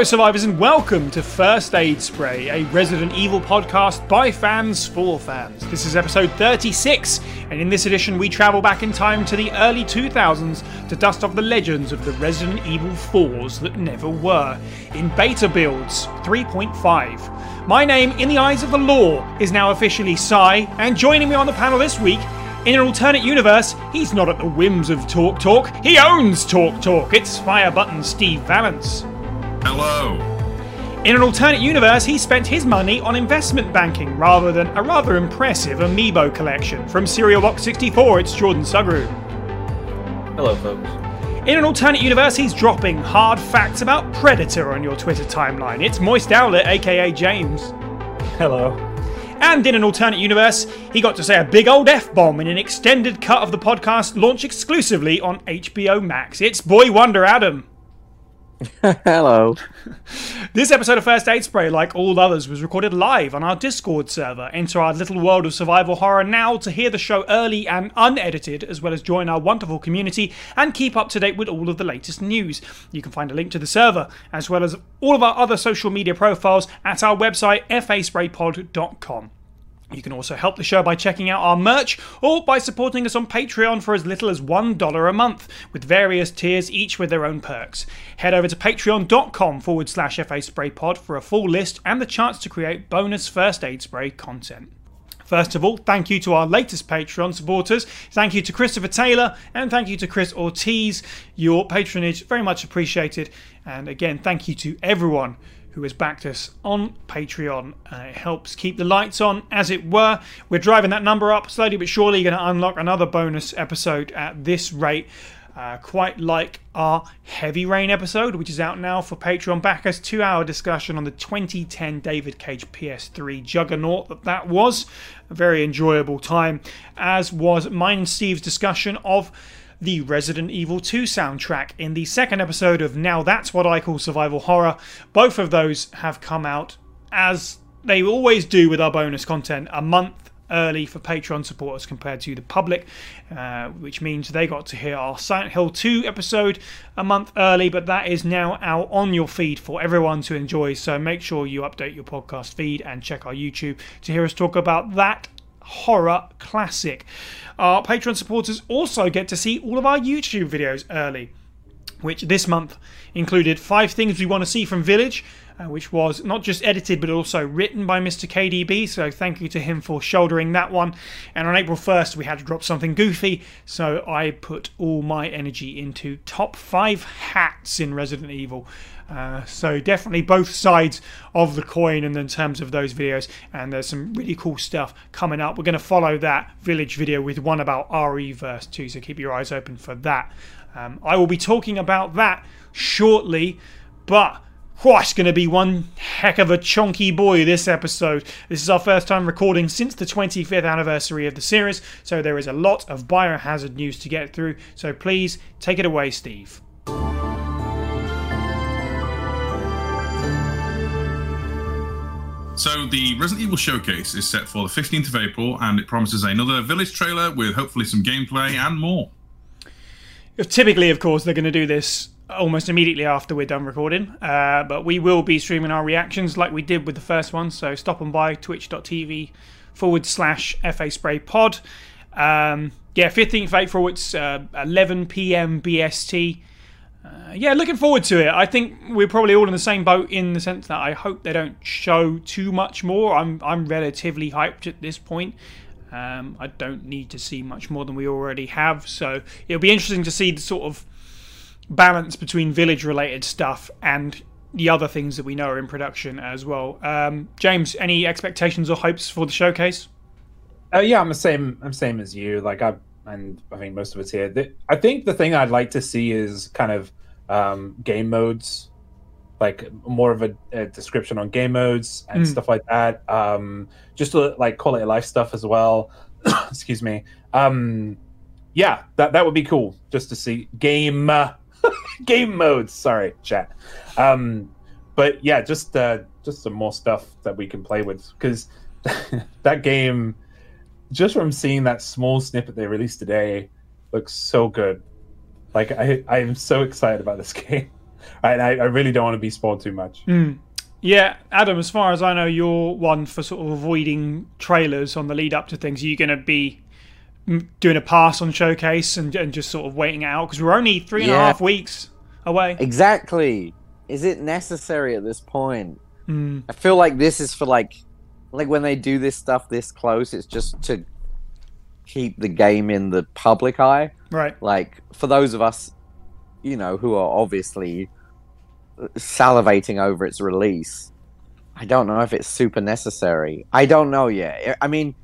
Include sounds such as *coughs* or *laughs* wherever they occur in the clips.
Hello, survivors, and welcome to First Aid Spray, a Resident Evil podcast by fans for fans. This is episode 36, and in this edition, we travel back in time to the early 2000s to dust off the legends of the Resident Evil 4s that never were, in beta builds 3.5. My name, in the eyes of the law, is now officially Sai, and joining me on the panel this week in an alternate universe, he's not at the whims of Talk Talk, he owns Talk Talk. It's Fire Button Steve Valance. Hello. In an alternate universe, he spent his money on investment banking rather than a rather impressive amiibo collection. From Serial Box 64, it's Jordan Sugru. Hello, folks. In an alternate universe, he's dropping hard facts about Predator on your Twitter timeline. It's Moist Owlet, aka James. Hello. And in an alternate universe, he got to say a big old F bomb in an extended cut of the podcast launched exclusively on HBO Max. It's Boy Wonder Adam. *laughs* Hello. This episode of First Aid Spray, like all others, was recorded live on our Discord server. Enter our little world of survival horror now to hear the show early and unedited, as well as join our wonderful community and keep up to date with all of the latest news. You can find a link to the server, as well as all of our other social media profiles, at our website, faspraypod.com. You can also help the show by checking out our merch or by supporting us on Patreon for as little as $1 a month, with various tiers, each with their own perks. Head over to patreon.com forward slash FA Spray Pod for a full list and the chance to create bonus first aid spray content. First of all, thank you to our latest Patreon supporters. Thank you to Christopher Taylor and thank you to Chris Ortiz. Your patronage very much appreciated. And again, thank you to everyone who has backed us on Patreon. Uh, it helps keep the lights on, as it were. We're driving that number up slowly but surely. You're Going to unlock another bonus episode at this rate. Uh, quite like our Heavy Rain episode, which is out now for Patreon backers. Two hour discussion on the 2010 David Cage PS3 Juggernaut that that was. A very enjoyable time, as was mine and Steve's discussion of the Resident Evil 2 soundtrack in the second episode of Now That's What I Call Survival Horror. Both of those have come out as they always do with our bonus content a month early for Patreon supporters compared to the public, uh, which means they got to hear our Silent Hill 2 episode a month early, but that is now out on your feed for everyone to enjoy. So make sure you update your podcast feed and check our YouTube to hear us talk about that horror classic. Our Patreon supporters also get to see all of our YouTube videos early, which this month included five things we want to see from Village, uh, which was not just edited but also written by Mr. KDB. So thank you to him for shouldering that one. And on April 1st, we had to drop something goofy, so I put all my energy into top five hats in Resident Evil. Uh, so definitely both sides of the coin and in terms of those videos and there's some really cool stuff coming up we're going to follow that village video with one about RE-verse too so keep your eyes open for that um, I will be talking about that shortly but it's going to be one heck of a chunky boy this episode. This is our first time recording since the 25th anniversary of the series, so there is a lot of biohazard news to get through. So please take it away, Steve. So the Resident Evil Showcase is set for the 15th of April, and it promises another Village trailer with hopefully some gameplay and more. Typically, of course, they're going to do this almost immediately after we're done recording, uh, but we will be streaming our reactions like we did with the first one. So stop on by twitch.tv forward slash FA Spray Pod. Um, yeah, 15th of April, it's uh, 11 p.m. BST. Uh, yeah, looking forward to it. I think we're probably all in the same boat in the sense that I hope they don't show too much more. I'm I'm relatively hyped at this point. Um, I don't need to see much more than we already have, so it'll be interesting to see the sort of balance between village-related stuff and the other things that we know are in production as well. Um, James, any expectations or hopes for the showcase? Uh, yeah, I'm the same. I'm same as you. Like I and I think most of us here. I think the thing I'd like to see is kind of um, game modes, like more of a, a, description on game modes and mm. stuff like that. Um, just to, like quality of life stuff as well. *coughs* Excuse me. Um, yeah, that that would be cool just to see game uh, *laughs* game modes. Sorry, chat. Um, but yeah, just uh, just some more stuff that we can play with because *laughs* that game just from seeing that small snippet they released today looks so good. Like I I am so excited about this *laughs* game. I, I I really don't want to be spoiled too much. Yeah, Adam, as far as I know, you're one for sort of avoiding trailers on the lead up to things. Are you going to be mm, doing a pass on showcase and, and just sort of waiting it out? Because we're only three and a half Yeah. weeks away. Exactly. Is it necessary at this point? I feel like this is for like, like when they do this stuff this close, it's just to keep the game in the public eye. Right. Like for those of us, you know, who are obviously salivating over its release, I don't know if it's super necessary. I don't know yet. I mean,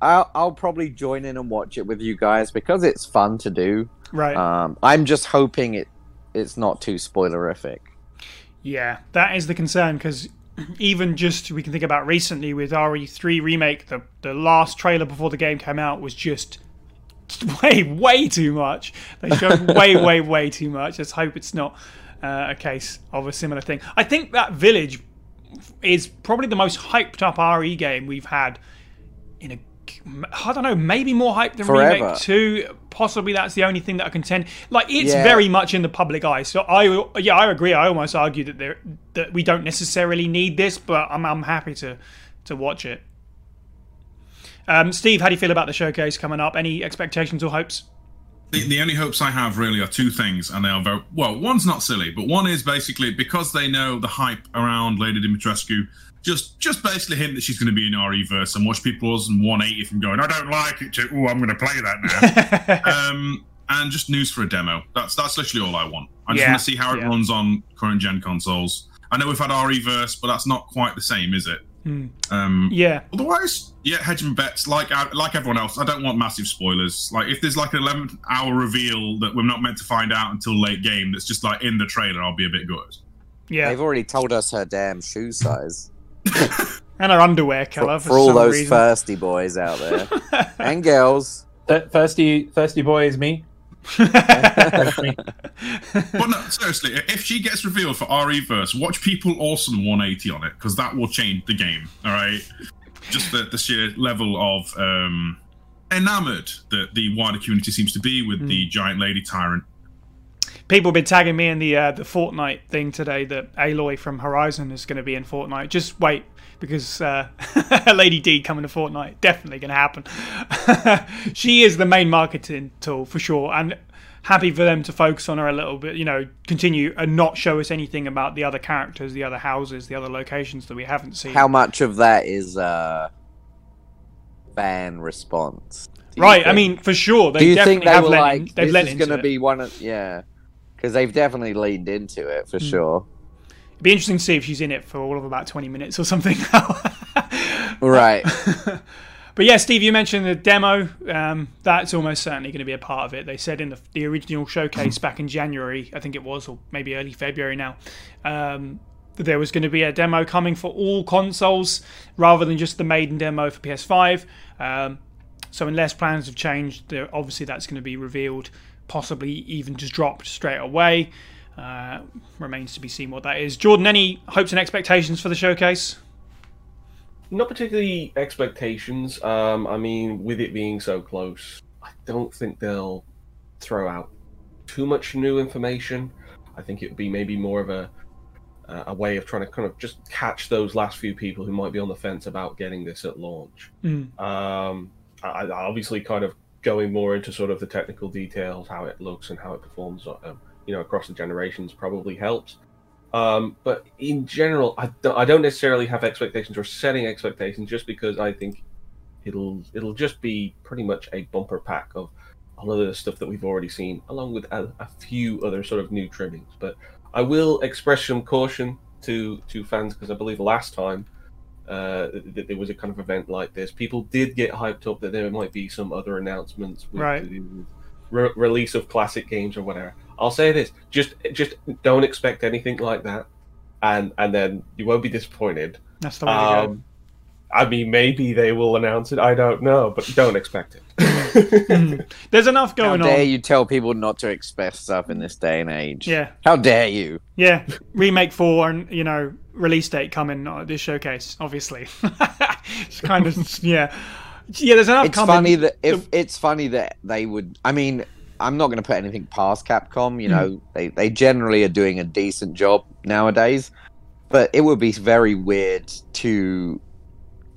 I'll, I'll probably join in and watch it with you guys because it's fun to do. Right. Um, I'm just hoping it it's not too spoilerific. Yeah, that is the concern because even just we can think about recently with RE3 remake, the the last trailer before the game came out was just *laughs* way way too much. They showed *laughs* way way way too much. Let's hope it's not uh, a case of a similar thing. I think that Village is probably the most hyped up RE game we've had in a I don't know, maybe more hype than Forever. Remake 2. Possibly that's the only thing that I contend. Like it's Yeah. very much in the public eye. So I yeah, I agree. I almost argue that there that we don't necessarily need this, but I'm I'm happy to to watch it. Um, Steve, how do you feel about the showcase coming up? Any expectations or hopes? The, the only hopes I have really are two things, and they are very well. One's not silly, but one is basically because they know the hype around Lady Dimitrescu. Just, just basically hint that she's going to be in RE-verse and watch people and 180 from going, I don't like it. To, oh, I'm going to play that now. *laughs* um, and just news for a demo. That's that's literally all I want. I just Yeah, want to see how it yeah. runs on current gen consoles. I know we've had RE-verse, but that's not quite the same, is it? Um, Yeah, Otherwise, yeah, hedge my bets. Like like everyone else, I don't want massive spoilers. Like if there's like an 11 hour reveal that we're not meant to find out until late game, that's just like in the trailer, I'll be a bit good. yeah, They've already told us her damn shoe size. *laughs* and her underwear color For, for, for all some those reason. thirsty boys out there *laughs* and girls. Th- thirsty, thirsty boy is me. *laughs* But no, seriously, if she gets revealed for RE verse, watch people awesome 180 on it because that will change the game. All right, just the, the sheer level of um, enamored that the wider community seems to be with the giant lady tyrant. People have been tagging me in the uh, the Fortnite thing today that Aloy from Horizon is going to be in Fortnite. Just wait because uh, *laughs* Lady D coming to Fortnite definitely going to happen. *laughs* she is the main marketing tool for sure, and happy for them to focus on her a little bit. You know, continue and not show us anything about the other characters, the other houses, the other locations that we haven't seen. How much of that is uh, fan response? Right, I mean, for sure they do you definitely think they have lent like in, they've this lent is into going to be one of yeah? Because they've definitely leaned into it for sure. It'd be interesting to see if she's in it for all of about twenty minutes or something. *laughs* Right. *laughs* But yeah, Steve, you mentioned the demo. Um, that's almost certainly going to be a part of it. They said in the, the original showcase *laughs* back in January, I think it was, or maybe early February now, um, that there was going to be a demo coming for all consoles rather than just the maiden demo for PS5. Um, so unless plans have changed, obviously that's going to be revealed, possibly even just dropped straight away. Uh, remains to be seen what that is. Jordan, any hopes and expectations for the showcase? Not particularly expectations. Um, I mean, with it being so close, I don't think they'll throw out too much new information. I think it would be maybe more of a a way of trying to kind of just catch those last few people who might be on the fence about getting this at launch. Mm. Um, I, I- obviously, kind of going more into sort of the technical details, how it looks and how it performs, um, you know, across the generations probably helps. Um, but in general, I don't, I don't necessarily have expectations or setting expectations just because I think it'll it'll just be pretty much a bumper pack of all of the stuff that we've already seen, along with a, a few other sort of new trimmings. But I will express some caution to to fans because I believe last time uh, that there was a kind of event like this, people did get hyped up that there might be some other announcements with Right. the re- release of classic games or whatever. I'll say this: just just don't expect anything like that, and and then you won't be disappointed. That's the way to go. I mean, maybe they will announce it. I don't know, but don't expect it. *laughs* There's enough going on. How dare on. you tell people not to expect stuff in this day and age? Yeah. How dare you? Yeah, remake four and you know release date coming uh, this showcase. Obviously, *laughs* it's kind of yeah, yeah. There's enough It's coming. funny that if it's funny that they would. I mean, I'm not going to put anything past Capcom. You know, they they generally are doing a decent job nowadays, but it would be very weird to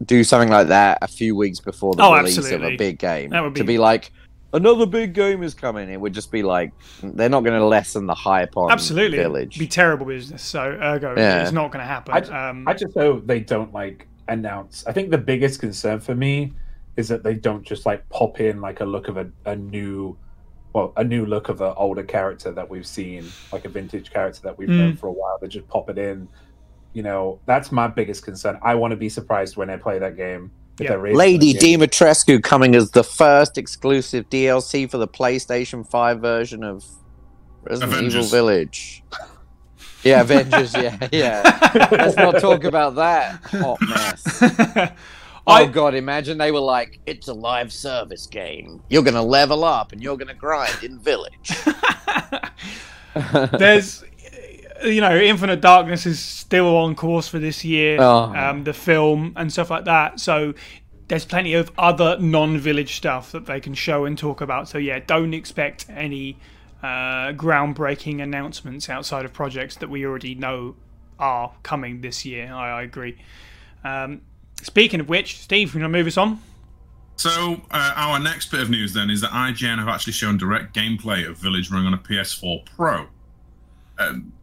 do something like that a few weeks before the Oh, release of a big game. That would to be- be like another big game is coming. It would just be like they're not going to lessen the hype on Absolutely, Village. be terrible business. So ergo, Yeah. it's not going to happen. I, um, I just hope they don't like announce. I think the biggest concern for me is that they don't just like pop in like a look of a, a new, well, a new look of an older character that we've seen, like a vintage character that we've Mm. known for a while. They just pop it in. You know, that's my biggest concern. I want to be surprised when I play that game. Yeah. Lady a. Dimitrescu coming as the first exclusive DLC for the PlayStation 5 version of Resident Evil Village. *laughs* Yeah, Avengers, yeah, yeah. Let's not talk about that hot *laughs* mess. Oh I- god, imagine they were like, it's a live service game. You're gonna level up and you're gonna grind in Village. *laughs* there's you know infinite darkness is still on course for this year Oh. um, the film and stuff like that. So there's plenty of other non-village stuff that they can show and talk about. So yeah don't expect any uh, groundbreaking announcements outside of projects that we already know are coming this year. I, I agree. Um, speaking of which steve you want to move us on? So uh, our next bit of news then is that IGN have actually shown direct gameplay of Village running on a PS4 Pro. Um,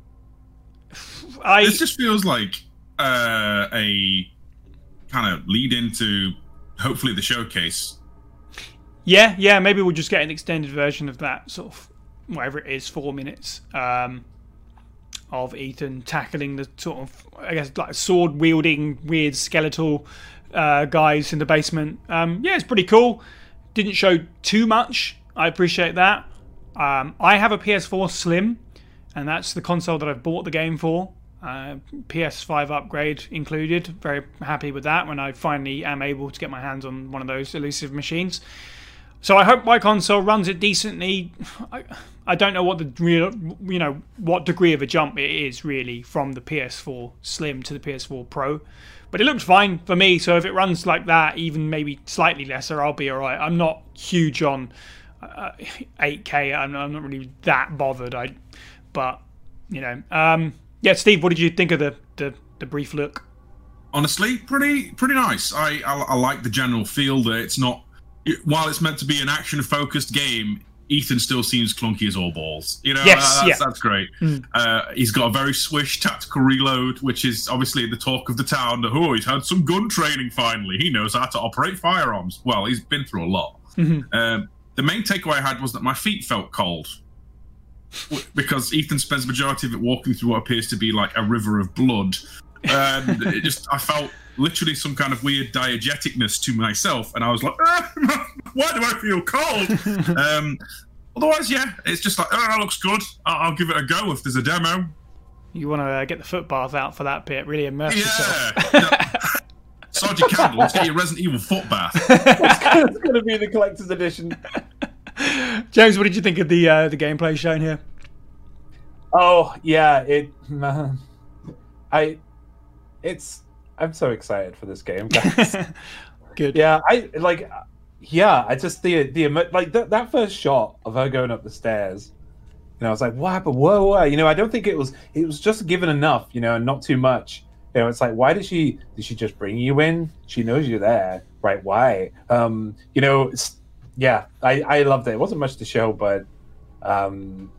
i this just feels like uh, a kind of lead into hopefully the showcase. Yeah, yeah, maybe we'll just get an extended version of that sort of whatever it is, four minutes um, of Ethan tackling the sort of I guess like sword wielding weird skeletal uh, guys in the basement. Um, yeah, it's pretty cool. Didn't show too much. I appreciate that. Um, I have a PS4 Slim, and that's the console that I've bought the game for. Uh, PS5 upgrade included. Very happy with that when I finally am able to get my hands on one of those elusive machines. So I hope my console runs it decently. *sighs* I, I don't know what the real, you know, what degree of a jump it is really from the PS4 Slim to the PS4 Pro, but it looks fine for me. So if it runs like that, even maybe slightly lesser, I'll be alright. I'm not huge on uh, 8K. I'm, I'm not really that bothered. I, but you know, um, yeah. Steve, what did you think of the the, the brief look? honestly pretty pretty nice. I, I i like the general feel that it's not while it's meant to be an action focused game ethan still seems clunky as all balls. You know Yes, uh, that's, yeah. that's great. Uh, he's got a very swish tactical reload which is obviously the talk of the town. That, oh he's had some gun training finally. He knows how to operate firearms. Well he's been through a lot. Um, the main takeaway i had was that my feet felt cold because Ethan spends the majority of it walking through what appears to be like a river of blood. And it just, I felt literally some kind of weird diegeticness to myself, and I was like, "Ah, *laughs* why do I feel cold? um, otherwise, yeah, it's just like, oh, that looks good. I'll, I'll give it a go if there's a demo. You want to uh, get the foot bath out for that bit? Really immerse yourself. *laughs* Yeah. Sod let's get your Resident Evil foot bath. *laughs* it's going to be the collector's edition. *laughs* James, what did you think of the uh, the gameplay shown here? Oh yeah, it. man, I. It's. I'm so excited for this game, guys. *laughs* Good. yeah, I like. Yeah, I just the the like that that first shot of her going up the stairs. You know, I was like, what happened? Whoa, whoa! You know, I don't think it was. It was just given enough. You know, and not too much. You know, it's like, why did she? Did she just bring you in? She knows you're there, right? Why? Um, you know, yeah, I I loved it. It wasn't much to show, but um,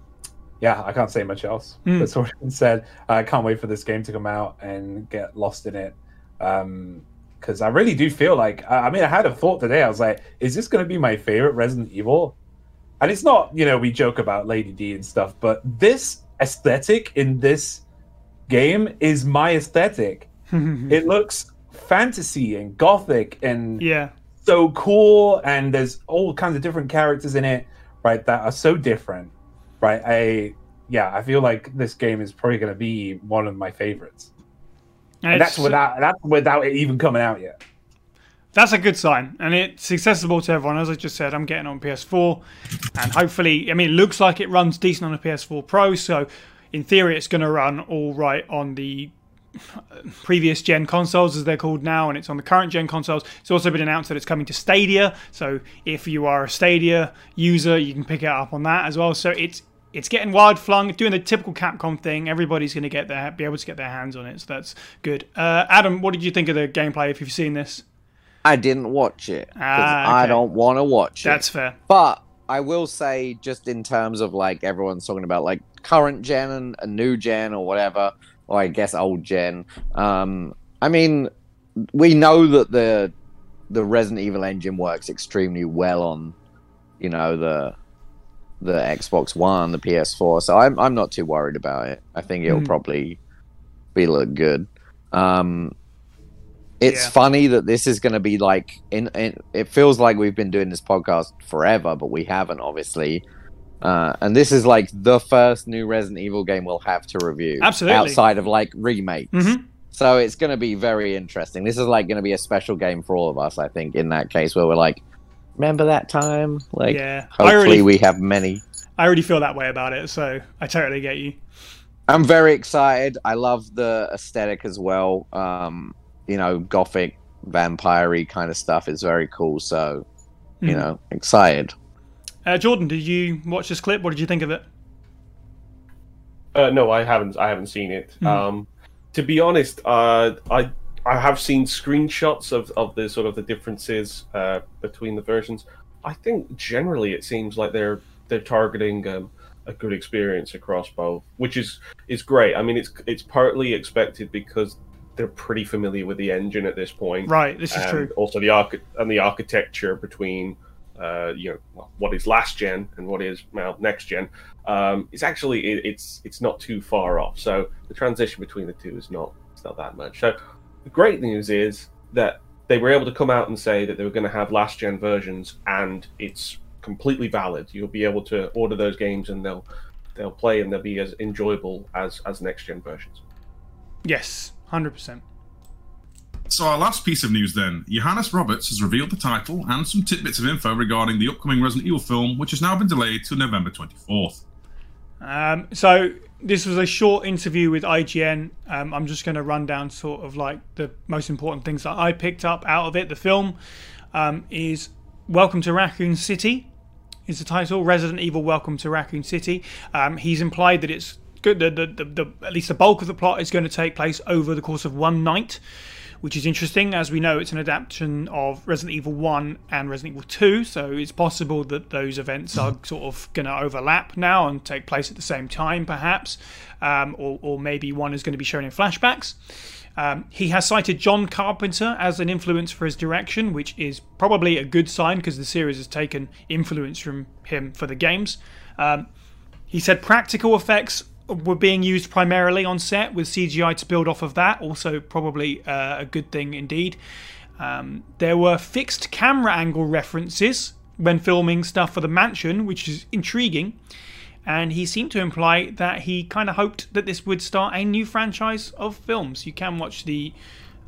yeah, I can't say much else. Hmm. That's already been said. I can't wait for this game to come out and get lost in it. Um, because I really do feel like I I mean I had a thought today. I was like, is this going to be my favorite Resident Evil? And it's not, you know, we joke about Lady D and stuff, but this aesthetic in this game is my aesthetic. *laughs* It looks fantasy and gothic and yeah. So cool and there's all kinds of different characters in it right that are so different right i yeah i feel like this game is probably going to be one of my favorites and that's without that's without it even coming out yet That's a good sign, and it's accessible to everyone. As I just said, I'm getting on PS4, and hopefully, I mean, it looks like it runs decent on a PS4 Pro. So, in theory, it's going to run all right on the previous gen consoles, as they're called now, and it's on the current gen consoles. It's also been announced that it's coming to Stadia. So if you are a Stadia user, you can pick it up on that as well. So it's it's getting wide flung, doing the typical Capcom thing. Everybody's going to get their be able to get their hands on it, so that's good. Uh, Adam, what did you think of the gameplay? If you've seen this, I didn't watch it because Ah, I don't want to watch it. that's fair. But I will say, just in terms of like everyone's talking about like current gen and a new gen or whatever, or I guess old gen. Um, I mean, we know that the the Resident Evil engine works extremely well on, you know, the the Xbox One, the PS4. So I'm I'm not too worried about it. I think it'll Hmm. probably be look good. Um, it's Yeah. funny that this is going to be like in, in. It feels like we've been doing this podcast forever, but we haven't, obviously. Uh, and this is like the first new Resident Evil game we'll have to review, Absolutely. outside of like remakes. Mhm. So it's going to be very interesting. This is like going to be a special game for all of us, I think. In that case, where we're like, remember that time? Like, yeah, hopefully already, we have many. I already feel that way about it. So I totally get you. I'm very excited. I love the aesthetic as well. Um, you know, gothic, vampire kind of stuff is very cool. So, you Mhm. know, excited. Uh, Jordan, did you watch this clip? What did you think of it? Uh, no, I haven't. I haven't seen it. Mhm. Um, to be honest, uh, I I have seen screenshots of, of the sort of the differences uh, between the versions. I think generally it seems like they're they're targeting um, a good experience across both, which is is great. I mean, it's it's partly expected because they're pretty familiar with the engine at this point, Right, this is true. also the archi- and the architecture between uh, you know what is last gen and what is well next gen um, is actually it, it's it's not too far off. So the transition between the two is not it's not that much. So the great news is that they were able to come out and say that they were going to have last gen versions, and it's completely valid. You'll be able to order those games, and they'll they'll play, and they'll be as enjoyable as as next gen versions. Yes, hundred percent. So our last piece of news then, Johannes Roberts has revealed the title and some tidbits of info regarding the upcoming Resident Evil film, which has now been delayed to November 24th. Um, so this was a short interview with IGN. Um, I'm just going to run down sort of like the most important things that I picked up out of it. The film um, is Welcome to Raccoon City. Is the title Resident Evil: Welcome to Raccoon City? Um, he's implied that it's good. The, the, the, the at least the bulk of the plot is going to take place over the course of one night which is interesting. As we know, it's an adaptation of Resident Evil 1 and Resident Evil 2, so it's possible that those events are *laughs* sort of going to overlap now and take place at the same time, perhaps, um, or, or maybe one is going to be shown in flashbacks. Um, he has cited John Carpenter as an influence for his direction, which is probably a good sign because the series has taken influence from him for the games. Um, he said practical effects were being used primarily on set with CGI to build off of that. Also, probably uh, a good thing indeed. Um, there were fixed camera angle references when filming stuff for the mansion, which is intriguing. And he seemed to imply that he kind of hoped that this would start a new franchise of films. You can watch the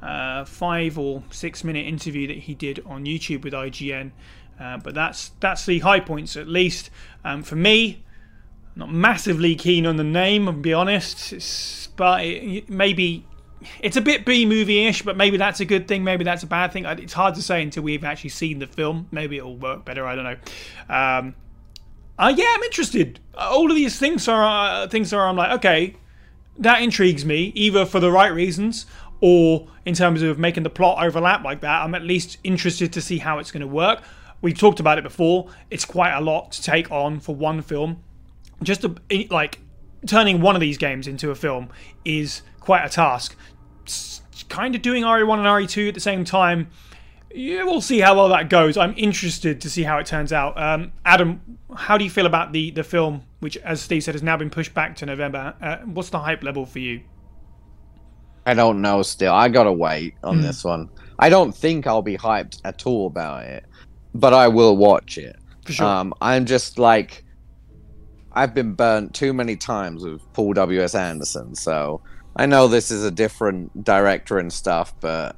uh, five or six minute interview that he did on YouTube with IGN. Uh, but that's that's the high points at least. Um, for me, not massively keen on the name, I'll be honest. It's, but it, maybe it's a bit B movie ish, but maybe that's a good thing. Maybe that's a bad thing. It's hard to say until we've actually seen the film. Maybe it'll work better. I don't know. Um, uh, yeah, I'm interested. All of these things are uh, things are. I'm like, okay, that intrigues me, either for the right reasons or in terms of making the plot overlap like that. I'm at least interested to see how it's going to work. We've talked about it before. It's quite a lot to take on for one film. Just to, like turning one of these games into a film is quite a task. S- kind of doing RE1 and RE2 at the same time. Yeah, we'll see how well that goes. I'm interested to see how it turns out. Um, Adam, how do you feel about the the film, which, as Steve said, has now been pushed back to November? Uh, what's the hype level for you? I don't know still. I gotta wait on Hmm. this one. I don't think I'll be hyped at all about it, but I will watch it. For sure. Um, I'm just like, I've been burnt too many times with Paul W.S. Anderson, so I know this is a different director and stuff, but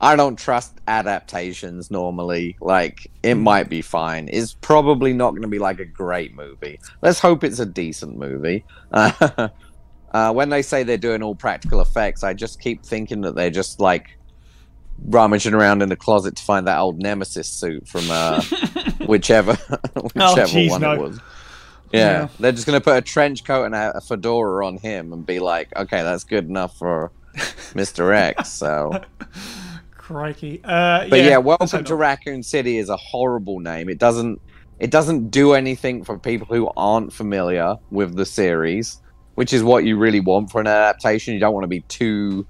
I don't trust adaptations normally. Like, it Hmm. might be fine. It's probably not going to be like a great movie. Let's hope it's a decent movie. *laughs* Uh, when they say they're doing all practical effects, I just keep thinking that they're just like rummaging around in the closet to find that old Nemesis suit from uh, *laughs* whichever *laughs* whichever jeez, one no. it was. Yeah, Yeah. they're just gonna put a trench coat and a, a fedora on him and be like, okay, that's good enough for *laughs* Mister X. So, Crikey. Uh, but yeah, let's Welcome to. Raccoon City is a horrible name. It doesn't it doesn't do anything for people who aren't familiar with the series, which is what you really want for an adaptation. You don't want to be too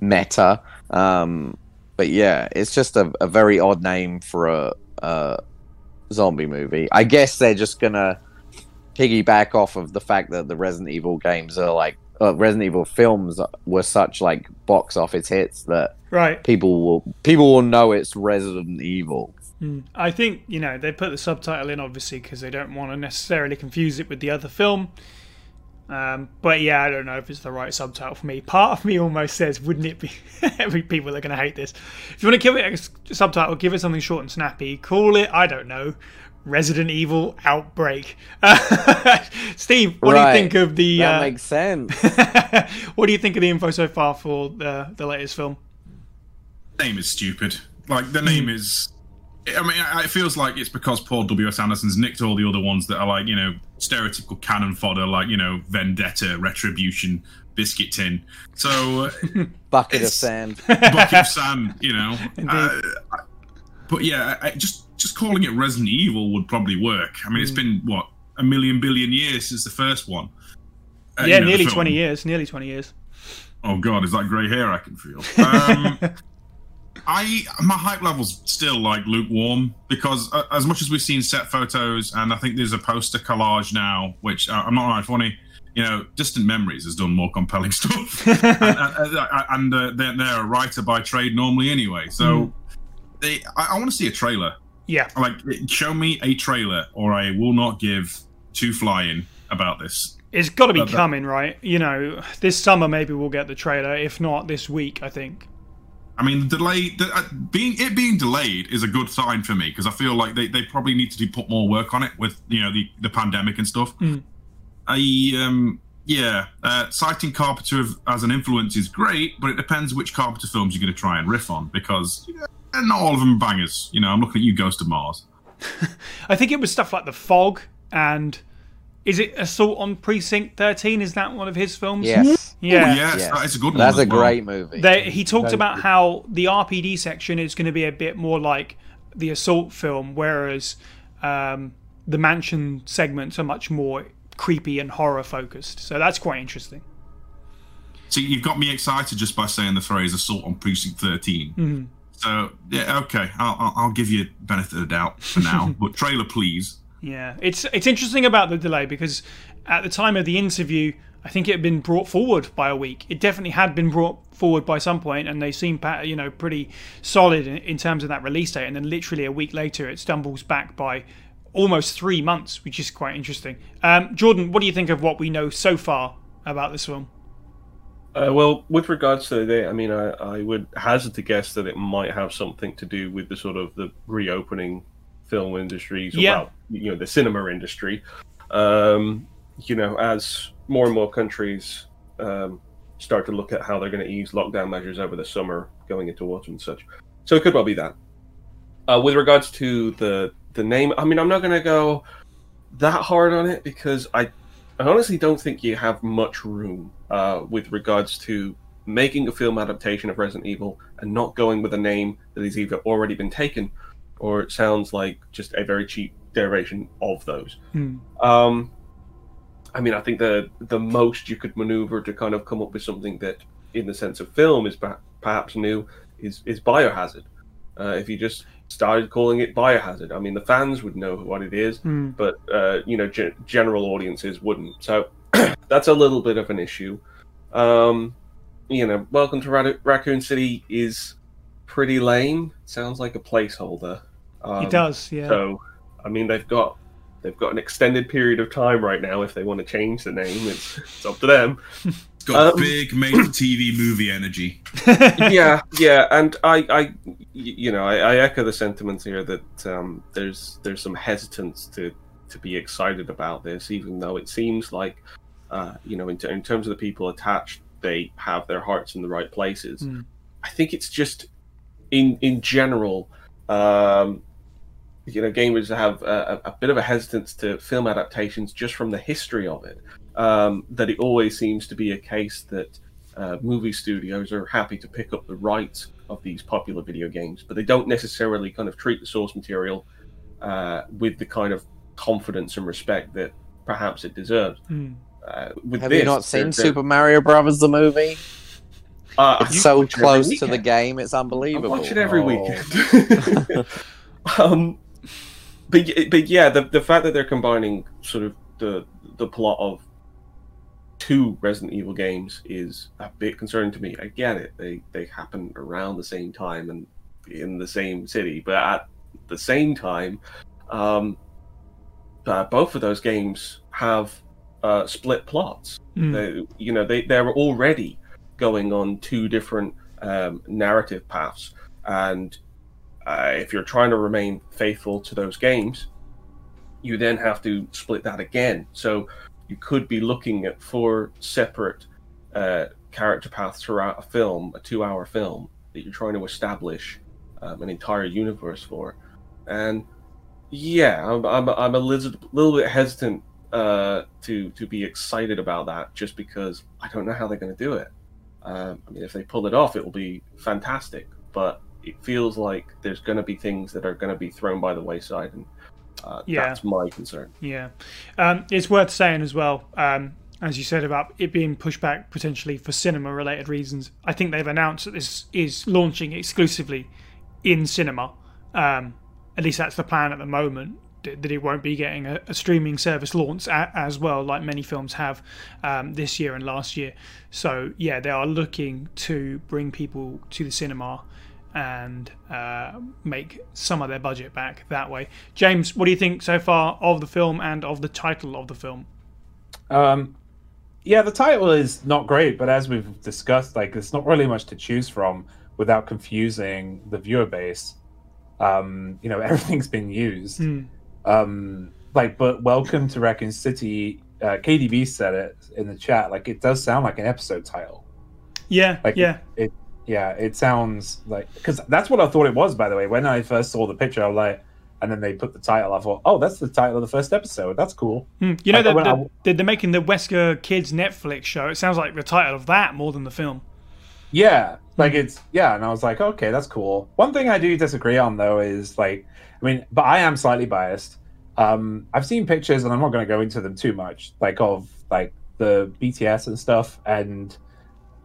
meta. Um, but yeah, it's just a, a very odd name for a, a zombie movie. I guess they're just gonna piggyback off of the fact that the Resident Evil games are like uh, Resident Evil films were such like box office hits that Right. people will people will know it's Resident Evil. Mm. I think you know they put the subtitle in obviously because they don't want to necessarily confuse it with the other film. Um, but yeah, I don't know if it's the right subtitle for me. Part of me almost says, wouldn't it be? *laughs* Every people are going to hate this. If you want to give it a subtitle, give it something short and snappy. Call it, I don't know, Resident Evil Outbreak. *laughs* Steve, what Right. do you think of the? That uh, makes sense. *laughs* what do you think of the info so far for the the latest film? name is stupid. Like the name is. I mean, it feels like it's because Paul W. S. Anderson's nicked all the other ones that are like you know stereotypical cannon fodder, like you know Vendetta, Retribution, Biscuit Tin. So uh, *laughs* Bucket of sand. bucket of sand, you know. Uh, but yeah, I, I- just just calling it Resident Evil would probably work. I mean, it's been what a million billion years since the first one. Uh, yeah, you know, nearly twenty years. Nearly twenty years. Oh god, is that grey hair I can feel? Um, *laughs* I my hype level's still like lukewarm because uh, as much as we've seen set photos and I think there's a poster collage now, which uh, I'm not right funny. You know, Distant Memories has done more compelling *laughs* stuff, and, and, uh, and uh, they're, they're a writer by trade normally anyway. So they, I, I want to see a trailer. Yeah. Like, show me a trailer, or I will not give two flying about this. It's got to be But that- coming, right? You know, this summer maybe we'll get the trailer. If not this week, I think. I mean, the delay, the, uh, being it being delayed is a good sign for me because I feel like they, they probably need to do, put more work on it with you know the, the pandemic and stuff. Mm. I um yeah, uh, citing Carpenter as an influence is great, but it depends which Carpenter films you're going to try and riff on because you know, not all of them bangers. You know, I'm looking at you, Ghost of Mars. *laughs* I think it was stuff like The Fog and is it Assault on Precinct 13? Is that one of his films? Yes. Yeah. Oh, yes, Yes. that is a good one. That's as a well. great movie. They, he talked Very about good. how the RPD section is going to be a bit more like the Assault film, whereas um, the Mansion segments are much more creepy and horror focused. So that's quite interesting. See, you've got me excited just by saying the phrase "assault on precinct 13. Mm-hmm. So yeah, okay, I'll, I'll, give you benefit of the doubt for now. *laughs* but trailer, please. Yeah, it's it's interesting about the delay because at the time of the interview, I think it had been brought forward by a week. It definitely had been brought forward by some point, and they seem you know pretty solid in, in terms of that release date. And then literally a week later, it stumbles back by almost three months, which is quite interesting. Um, Jordan, what do you think of what we know so far about this film? Uh, well, with regards to the day, I mean, I, I would hazard to guess that it might have something to do with the sort of the reopening film industries, or, Yeah. well, you know, the cinema industry. Um, you know, as more and more countries um, start to look at how they're going to ease lockdown measures over the summer, going into autumn and such. So it could well be that. Uh, with regards to the the name, I mean, I'm not going to go that hard on it because I I honestly don't think you have much room uh, with regards to making a film adaptation of Resident Evil and not going with a name that has either already been taken or it sounds like just a very cheap derivation of those. Hmm. Um, I mean, I think the the most you could maneuver to kind of come up with something that, in the sense of film, is perhaps new is is Biohazard. Uh, if you just started calling it Biohazard, I mean, the fans would know what it is Hmm. but uh, you know, ge- general audiences wouldn't. So *clears throat* that's a little bit of an issue. Um, you know, Welcome to Ra- Raccoon City is pretty lame. Sounds like a placeholder. Um, it does, yeah. So, I mean, they've got they've got an extended period of time right now if they want to change the name. It's, it's up to them. It's got Um, big made-for-TV movie energy. *laughs* yeah, yeah, and I, I you know, I, I echo the sentiments here that um, there's there's some hesitance to to be excited about this, even though it seems like uh, you know, in, t- in terms of the people attached, they have their hearts in the right places. Mm. I think it's just in in general, um, you know, gamers have a, a bit of a hesitance to film adaptations just from the history of it. Um, that it always seems to be a case that uh, movie studios are happy to pick up the rights of these popular video games, but they don't necessarily kind of treat the source material uh, with the kind of confidence and respect that perhaps it deserves. Mm. Uh, with Have this, you not they're- seen they're- Super Mario Brothers the movie? Uh, It's so watch it every close to the game, it's I unbelievable. watch it every Oh. weekend. *laughs* *laughs* um, but but yeah, the the fact that they're combining sort of the the plot of two Resident Evil games is a bit concerning to me. I get it; they they happen around the same time and in the same city, but at the same time, um, uh, both of those games have uh, split plots. Mm. They, you know, they they're already going on two different um, narrative paths, and uh, if you're trying to remain faithful to those games, you then have to split that again. So you could be looking at four separate uh, character paths throughout a film, a two-hour film that you're trying to establish um, an entire universe for, and yeah, I'm I'm, I'm a little, little bit hesitant uh, to to be excited about that just because I don't know how they're going to do it. Um, I mean, if they pull it off, it will be fantastic. But it feels like there's going to be things that are going to be thrown by the wayside, and uh, Yeah. that's my concern. Yeah, um, it's worth saying as well, um, as you said about it being pushed back potentially for cinema-related reasons. I think they've announced that this is launching exclusively in cinema. Um, at least that's the plan at the moment. That that it won't be getting a, a streaming service launch a, as well, like many films have um, this year and last year. So yeah, they are looking to bring people to the cinema and uh, make some of their budget back that way. James, what do you think so far of the film and of the title of the film? Um, yeah, the title is not great, but as we've discussed, like there's not really much to choose from without confusing the viewer base. Um, you know, *laughs* everything's been used. Hmm. Um, like, but welcome to Raccoon City. Uh, KDB said it in the chat. Like, it does sound like an episode title. Yeah, Like, yeah, it, yeah, it sounds like because that's what I thought it was. By the way, when I first saw the picture, I was like, and then they put the title. I thought, oh, that's the title of the first episode. That's cool. Hmm. You know, I- the, when I- the, the, they're making the Wesker Kids Netflix show. It sounds like the title of that more than the film. Yeah, like it's yeah, and I was like, okay, that's cool. One thing I do disagree on though is like, I mean, but I am slightly biased. Um, I've seen pictures, and I'm not going to go into them too much, like of like the BTS and stuff, and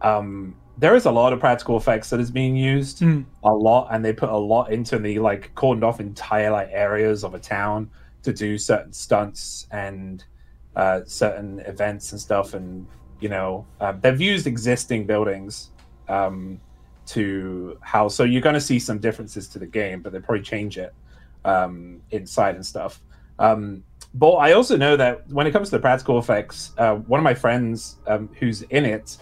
um, there is a lot of practical effects that is being used, Hmm. a lot, and they put a lot into the like cordoned off entire like areas of a town to do certain stunts and uh, certain events and stuff, and you know, um, they've used existing buildings um, to how. So you're going to see some differences to the game, but they probably change it um, inside and stuff. Um, but I also know that when it comes to the practical effects, uh, one of my friends um, who's in it,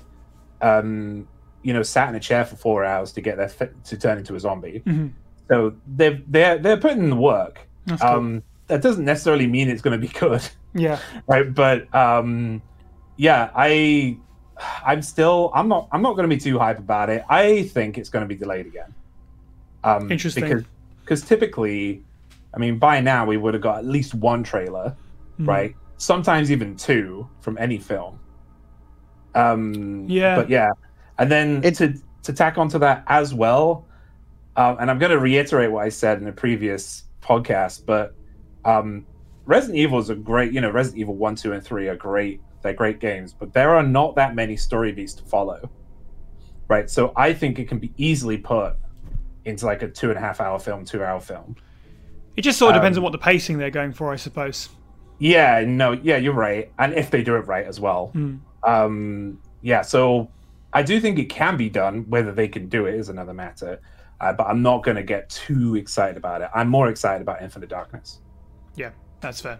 um, you know, sat in a chair for four hours to get their to turn into a zombie. Mhm. So they're they're they're putting in the work. That's cool. Um, that doesn't necessarily mean it's going to be good yeah, *laughs* right but um yeah i i'm still i'm not i'm not going to be too hype about it i think it's going to be delayed again um Interesting. because because typically i mean by now we would have got at least one trailer Mhm. right sometimes even two from any film um Yeah. but yeah and then It- to to tack onto that as well um, and i'm going to reiterate what i said in a previous podcast but um resident evil is a great you know resident evil 1 2 and 3 are great. They're great games but there are not that many story beats to follow. Right? So i think it can be easily put into like a two and a half hour film two hour film. It just sort of depends Um, on what the pacing they're going for, I suppose. yeah no yeah you're right. And if they do it right as well. Hmm. um yeah so i do think it can be done whether they can do it is another matter uh, but i'm not going to get too excited about it i'm more excited about infinite darkness Yeah, that's fair.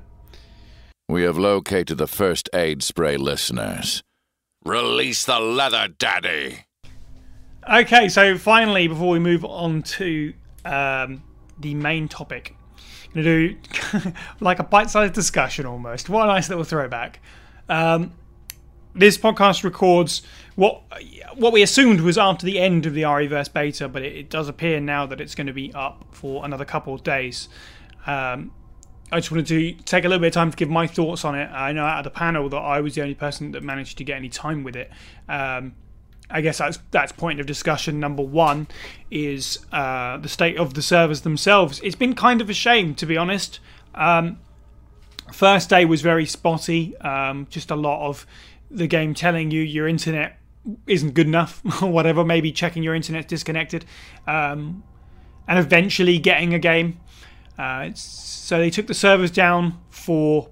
We have located the first aid spray listeners. Release the leather, Daddy! Okay, so finally, before we move on to um, the main topic, I'm going to do *laughs* like a bite-sized discussion almost. What a nice little throwback. Um, this podcast records what what we assumed was after the end of the REverse beta, but it, it does appear now that it's going to be up for another couple of days. Um, I just wanted to take a little bit of time to give my thoughts on it. I know out of the panel that I was the only person that managed to get any time with it. Um, I guess that's that's point of discussion number one is uh, the state of the servers themselves. It's been kind of a shame, to be honest. Um, first day was very spotty. Um, just a lot of the game telling you your internet isn't good enough *laughs* or whatever. Maybe checking your internet disconnected, um, and eventually getting a game. Uh, so they took the servers down for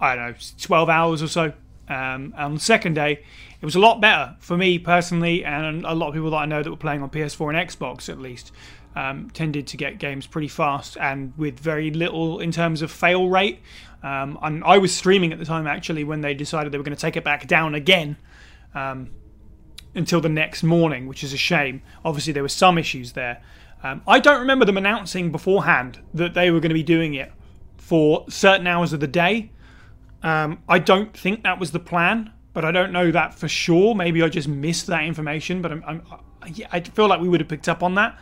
I don't know 12 hours or so. Um, on the second day, it was a lot better for me personally, and a lot of people that I know that were playing on PS4 and Xbox at least um, tended to get games pretty fast and with very little in terms of fail rate. Um, and I was streaming at the time actually when they decided they were going to take it back down again um, until the next morning, which is a shame. Obviously, there were some issues there. Um, I don't remember them announcing beforehand that they were going to be doing it for certain hours of the day. Um, I don't think that was the plan but I don't know that for sure. Maybe I just missed that information, but I'm, I'm, i feel like we would have picked up on that.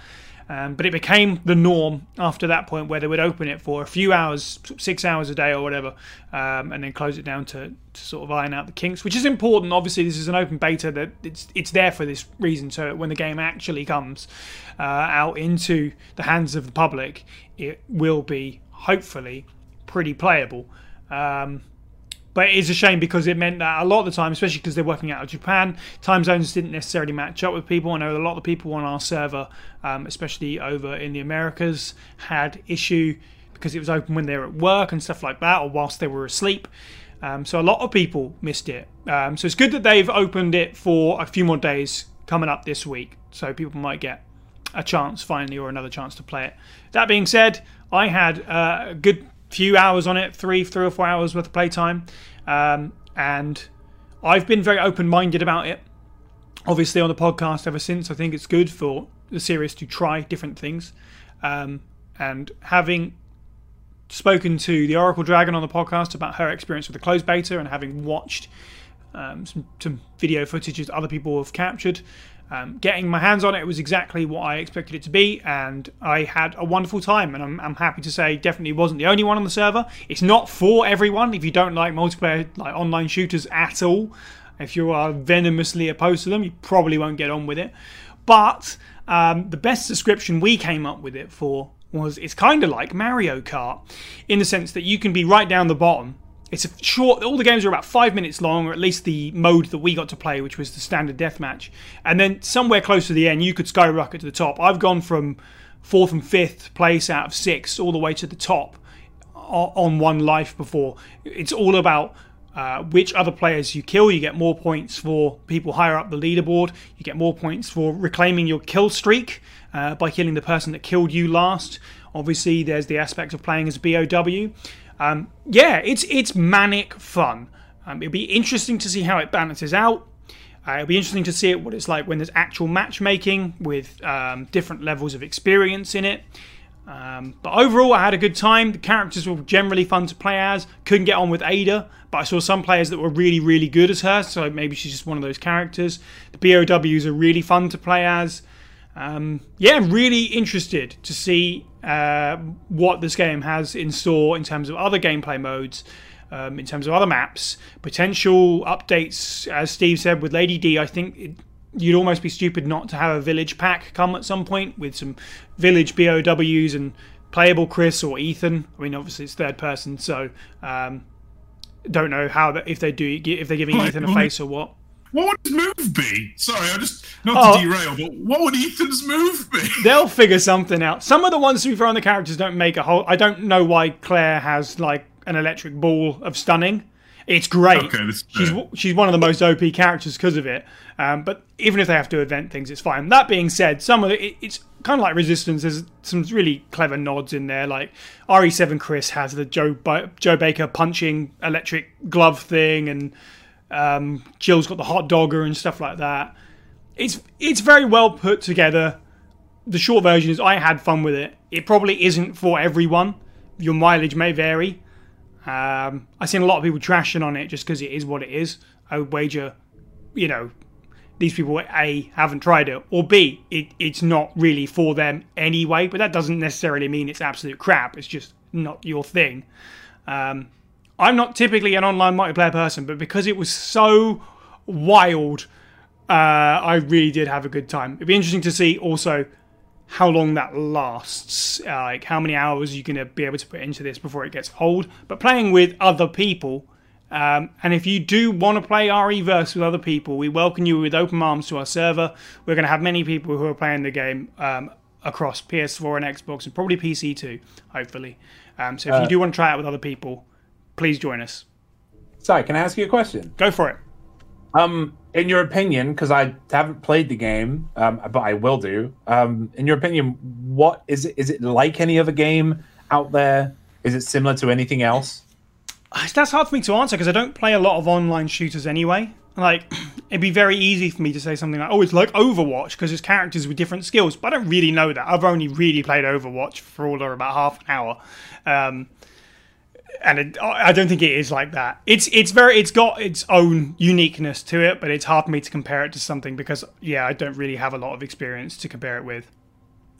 Um, but it became the norm after that point where they would open it for a few hours, six hours a day or whatever, um, and then close it down to, to, sort of iron out the kinks, which is important. Obviously, this is an open beta that it's it's there for this reason. So when the game actually comes uh, out into the hands of the public, it will be hopefully pretty playable. Um, but it is a shame because it meant that a lot of the time, especially because they're working out of Japan, time zones didn't necessarily match up with people. I know a lot of people on our server, um, especially over in the Americas, had issue because it was open when they were at work and stuff like that, or whilst they were asleep. Um, so a lot of people missed it. Um, so it's good that they've opened it for a few more days coming up this week, so people might get a chance finally or another chance to play it. That being said, I had uh, a good few hours on it, three, three or four hours worth of playtime, um, and I've been very open-minded about it. Obviously, on the podcast ever since, I think it's good for the series to try different things, um, and having spoken to the Oracle Dragon on the podcast about her experience with the closed beta, and having watched um, some, some video footage that other people have captured, um, getting my hands on it was exactly what I expected it to be, and I had a wonderful time. And I'm, I'm, happy to say, definitely wasn't the only one on the server. It's not for everyone. If you don't like multiplayer, like online shooters at all, if you are venomously opposed to them, you probably won't get on with it. But um, the best description we came up with it for was it's kind of like Mario Kart in the sense that you can be right down the bottom it's a short. All the games are about five minutes long, or at least the mode that we got to play, which was the standard deathmatch. And then somewhere close to the end, you could skyrocket to the top. I've gone from fourth and fifth place out of six all the way to the top on one life before. It's all about uh, which other players you kill. You get more points for people higher up the leaderboard. You get more points for reclaiming your kill streak uh, by killing the person that killed you last. Obviously, there's the aspect of playing as BOW. Um, yeah, it's it's manic fun. Um, it'll be interesting to see how it balances out. Uh, it'll be interesting to see it, what it's like when there's actual matchmaking with um, different levels of experience in it. Um, but overall, I had a good time. The characters were generally fun to play as. Couldn't get on with Ada, but I saw some players that were really, really good as her, so maybe she's just one of those characters. The BOWs are really fun to play as. Um, yeah, really interested to see uh, what this game has in store in terms of other gameplay modes, um, in terms of other maps, potential updates. As Steve said with Lady D, I think it, you'd almost be stupid not to have a village pack come at some point with some village BOWs and playable Chris or Ethan. I mean, obviously it's third person, so um, don't know how that if they do if they're giving Ethan a face or what. What would his move be? Sorry, I just not to oh, derail, but what would Ethan's move be? *laughs* They'll figure something out. Some of the ones we throw on the characters don't make a whole. I don't know why Claire has like an electric ball of stunning. It's great. Okay, she's she's one of the most OP characters because of it. Um, but even if they have to invent things, it's fine. That being said, some of it, it's kind of like Resistance. There's some really clever nods in there. Like RE7 Chris has the Joe Joe Baker punching electric glove thing, and um, Jill's got the hot dogger and stuff like that. It's it's very well put together. The short version is I had fun with it. It probably isn't for everyone. Your mileage may vary. Um, I've seen a lot of people trashing on it just because it is what it is. I would wager, you know, these people a haven't tried it, or b it, it's not really for them anyway. But that doesn't necessarily mean it's absolute crap. It's just not your thing. Um, I'm not typically an online multiplayer person, but because it was so wild, uh, I really did have a good time. It'd be interesting to see also how long that lasts, uh, like how many hours you're going to be able to put into this before it gets old. But playing with other people, um, and if you do want to play RE-Verse with other people, we welcome you with open arms to our server. We're going to have many people who are playing the game um, across PS4 and Xbox, and probably PC too, hopefully. Um, so if you Uh, do want to try it with other people, please join us. Sorry, can I ask you a question? Go for it. Um, in your opinion, because I haven't played the game, um, but I will do. Um, in your opinion, what is it? Is it like any other game out there? Is it similar to anything else? That's hard for me to answer because I don't play a lot of online shooters anyway. Like, *clears throat* it'd be very easy for me to say something like, "Oh, it's like Overwatch" because it's characters with different skills. But I don't really know that. I've only really played Overwatch for all of about half an hour, um, and it, I don't think it is like that. It's it's very it's got its own uniqueness to it, but it's hard for me to compare it to something because yeah, I don't really have a lot of experience to compare it with.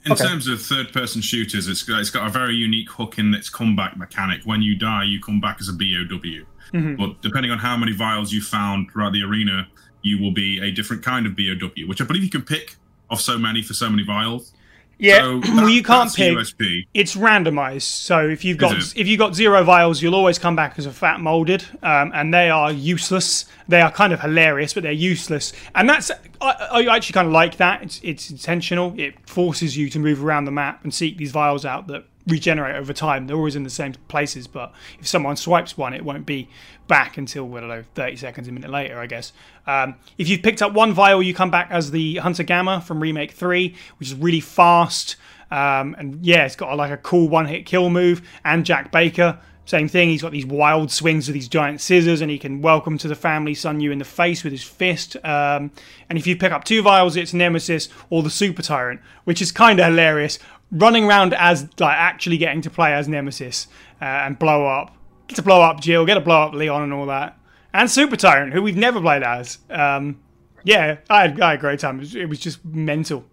In Okay. terms of third-person shooters, it's got, it's got a very unique hook in its comeback mechanic. When you die, you come back as a BOW. Mm-hmm. But depending on how many vials you found throughout the arena, you will be a different kind of BOW, which I believe you can pick off so many for so many vials. Yeah, So *clears throat* well, you can't pick. USP. it's randomized. So if you've got if you've got zero vials, you'll always come back as a fat molded, um, and they are useless. They are kind of hilarious, but they're useless. And that's I, I actually kind of like that. It's it's intentional. It forces you to move around the map and seek these vials out that regenerate over time. They're always in the same places, but if someone swipes one, it won't be back until I don't know, thirty seconds, a minute later, I guess. Um, if you've picked up one vial, you come back as the Hunter Gamma from Remake Three, which is really fast. Um, and yeah, it's got a, like a cool one-hit kill move. And Jack Baker, same thing. He's got these wild swings with these giant scissors, and he can welcome to the family son you in the face with his fist. Um, and if you pick up two vials, it's Nemesis or the Super Tyrant, which is kind of hilarious. Running around as like actually getting to play as Nemesis uh, and blow up, get to blow up Jill, get to blow up Leon, and all that. And Super Tyrant, who we've never played as. Um, yeah, I had, I had a great time. It was, it was just mental.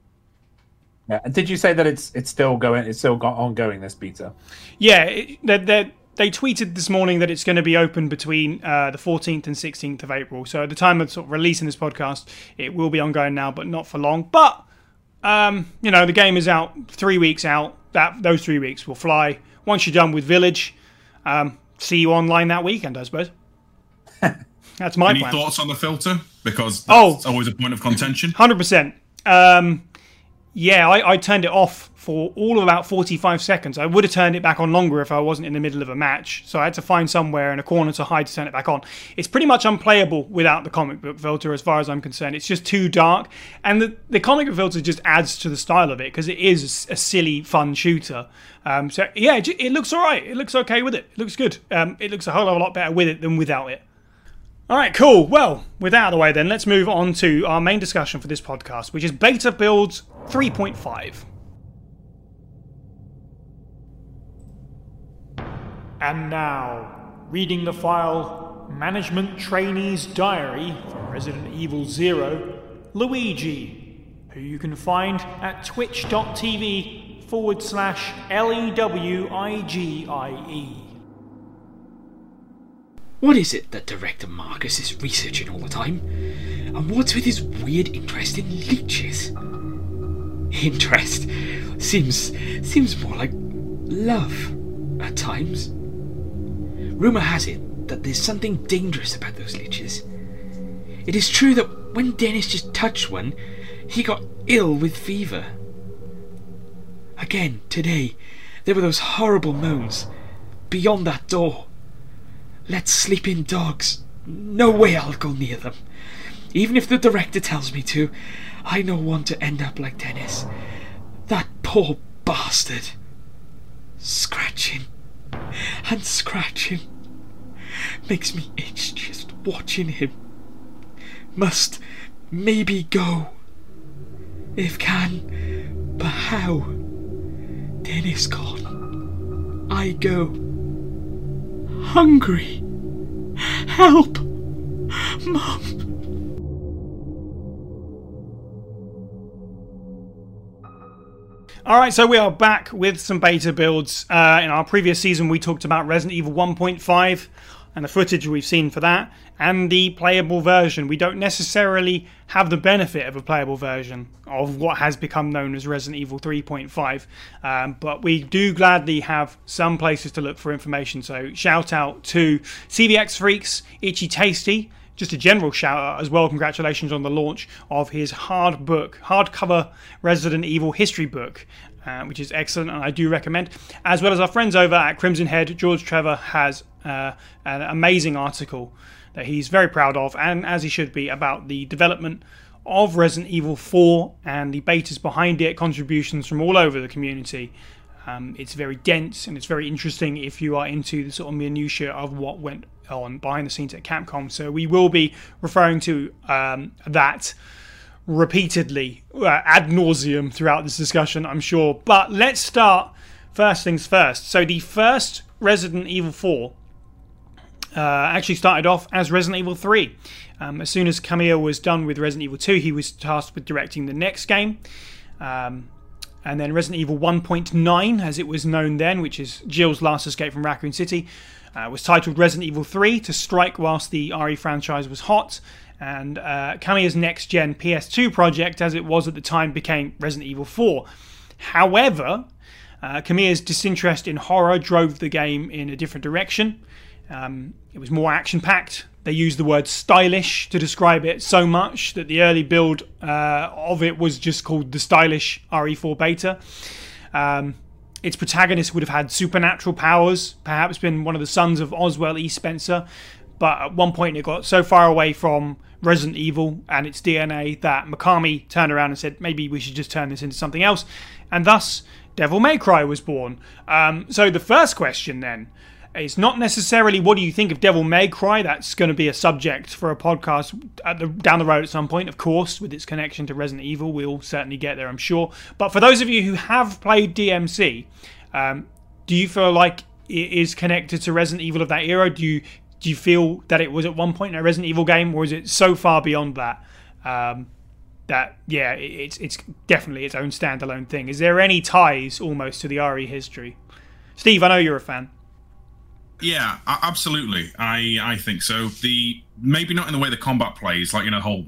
Yeah. And did you say that it's it's still going? It's still got ongoing this beta. Yeah, it, they they tweeted this morning that it's going to be open between uh, the 14th and 16th of April. So at the time of sort of releasing this podcast, it will be ongoing now, but not for long. But um, you know, the game is out three weeks out. That those three weeks will fly. Once you're done with Village, um, see you online that weekend, I suppose. *laughs* That's my Any plan. thoughts on the filter? Because Oh. always a point of contention. Hundred percent. Um, yeah, I, I turned it off for all of about forty-five seconds. I would have turned it back on longer if I wasn't in the middle of a match. So I had to find somewhere in a corner to hide to turn it back on. It's pretty much unplayable without the comic book filter, as far as I'm concerned. It's just too dark, and the the comic book filter just adds to the style of it because it is a silly, fun shooter. Um, so yeah, it, it looks all right. It looks okay with it. It looks good. Um, it looks a whole lot better with it than without it. All right, cool. Well, with that out of the way, then let's move on to our main discussion for this podcast, which is beta builds 3.5. And now, reading the file Management Trainee's Diary from Resident Evil Zero, Lewigie, who you can find at twitch.tv forward slash L E W I G I E. What is it that Director Marcus is researching all the time? And what's with his weird interest in leeches? Interest seems seems more like love at times. Rumor has it that there's something dangerous about those leeches. It is true that when Dennis just touched one, he got ill with fever. Again, today, there were those horrible moans beyond that door. Let's sleep in dogs. No way I'll go near them. Even if the director tells me to, I don't want to end up like Dennis. That poor bastard. Scratching and scratching makes me itch just watching him. Must maybe go. If can, but how? Dennis gone. I go hungry. Help! Mom. All right, so we are back with some beta builds. Uh, in our previous season, we talked about Resident Evil 1.5 and the footage we've seen for that, and the playable version. We don't necessarily have the benefit of a playable version of what has become known as Resident Evil 3.5, um, but we do gladly have some places to look for information. So, shout out to CVX Freaks, Itchy Tasty just a general shout out as well. Congratulations on the launch of his hard book, hardcover Resident Evil history book, uh, which is excellent and I do recommend. As well as our friends over at Crimson Head, George Trevor has uh, an amazing article that he's very proud of, and as he should be, about the development of Resident Evil 4 and the betas behind it, contributions from all over the community. Um, it's very dense and it's very interesting if you are into the sort of minutiae of what went on behind the scenes at Capcom. So we will be referring to um, that repeatedly uh, ad nauseum throughout this discussion, I'm sure. But let's start first things first. So the first Resident Evil 4 uh, actually started off as Resident Evil 3. Um, as soon as Kamiya was done with Resident Evil 2, he was tasked with directing the next game. Um, and then Resident Evil 1.9, as it was known then, which is Jill's last escape from Raccoon City, uh, was titled Resident Evil 3 to strike whilst the RE franchise was hot. And uh, Kamiya's next gen PS2 project, as it was at the time, became Resident Evil 4. However, uh, Kamiya's disinterest in horror drove the game in a different direction. Um, it was more action packed. They used the word stylish to describe it so much that the early build uh, of it was just called the stylish RE4 beta. Um, its protagonist would have had supernatural powers, perhaps been one of the sons of Oswell E. Spencer, but at one point it got so far away from Resident Evil and its DNA that Mikami turned around and said, maybe we should just turn this into something else. And thus, Devil May Cry was born. Um, so the first question then it's not necessarily what do you think of Devil May Cry. That's going to be a subject for a podcast the, down the road at some point, of course, with its connection to Resident Evil. We'll certainly get there, I'm sure. But for those of you who have played DMC, um, do you feel like it is connected to Resident Evil of that era? Do you do you feel that it was at one point a Resident Evil game, or is it so far beyond that? Um, that yeah, it's it's definitely its own standalone thing. Is there any ties almost to the RE history? Steve, I know you're a fan. Yeah, absolutely. I I think so. The maybe not in the way the combat plays, like you know, whole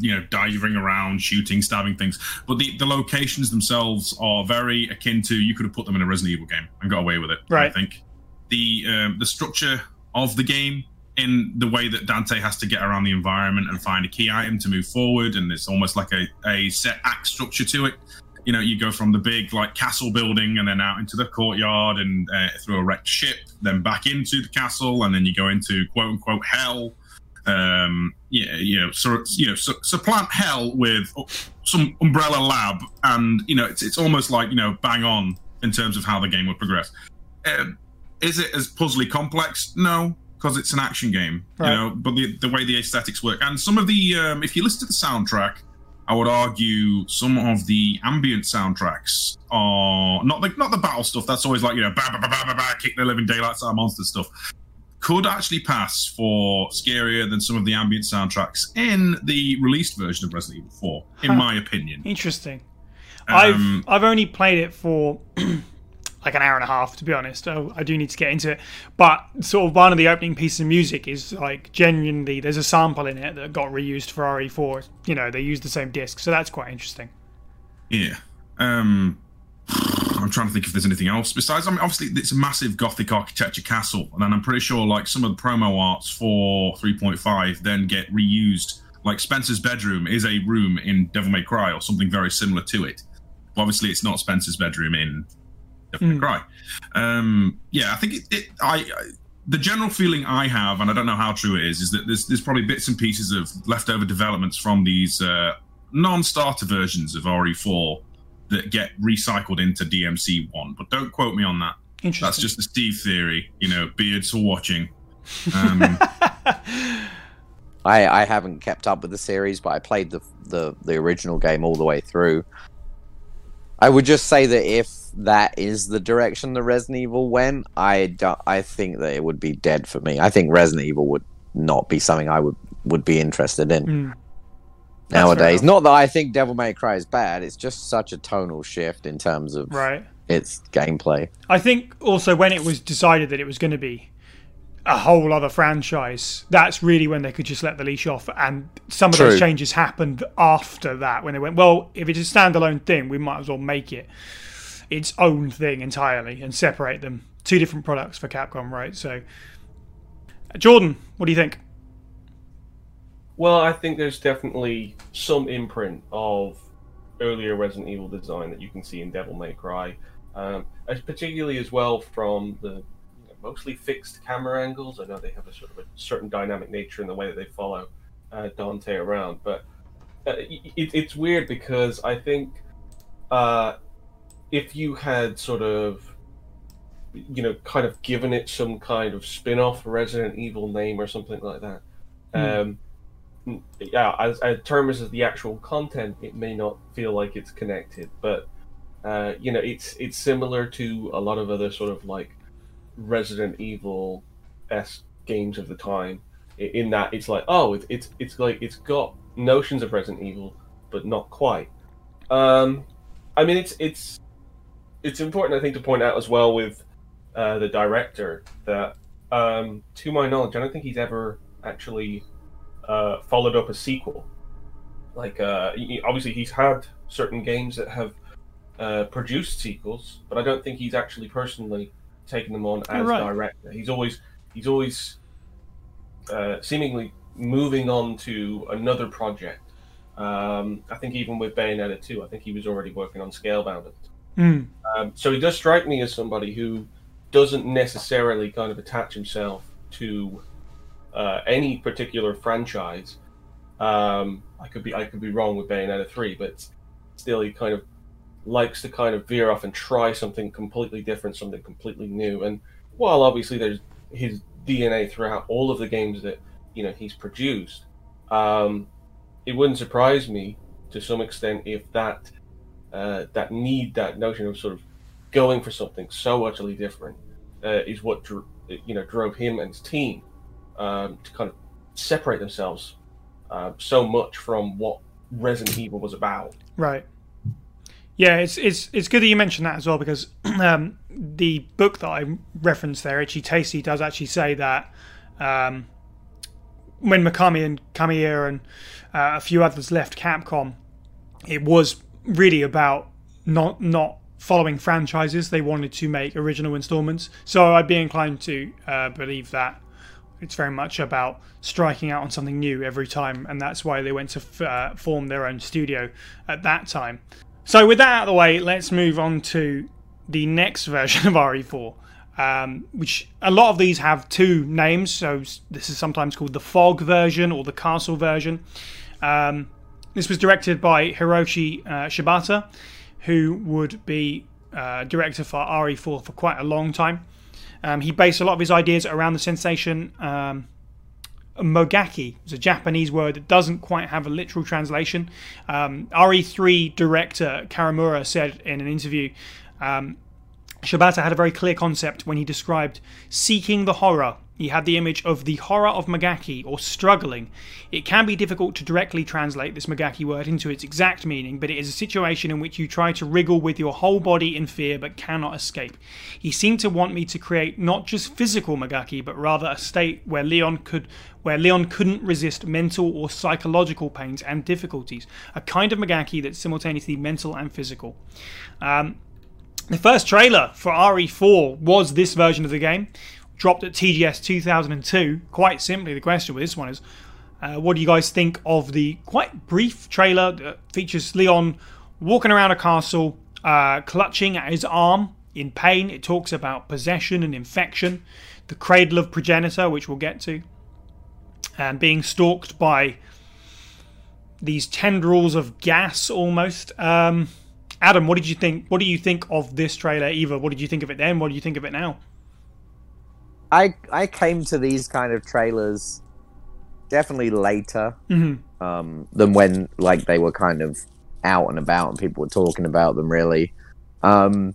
you know diving around, shooting, stabbing things, but the the locations themselves are very akin to you could have put them in a Resident Evil game and got away with it. Right. I think the um, the structure of the game in the way that Dante has to get around the environment and find a key item to move forward, and it's almost like a, a set act structure to it you know, you go from the big like castle building and then out into the courtyard and uh, through a wrecked ship, then back into the castle, and then you go into quote unquote hell. Um, yeah, you know, so you know, so, supplant hell with some umbrella lab, and you know, it's it's almost like you know, bang on in terms of how the game would progress. Um, is it as puzzly complex? No, because it's an action game, right. you know. But the the way the aesthetics work, and some of the um, if you listen to the soundtrack I would argue some of the ambient soundtracks are not the not the battle stuff. That's always like you know, bah, bah, bah, bah, kick the living daylights out of monster stuff. Could actually pass for scarier than some of the ambient soundtracks in the released version of Resident Evil 4, in huh. my opinion. Interesting. Um, I've I've only played it for *clears throat* like an hour and a half to be honest. I, I do need to get into it, but sort of one of the opening pieces of music is like genuinely there's a sample in it that got reused for RE4. You know, they used the same disc, so that's quite interesting. Yeah. Um, I'm trying to think if there's anything else besides. I mean, obviously it's a massive Gothic architecture castle, and then I'm pretty sure like some of the promo arts for 3.5 then get reused. Like Spencer's bedroom is a room in Devil May Cry or something very similar to it. obviously, it's not Spencer's bedroom in Devil mm. Cry. Um, yeah, I think it, it I, I, the general feeling I have, and I don't know how true it is, is that there's there's probably bits and pieces of leftover developments from these uh, non-starter versions of RE4 that get recycled into DMC one. But don't quote me on that. That's just the Steve theory. You know, beards for watching. Um, *laughs* I I haven't kept up with the series, but I played the the the original game all the way through. I would just say that if that is the direction the Resident Evil went, I don't, I think that it would be dead for me. I think Resident Evil would not be something I would would be interested in Mm. Nowadays. Not that I think Devil May Cry is bad. It's just such a tonal shift in terms of Right. its gameplay. I think also when it was decided that it was going to be a whole other franchise, that's really when they could just let the leash off. And some of those changes happened after that when they went, well, if it's a standalone thing, we might as well make it its own thing entirely and separate them. Two different products for Capcom, right? So, Jordan, what do you think? Well, I think there's definitely some imprint of earlier Resident Evil design that you can see in Devil May Cry, um, particularly as well from the mostly fixed camera angles. I know they have a sort of a certain dynamic nature in the way that they follow uh, Dante around, but uh, it, it's weird because I think uh, if you had sort of you know kind of given it some kind of spin-off Resident Evil name or something like that. Um, yeah, as, as terms of the actual content, it may not feel like it's connected, but uh, you know, it's it's similar to a lot of other sort of like Resident Evil s games of the time, in that it's like, oh, it, it's it's like it's got notions of Resident Evil, but not quite. Um, I mean, it's it's it's important, I think, to point out as well with uh, the director that, um, to my knowledge, I don't think he's ever actually uh, followed up a sequel. Like, uh, he- obviously, he's had certain games that have uh, produced sequels, but I don't think he's actually personally taken them on as right. director. He's always he's always uh, seemingly moving on to another project. Um, I think even with Bayonetta 2, I think he was already working on Scalebound. at the Mm. um, so he does strike me as somebody who doesn't necessarily kind of attach himself to uh, any particular franchise. Um, I could be I could be wrong with Bayonetta three, but still he kind of likes to kind of veer off and try something completely different, something completely new. And while obviously there's his DNA throughout all of the games that you know he's produced, um, it wouldn't surprise me to some extent if that uh, that need, that notion of sort of going for something so utterly different, uh, is what dr- you know drove him and his team um, to kind of separate themselves uh, so much from what Resident Evil was about. Right. Yeah, it's it's it's good that you mentioned that as well because *clears throat* um, the book that I referenced there, Itchy Tasty, does actually say that um, when Mikami and Kamiya and uh, a few others left Capcom, it was really about not not following franchises. They wanted to make original installments. So I'd be inclined to uh, believe that it's very much about striking out on something new every time, and that's why they went to f- uh, form their own studio at that time. So, with that out of the way, let's move on to the next *laughs* version of RE4, um, which a lot of these have two names. So, this is sometimes called the Fog version or the Castle version. Um, this was directed by Hiroshi uh, Shibata, who would be uh, director for RE4 for quite a long time. Um, he based a lot of his ideas around the sensation um, Mogaki. It's a Japanese word that doesn't quite have a literal translation. Um, RE3 director Karamura said in an interview um, Shibata had a very clear concept when he described seeking the horror. He had the image of the horror of Magaki, or struggling. It can be difficult to directly translate this Magaki word into its exact meaning, but it is a situation in which you try to wriggle with your whole body in fear but cannot escape. He seemed to want me to create not just physical Magaki, but rather a state where Leon could where Leon couldn't resist mental or psychological pains and difficulties. A kind of Magaki that's simultaneously mental and physical. Um, the first trailer for RE4 was this version of the game, dropped at TGS 2002. Quite simply, the question with this one is uh, what do you guys think of the quite brief trailer that features Leon walking around a castle, uh, clutching at his arm in pain? It talks about possession and infection, the cradle of progenitor, which we'll get to, and being stalked by these tendrils of gas almost. Um, Adam, what did you think? What do you think of this trailer? Eva, what did you think of it then? What do you think of it now? I I came to these kind of trailers definitely later Mhm. um, than when like they were kind of out and about and people were talking about them really. Um,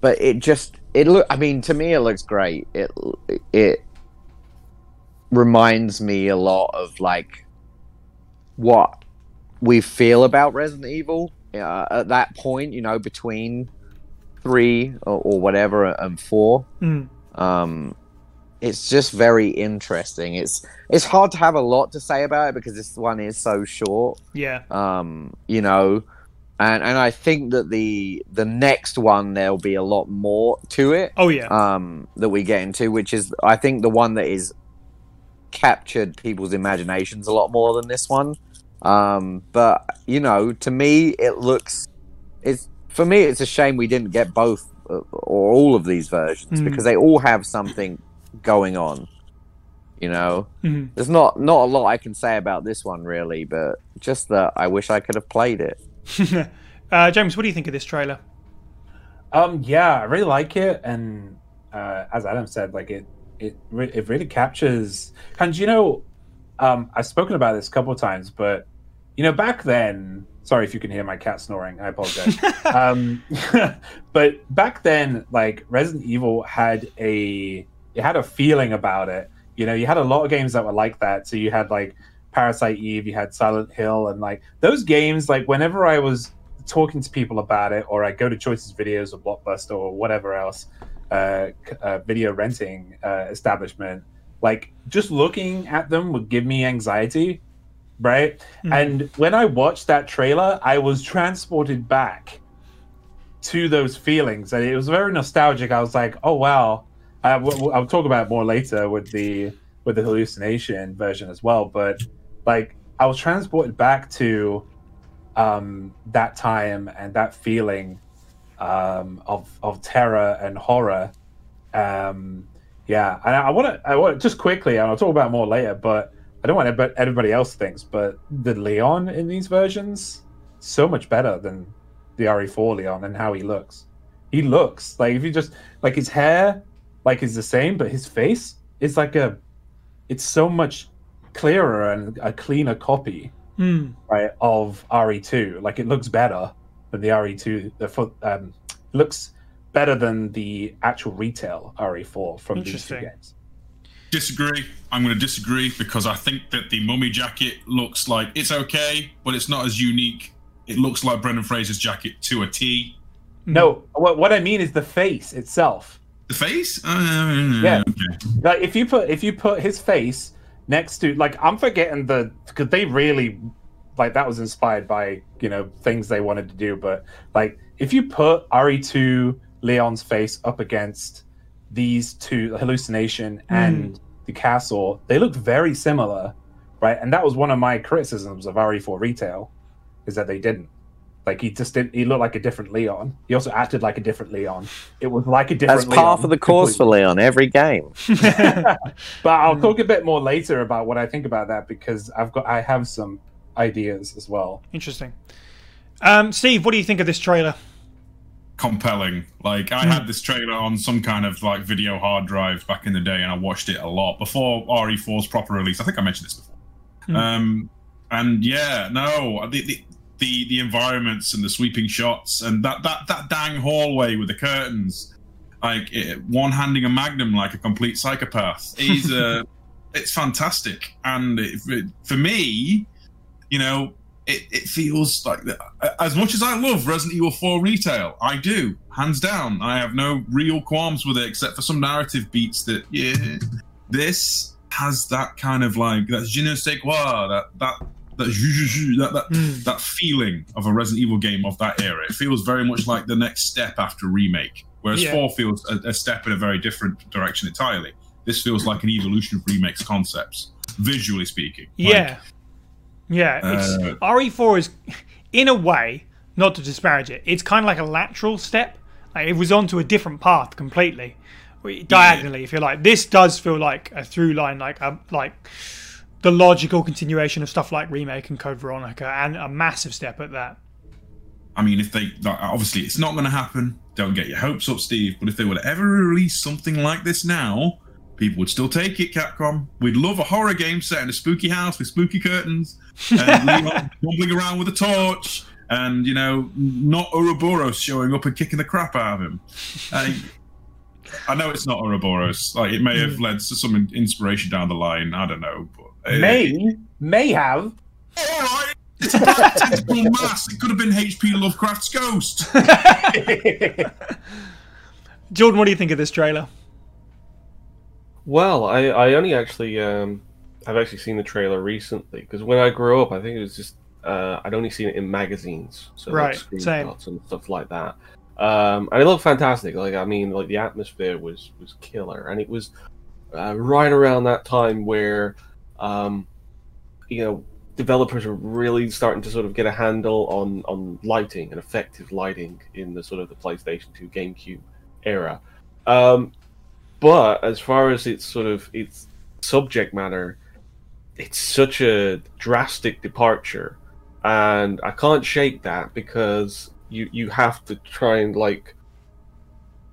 but it just it look. I mean, to me, it looks great. It it reminds me a lot of like what we feel about Resident Evil uh, at that point. You know, between three or, or whatever and four. Mm. Um, it's just very interesting. It's it's hard to have a lot to say about it because this one is so short. Yeah. Um, you know, and and I think that the the next one there'll be a lot more to it. Oh yeah. Um, that we get into, which is I think the one that is captured people's imaginations a lot more than this one. Um, but you know, to me, it looks it's for me. It's a shame we didn't get both uh, or all of these versions Mm. because they all have something going on. You know, Mhm. there's not not a lot I can say about this one really, but just that I wish I could have played it. *laughs* uh, James, what do you think of this trailer? Um, yeah, I really like it, and uh, as Adam said, like it, it, re- it really captures. And you know, um, I've spoken about this a couple of times, but you know, back then. Sorry if you can hear my cat snoring. I apologize. *laughs* um, *laughs* but back then, like Resident Evil had a it had a feeling about it. You know, you had a lot of games that were like that. So you had like Parasite Eve, you had Silent Hill, and like those games. Like whenever I was talking to people about it, or I go to Choices Videos or Blockbuster or whatever else, uh, uh, video renting uh, establishment, like just looking at them would give me anxiety, right? And when I watched that trailer, I was transported back to those feelings, and it was very nostalgic. I was like, "Oh wow!" I, w- I'll talk about it more later with the with the hallucination version as well. But like, I was transported back to um, that time and that feeling um, of of terror and horror. Um, yeah, and I want to I want just quickly, and I'll talk about it more later. But I don't want what everybody else thinks, but the Leon in these versions so much better than the RE4 Leon and how he looks. He looks like if you just like his hair, like is the same, but his face is like a, it's so much clearer and a cleaner copy, Mm. right, of RE2. Like it looks better than the RE2. The foot um, looks better than the actual retail RE4 from these two games. Disagree. I'm going to disagree because I think that the mummy jacket looks like it's okay, but it's not as unique. It looks like Brendan Fraser's jacket to a T. No, what what I mean is the face itself. The face? Uh, Yeah. okay. Like if you put if you put his face next to like I'm forgetting the because they really like that was inspired by you know things they wanted to do, but like if you put RE2 Leon's face up against these two hallucination and the castle, they look very similar, right? And that was one of my criticisms of RE4 retail is that they didn't. Like he just didn't. He looked like a different Leon. He also acted like a different Leon. It was like a different. That's part Leon, of the course for. Leon every game. *laughs* But I'll talk a bit more later about what I think about that because I've got I have some ideas as well. Interesting. Um, Steve, what do you think of this trailer? Compelling. Like I had this trailer on some kind of like video hard drive back in the day, and I watched it a lot before RE4's proper release. I think I mentioned this before. Um, and yeah, no, the, the the the environments and the sweeping shots and that that that dang hallway with the curtains, like it, one handing a magnum like a complete psychopath. He's *laughs* uh, it's fantastic, and it, it- for me, you know, it, it feels like that. As much as I love Resident Evil 4 retail, I do, hands down. I have no real qualms with it except for some narrative beats that, yeah, this has that kind of like, that je ne sais quoi, that, that, that, that, that, Mm. that feeling of a Resident Evil game of that era. It feels very much like the next step after remake, whereas Yeah. 4 feels a, a step in a very different direction entirely. This feels like an evolution of remakes concepts, visually speaking. Like, Yeah. Yeah. It's, Uh, RE4 is, in a way, not to disparage it, it's kind of like a lateral step. Like it was onto a different path completely, diagonally, if you like. This does feel like a through line, like a, like the logical continuation of stuff like Remake and Code Veronica, and a massive step at that. I mean, if they like, obviously it's not going to happen. Don't get your hopes up, Steve. But if they were to ever release something like this now, people would still take it. Capcom, we'd love a horror game set in a spooky house with spooky curtains and *laughs* Leon bumbling around with a torch, and you know, not Ouroboros showing up and kicking the crap out of him. Uh, I know it's not Ouroboros. Like it may have led to some inspiration down the line. I don't know, but uh, May may have. All right. It's a black tentacle *laughs* mass. It could have been H.P. Lovecraft's ghost. *laughs* Jordan, what do you think of this trailer? Well, I, I only actually um, I've actually seen the trailer recently because when I grew up, I think it was just uh, I'd only seen it in magazines, so Right, like same. screenshots and stuff like that. Um, and it looked fantastic. Like I mean, like the atmosphere was was killer, and it was uh, right around that time where um, you know developers were really starting to sort of get a handle on on lighting and effective lighting in the sort of the PlayStation 2 GameCube era. Um, but as far as its sort of its subject matter, it's such a drastic departure, and I can't shake that because you you have to try and like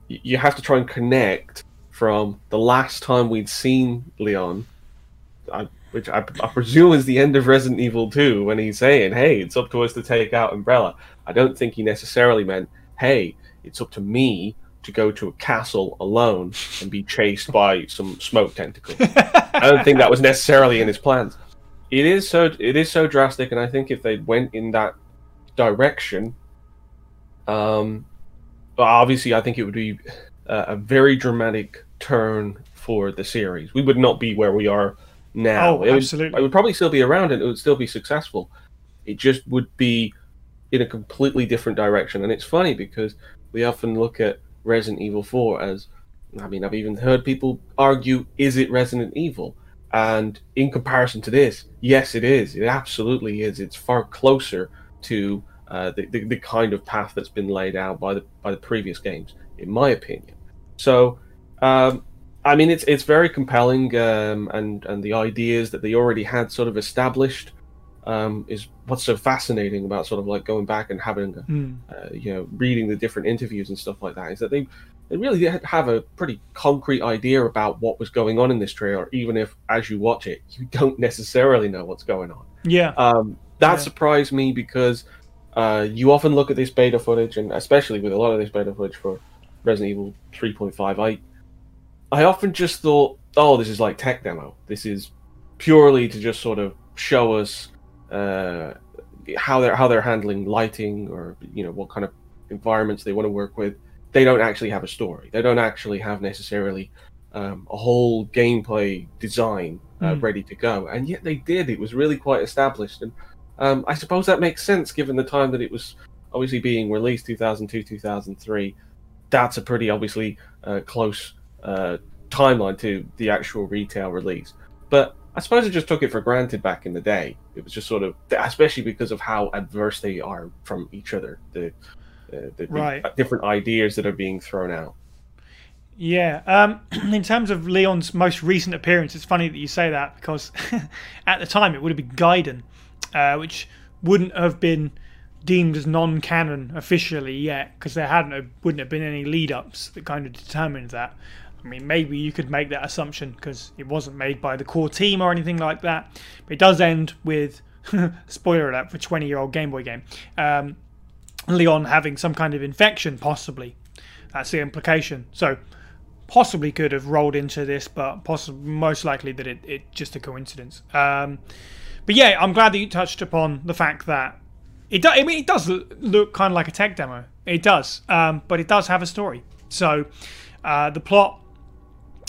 you have to try and connect from the last time we'd seen Leon, I, which I, I presume is the end of Resident Evil 2, when he's saying, "Hey, it's up to us to take out Umbrella." I don't think he necessarily meant, "Hey, it's up to me." To go to a castle alone and be chased by some smoke tentacle. *laughs* I don't think that was necessarily in his plans. It is so it is so drastic, and I think if they went in that direction, um, but obviously I think it would be a, a very dramatic turn for the series. We would not be where we are now. Oh, it would, absolutely. it would probably still be around, and it would still be successful. It just would be in a completely different direction. And it's funny because we often look at Resident Evil 4 as I mean, I've even heard people argue, is it Resident Evil? And in comparison to this, yes, it is. It absolutely is. It's far closer to uh, the, the the kind of path that's been laid out by the by the previous games, in my opinion. So, um, I mean, it's it's very compelling, um, and and the ideas that they already had sort of established um, is what's so fascinating about sort of like going back and having a, Hmm. uh, you know reading the different interviews and stuff like that is that they they really did have a pretty concrete idea about what was going on in this trailer even if as you watch it you don't necessarily know what's going on Yeah. um, that Yeah. surprised me because uh, you often look at this beta footage and especially with a lot of this beta footage for resident evil 3.5 i i often just thought oh this is like tech demo this is purely to just sort of show us uh, how they're how they're handling lighting or you know what kind of environments they want to work with. They don't actually have a story. They don't actually have necessarily um, a whole gameplay design uh, Mm. ready to go, and yet they did. It was really quite established, and um, I suppose that makes sense given the time that it was obviously being released 2002 2003. That's a pretty obviously uh, close uh, timeline to the actual retail release, but I suppose I just took it for granted back in the day. It was just sort of, especially because of how adverse they are from each other, the, uh, the, Right. different ideas that are being thrown out. Yeah. Um, *clears throat* in terms of Leon's most recent appearance, it's funny that you say that because *laughs* at the time it would have been Gaiden, uh, which wouldn't have been deemed as non-canon officially yet because there hadn't wouldn't have been any lead-ups that kind of determined that. I mean, maybe you could make that assumption because it wasn't made by the core team or anything like that. But it does end with *laughs* spoiler alert for 20-year-old Game Boy game. Um, Leon having some kind of infection, possibly. That's the implication. So possibly could have rolled into this, but possibly most likely that it, it just a coincidence. Um, but yeah, I'm glad that you touched upon the fact that it does. I mean, it does look kind of like a tech demo. It does, um, but it does have a story. So uh, the plot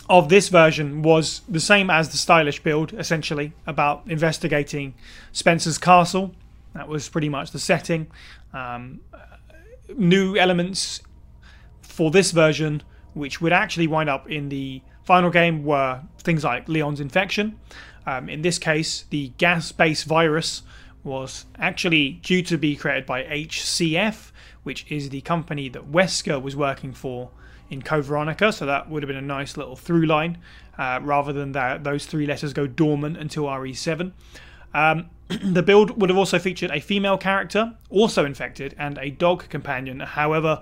of this version was the same as the stylish build, essentially about investigating Spencer's castle. That was pretty much the setting. Um, new elements for this version, which would actually wind up in the final game, were things like Leon's infection. Um, in this case, the gas based virus was actually due to be created by HCF, which is the company that Wesker was working for in Code Veronica. So that would have been a nice little through line uh, rather than that those three letters go dormant until RE7. Um, *clears throat* the build would have also featured a female character, also infected, and a dog companion. However,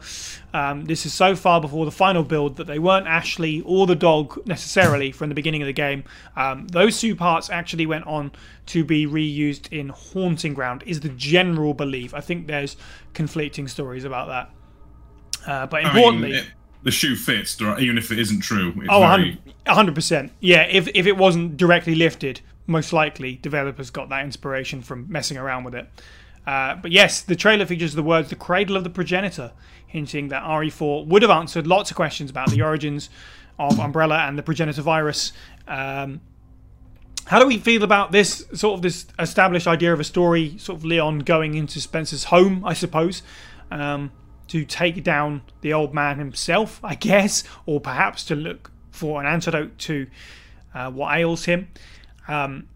um, this is so far before the final build that they weren't Ashley or the dog necessarily from the beginning of the game. Um, those two parts actually went on to be reused in Haunting Ground, is the general belief. I think there's conflicting stories about that. Uh, but I mean, importantly, it, the shoe fits, even if it isn't true. It's Oh, very, 100 percent. Yeah, if if it wasn't directly lifted, most likely developers got that inspiration from messing around with it. Uh, but yes, the trailer features the words "the cradle of the progenitor," hinting that RE4 would have answered lots of questions about the origins of Umbrella and the progenitor virus. Um, how do we feel about this sort of this established idea of a story, sort of Leon going into Spencer's home, I suppose, um, to take down the old man himself, I guess, or perhaps to look for an antidote to uh, what ails him. Um,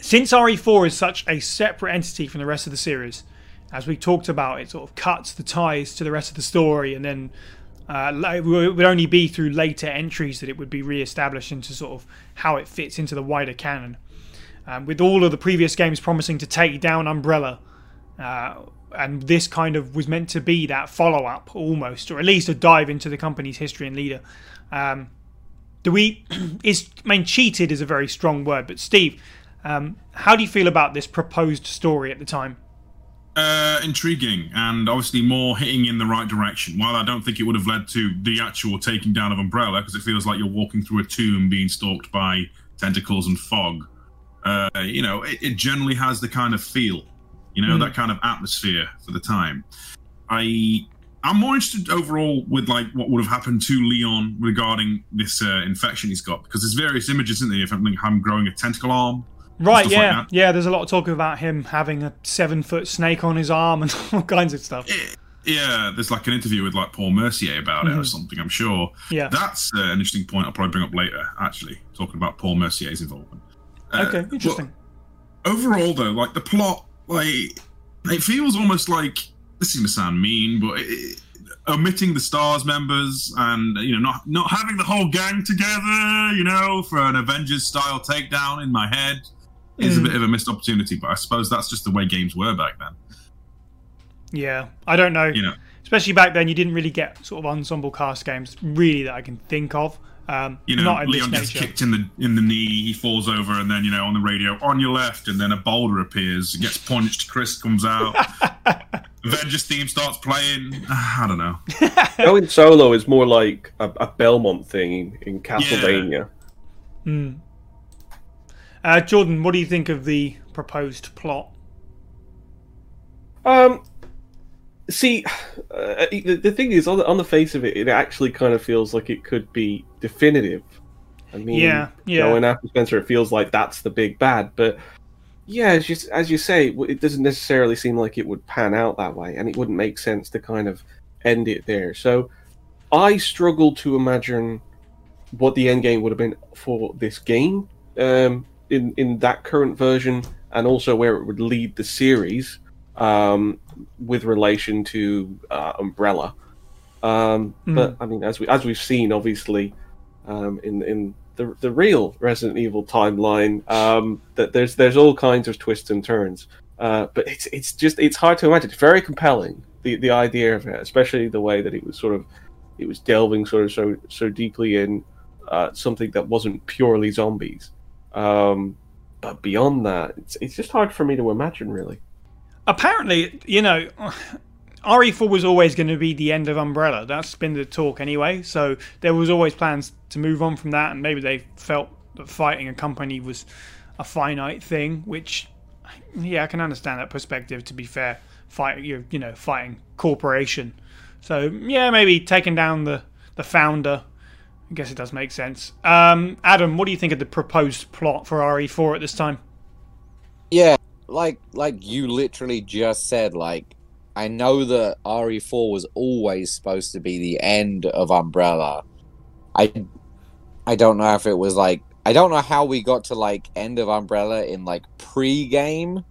since RE4 is such a separate entity from the rest of the series, as we talked about, it sort of cuts the ties to the rest of the story, and then uh, it would only be through later entries that it would be re-established into sort of how it fits into the wider canon. Um, with all of the previous games promising to take down Umbrella, uh, and this kind of was meant to be that follow-up almost, or at least a dive into the company's history and leader. Um, do we? *clears throat* is I mean, cheated is a very strong word, but Steve, um, how do you feel about this proposed story at the time? uh, intriguing and obviously more hitting in the right direction. While I don't think it would have led to the actual taking down of Umbrella, because it feels like you're walking through a tomb being stalked by tentacles and fog. Uh, you know, it, it generally has the kind of feel, you know, Mm. that kind of atmosphere for the time. I I'm more interested overall with like what would have happened to Leon regarding this uh, infection he's got because there's various images, isn't there? If I'm him growing a tentacle arm, Right, stuff like yeah, yeah. There's a lot of talk about him having a seven-foot snake on his arm and *laughs* all kinds of stuff. Yeah, there's like an interview with like Paul Mercier about it or something. I'm sure. Mm-hmm. Yeah. that's uh, an interesting point. I'll probably bring up later. Actually, talking about Paul Mercier's involvement. Uh, Okay, interesting. overall, though, like the plot, like it feels almost like this is going to sound mean, but it, omitting the stars members and you know not not having the whole gang together, you know, for an Avengers style takedown in my head is Mm. a bit of a missed opportunity. But I suppose that's just the way games were back then. Yeah, I don't know. You know. Especially back then, you didn't really get sort of ensemble cast games really that I can think of. Um, you know, not in Leon this gets kicked in the in the knee, he falls over, and then you know on the radio, on your left, and then a boulder appears, gets punched, Chris comes out, *laughs* Avengers theme starts playing. *sighs* I don't know. *laughs* Going solo is more like a, a Belmont thing in, in Castlevania. Hmm. Uh, Jordan, what do you think of the proposed plot? Um, see, uh, the, the thing is, on the, on the face of it, it actually kind of feels like it could be definitive. I mean, Yeah, yeah. Going after Spencer, it feels like that's the big bad. But yeah, as you, as you say, it doesn't necessarily seem like it would pan out that way, and it wouldn't make sense to kind of end it there. So I struggle to imagine what the end game would have been for this game um, in in that current version, and also where it would lead the series um, with relation to uh, Umbrella. Um, Hmm. But I mean, as we as we've seen, obviously, um, in in the the real Resident Evil timeline, um, that there's there's all kinds of twists and turns. Uh, but it's it's just it's hard to imagine. It's very compelling the the idea of it, especially the way that it was sort of it was delving sort of so so deeply in uh, something that wasn't purely zombies. Um, but beyond that, it's it's just hard for me to imagine, really. Apparently, you know, *sighs* RE4 was always going to be the end of Umbrella. That's been the talk anyway. So there was always plans to move on from that, and maybe they felt that fighting a company was a finite thing. Which, yeah, I can understand that perspective. To be fair, fight you you know fighting corporation. So yeah, maybe taking down the the founder. I guess it does make sense. Um, Adam, what do you think of the proposed plot for RE4 at this time? Yeah, like like you literally just said, like I know that RE4 was always supposed to be the end of Umbrella. I I don't know if it was like I don't know how we got to like end of Umbrella in like pre-game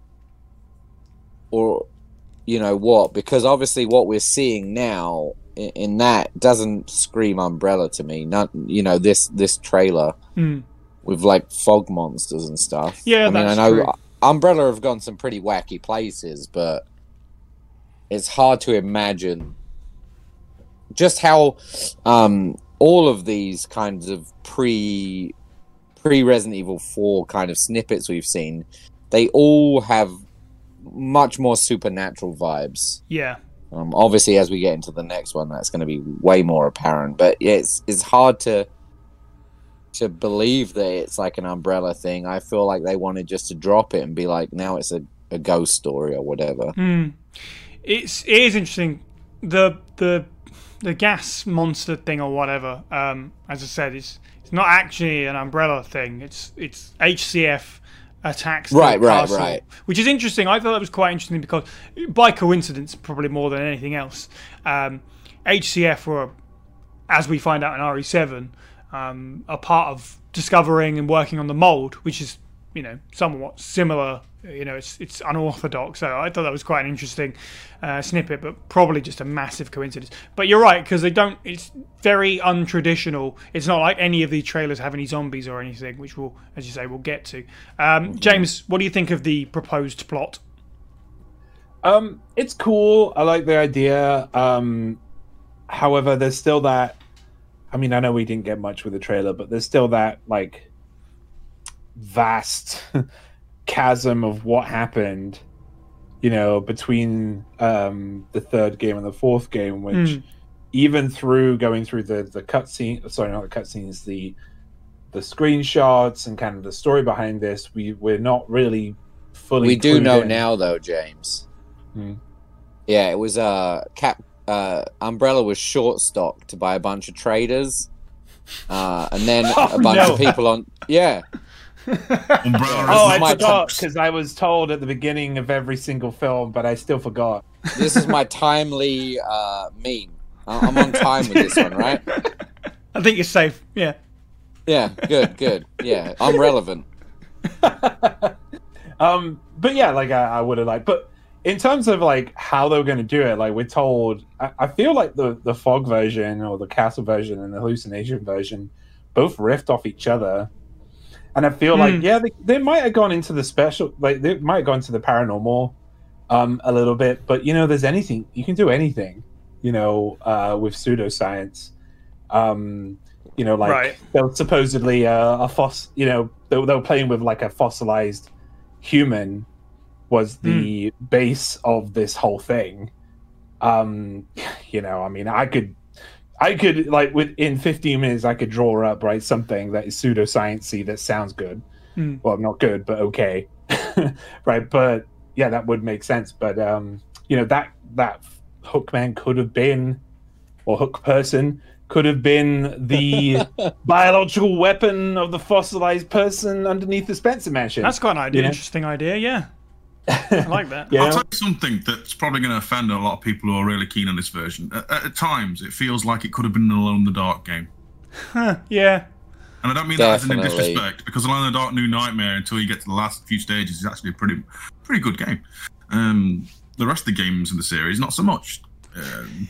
or you know what because obviously what we're seeing now in, in that doesn't scream Umbrella to me. Not you know this this trailer Hmm. with like fog monsters and stuff. Yeah, I mean, I know true. Umbrella have gone some pretty wacky places, but it's hard to imagine just how um, all of these kinds of pre pre Resident Evil Four kind of snippets we've seen, they all have much more supernatural vibes. Yeah, Um, obviously, as we get into the next one, that's going to be way more apparent. But yeah, it's it's hard to to believe that it's like an umbrella thing. I feel like they wanted just to drop it and be like, now it's a, a ghost story or whatever. it's it is interesting the the the gas monster thing or whatever um as i said it's it's not actually an umbrella thing it's it's hcf attacks the Right, right, castle, right. which is interesting i thought that was quite interesting because by coincidence probably more than anything else um hcf were as we find out in re7 um a part of discovering and working on the mold which is you know somewhat similar you know it's it's unorthodox so i thought that was quite an interesting uh, snippet but probably just a massive coincidence but you're right because they don't it's very untraditional it's not like any of these trailers have any zombies or anything which we'll as you say we'll get to um, james what do you think of the proposed plot Um, it's cool. I like the idea. Um, however, there's still that. I mean, I know we didn't get much with the trailer, but there's still that like vast *laughs* chasm of what happened. You know, between um, the third game and the fourth game, which Mm. even through going through the the cutscene, sorry, not the cutscenes, the the screenshots and kind of the story behind this, we we're not really fully. We do know in. now, though, James. Hmm. Yeah, it was uh, Cap. Uh, Umbrella was short stocked by a bunch of traders, uh, and then *laughs* Oh, a bunch no. of people on. Yeah, *laughs* Oh, I my forgot because I was told at the beginning of every single film, but I still forgot. this is my timely uh, meme. I- I'm on time with this one, right? *laughs* i think you're safe yeah Yeah, good, good. Yeah, I'm relevant. Um, but yeah, like I, I would have liked. But in terms of like how they were going to do it, like we're told, I, I feel like the the fog version or the castle version and the hallucination version both riffed off each other. And I feel like Hmm. yeah, they, they might have gone into the special, like they might have gone to the paranormal, um, a little bit. But you know, there's anything you can do anything, you know, uh, with pseudoscience. Um, you know, like Right. they were supposedly uh, a foss. You know, they, they were playing with like a fossilized human was the base of this whole thing. Um, you know, I mean, I could, I could like within 15 minutes, I could draw up right something that is pseudosciencey that sounds good. Hmm. Well, not good, but okay, *laughs* right? But yeah, that would make sense. But um, you know, that that Hookman could have been, or Hook person could have been the *laughs* biological weapon of the fossilized person underneath the Spencer Mansion. that's quite an idea interesting idea yeah i like that Yeah. I'll tell you something that's probably going to offend a lot of people who are really keen on this version. At, at times, it feels like it could have been an Alone in the Dark game. yeah And I don't mean that as in Definitely. disrespect, because Alone in the Dark New Nightmare, until you get to the last few stages, is actually a pretty, pretty good game. Um, the rest of the games in the series, not so much. Um,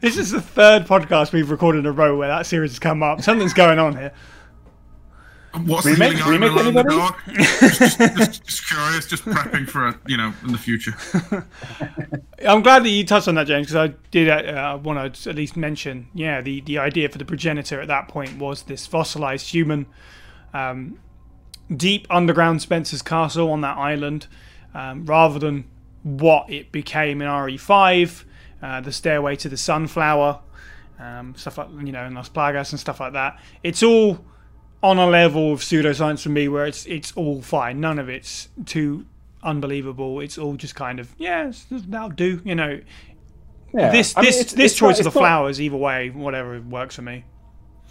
This is the third podcast we've recorded in a row where that series has come up. Something's going on here. What's Remake- the feeling remake on Alone in the anybody? Dark? just, *laughs* just, just, just curious, just prepping for a, you know, in the future. *laughs* I'm glad that you touched on that, James, because I did uh, want to at least mention, yeah, the, the idea for the progenitor at that point was this fossilized human, um, deep underground Spencer's castle on that island, um, rather than what it became in RE5, uh, the stairway to the sunflower, um, stuff like you know, in Las Plagas and stuff like that. It's all on a level of pseudoscience for me where it's it's all fine. None of it's too unbelievable. It's all just kind of yeah, that'll do. You know, Yeah. this I mean, this it's- this it's not- choice of the not- flowers, either way, whatever works for me.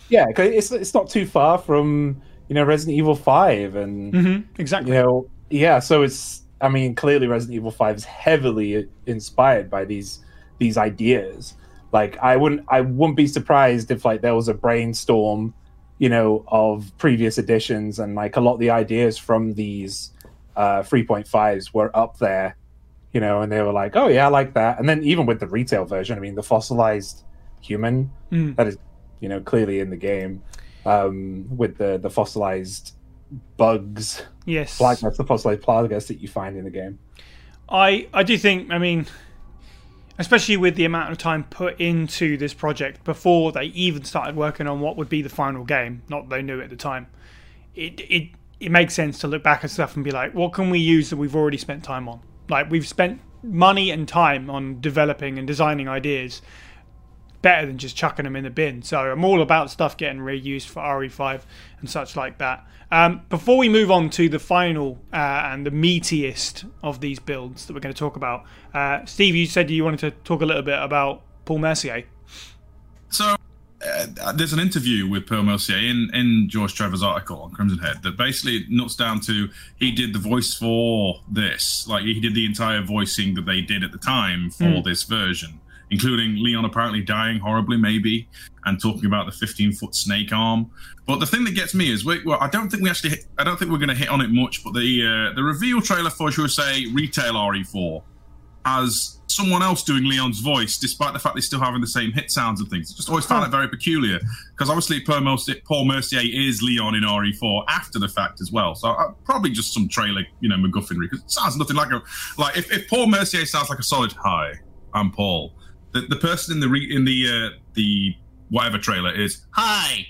Yeah, it's it's not too far from you know Resident Evil Five, and hmm Exactly. you know yeah. So it's I mean clearly Resident Evil Five is heavily inspired by these these ideas. Like I wouldn't I wouldn't be surprised if like there was a brainstorm, you know, of previous editions and like a lot of the ideas from these uh 3.5s were up there, you know, and they were like, oh yeah, I like that. And then even with the retail version, I mean, the fossilized human Mm. that is, you know, clearly in the game um, with the the fossilized bugs. Yes. Plagas, the fossilized plagas that you find in the game. I I do think I mean especially with the amount of time put into this project before they even started working on what would be the final game, not they knew at the time. It it it makes sense to look back at stuff and be like, what can we use that we've already spent time on? Like we've spent money and time on developing and designing ideas better than just chucking them in the bin. So I'm all about stuff getting reused for RE5 and such like that. Um, before we move on to the final uh, and the meatiest of these builds that we're going to talk about, uh, Steve, you said you wanted to talk a little bit about Paul Mercier. So uh, there's an interview with Paul Mercier in, in George Trevor's article on Crimson Head that basically nuts down to he did the voice for this, like he did the entire voicing that they did at the time for Mm. this version, including Leon apparently dying horribly, maybe, and talking about the 15 foot snake arm. But the thing that gets me is, we, well, I don't think we actually, hit, I don't think we're going to hit on it much. But the uh, the reveal trailer for, shall we say, retail RE4 has someone else doing Leon's voice, despite the fact they're still having the same hit sounds and things. I just always found it very peculiar because obviously Paul Mercier, Paul Mercier is Leon in RE4 after the fact as well. So uh, probably just some trailer, you know, MacGuffinry because it sounds nothing like a like if, if Paul Mercier sounds like a solid hi, I'm Paul. The, the person in the re, in the uh, the whatever trailer is hi.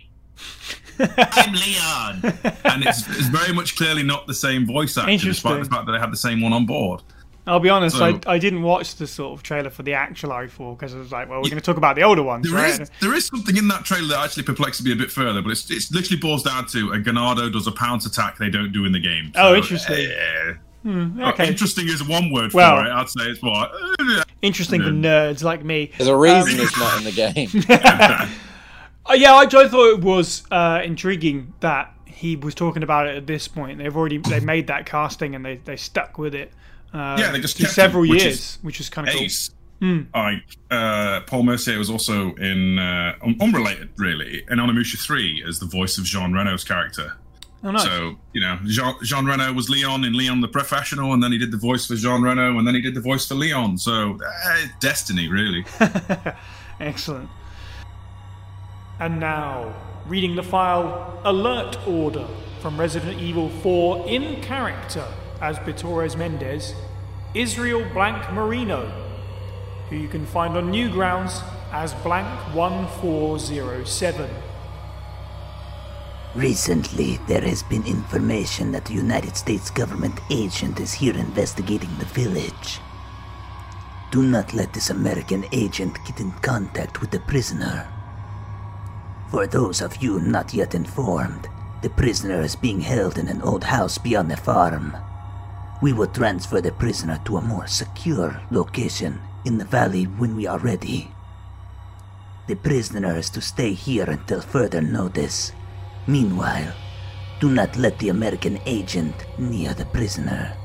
*laughs* I'm Leon, and it's, it's very much clearly not the same voice actor, despite the fact that they had the same one on board. I'll be honest, So- I, I didn't watch the sort of trailer for the actual RE4 because I was like, well, we're going to talk about the older ones, There right? is there is something in that trailer that actually perplexes me a bit further, but it's it's literally boils down to a Ganado does a pounce attack they don't do in the game. Oh, interesting. eh, Hmm, oh, okay. interesting is one word for Well- it. I'd say it's what. eh, *laughs* Interesting for nerds like me. There's a reason it's not in the *laughs* game. Uh, yeah, I, I thought it was uh, intriguing that he was talking about it at this point. They've already they *laughs* made that casting and they, they stuck with it. Uh, Yeah, they just for kept several him, which years, is which is kind of cool. Ace. Like uh, Paul Mercier was also in uh, un- unrelated, really, in Onimusha Three as the voice of Jean Reno's character. Oh, nice. So you know, Jean, Jean Reno was Leon in Leon the Professional, and then he did the voice for Jean Reno, and then he did the voice for Leon. So uh, destiny, really. *laughs* Excellent. And now, reading the file Alert Order from Resident Evil 4 in character as Bitores Mendez, Israel Blank Marino, who you can find on Newgrounds as Blank 1407. Recently, there has been information that the United States government agent is here investigating the village. Do not let this American agent get in contact with the prisoner. For those of you not yet informed, the prisoner is being held in an old house beyond the farm. We will transfer the prisoner to a more secure location in the valley when we are ready. The prisoner is to stay here until further notice. Meanwhile, do not let the American agent near the prisoner.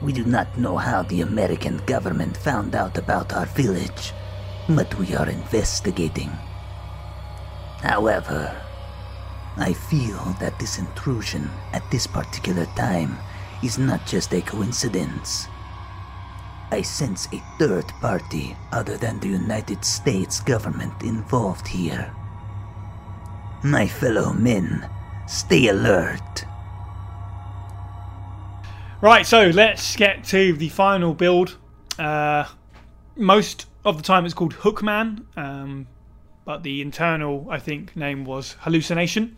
We do not know how the American government found out about our village, but we are investigating. However, I feel that this intrusion at this particular time is not just a coincidence. I sense a third party other than the United States government involved here. My fellow men, stay alert. Right, so let's get to the final build. Uh, most of the time it's called Hookman, um, but the internal, I think, name was Hallucination.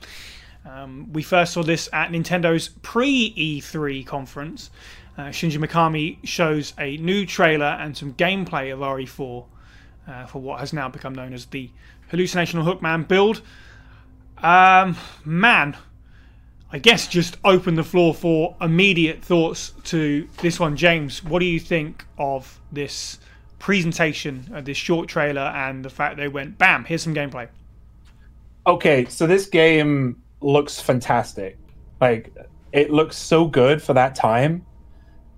Um, we first saw this at Nintendo's pre E3 conference. Uh, Shinji Mikami shows a new trailer and some gameplay of RE4 uh, for what has now become known as the Hallucination or Hookman build. Um, man, I guess just open the floor for immediate thoughts to this one. James, what do you think of this presentation, of this short trailer, and the fact they went, bam, here's some gameplay? Okay, so this game looks fantastic. Like it looks so good for that time.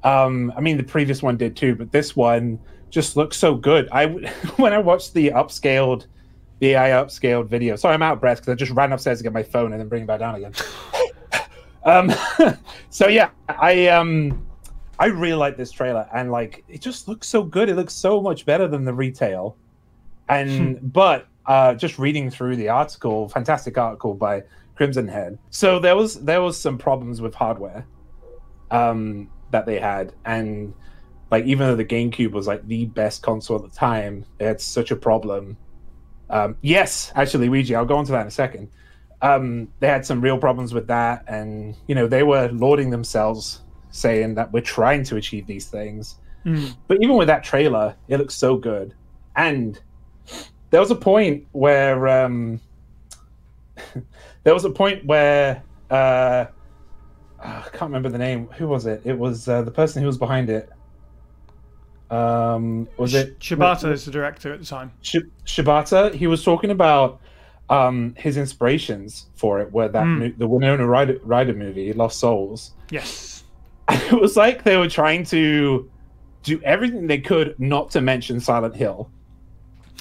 Um, I mean, the previous one did too, but this one just looks so good. I *laughs* when I watched the upscaled, the AI upscaled video. Sorry, I'm out of breath because I just ran upstairs to get my phone and then bring it back down again. *laughs* um, *laughs* so yeah, I um, I really like this trailer and like it just looks so good. It looks so much better than the retail. And but uh, just reading through the article, fantastic article by Crimson Head. So there was there was some problems with hardware um, that they had, and like even though the GameCube was like the best console at the time, they had such a problem. Um, yes, actually, Lewigie, I'll go on to that in a second. Um, they had some real problems with that, and you know they were lauding themselves, saying that we're trying to achieve these things. But even with that trailer, it looks so good. And there was a point where um, *laughs* there was a point where uh, I can't remember the name. Who was it? It was uh, the person who was behind it. Um, was it Shibata is the director at the time. Sh- Shibata? He was talking about um, his inspirations for it, were that Mm. mo- the Winona Ryder, Ryder movie, Lost Souls. Yes. And *laughs* it was like they were trying to do everything they could not to mention Silent Hill.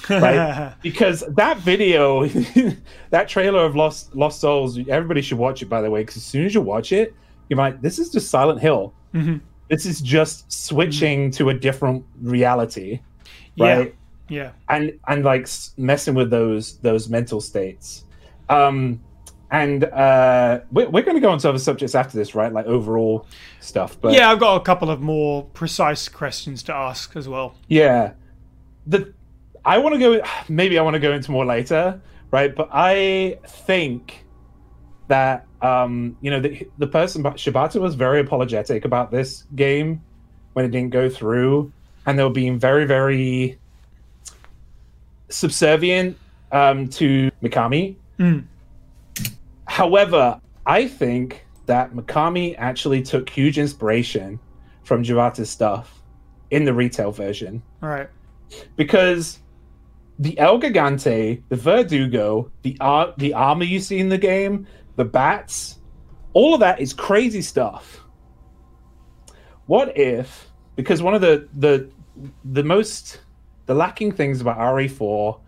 Right? *laughs* because that video, *laughs* that trailer of Lost Lost Souls, everybody should watch it. By the way, because as soon as you watch it, you're like, "This is just Silent Hill. Mhm. This is just switching to a different reality, right? Yeah. And and like messing with those those mental states." Um, and uh, we're, we're going to go on to other subjects after this, right? Like overall stuff. But yeah, I've got a couple of more precise questions to ask as well. Yeah. The I want to go maybe I want to go into more later, right? But I think that um, you know, the the person Shibata was very apologetic about this game when it didn't go through and they were being very very subservient um to Mikami. Mm. However, I think that Mikami actually took huge inspiration from Shibata's stuff in the retail version All right. because the El Gigante, the Verdugo, the ar- the armor you see in the game, the bats, all of that is crazy stuff. What if because one of the the the most the lacking things about RE4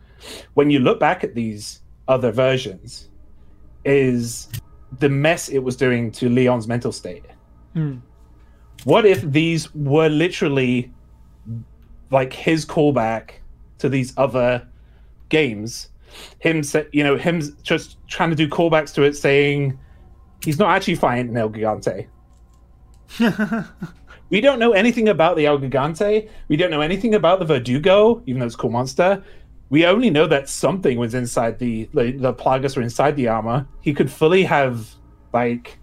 when you look back at these other versions is the mess it was doing to Leon's mental state. Hmm. What if these were literally like his callback to these other games? Him, you know, him just trying to do callbacks to it, saying he's not actually fighting El Gigante. *laughs* we don't know anything about the El Gigante. We don't know anything about the Verdugo, even though it's a cool monster. We only know that something was inside the the, the Plagas were inside the armor. He could fully have like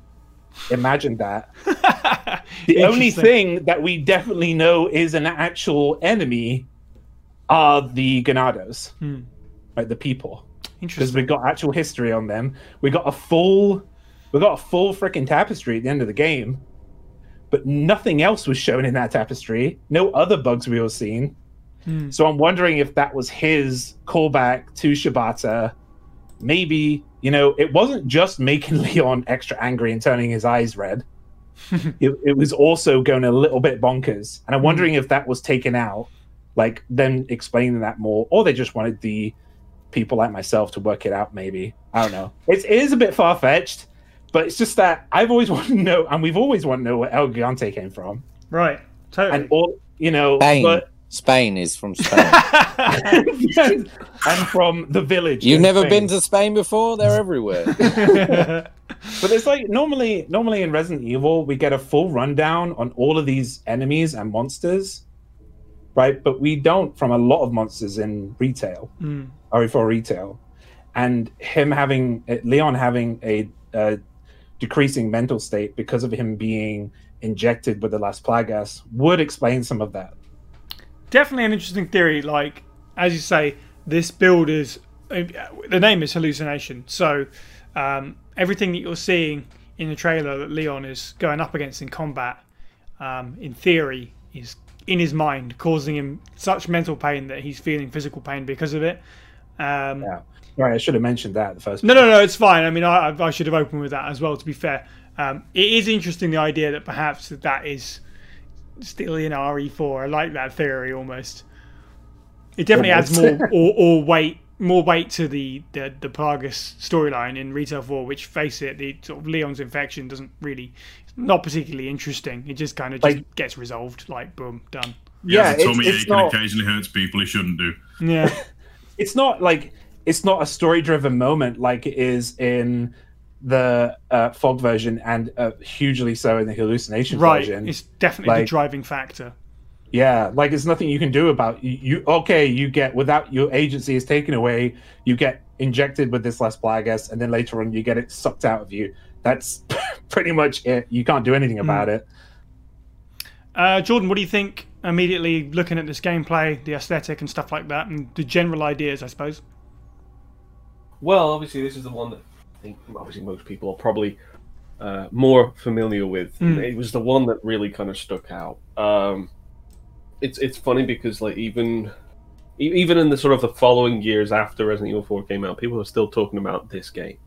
imagined that. *laughs* The only thing that we definitely know is an actual enemy are the Ganados, Hmm. Like the people, because Interesting. we got actual history on them. We got a full, we got a full freaking tapestry at the end of the game, but nothing else was shown in that tapestry. No other bugs we were seeing. Hmm. So I'm wondering if that was his callback to Shibata. Maybe you know it wasn't just making *laughs* Leon extra angry and turning his eyes red. *laughs* it, it was also going a little bit bonkers, and I'm wondering if that was taken out, like them explaining that more, or they just wanted the people like myself to work it out. Maybe I don't know. It's, it is a bit far fetched, but it's just that I've always *laughs* wanted to know, and we've always wanted to know where El Gigante came from, Right. Totally. and all you know, Spain. but Spain is from Spain. *laughs* *laughs* and from the village. You've never Spain. been to Spain before? They're everywhere. But it's like normally, normally in Resident Evil, we get a full rundown on all of these enemies and monsters, right? But we don't from a lot of monsters in retail, Mm. RE4 retail, and him having Leon having a, uh decreasing mental state because of him being injected with the Las Plagas would explain some of that. Definitely an interesting theory. Like, as you say, this build is. uh, The name is hallucination. So, um, everything that you're seeing in the trailer that Leon is going up against in combat, um, in theory, is in his mind, causing him such mental pain that he's feeling physical pain because of it. Um, Yeah. Right, I should have mentioned that the first. No, no, no, it's fine. I mean, I, I should have opened with that as well. To be fair, um, it is interesting the idea that perhaps that, that is still in RE4. I like that theory almost. It definitely adds more or, *laughs* or weight, more weight to the the, the Plagas storyline in Retail 4. Which, face it, the sort of Leon's infection doesn't really, not particularly interesting. It just kind of just Like- gets resolved. Like boom, done. Yeah, the tummy it's, it's ache not. and occasionally hurts people he shouldn't do. Yeah, *laughs* it's not like it's not a story driven moment like it is in the uh, fog version and uh, hugely so in the hallucination right. version It's definitely the driving factor. yeah like there's nothing you can do about you, you okay you get without your agency is taken away you get injected with this Las Plagas and then later on you get it sucked out of you that's *laughs* pretty much it you can't do anything about it Uh, Jordan, what do you think immediately looking at this gameplay, the aesthetic, and stuff like that, and the general ideas, I suppose? Well, obviously, this is the one that I think obviously most people are probably uh, more familiar with. Mm. It was the one that really kind of stuck out. Um, it's it's funny because like even even in the sort of the following years after Resident Evil 4 came out, people are still talking about this game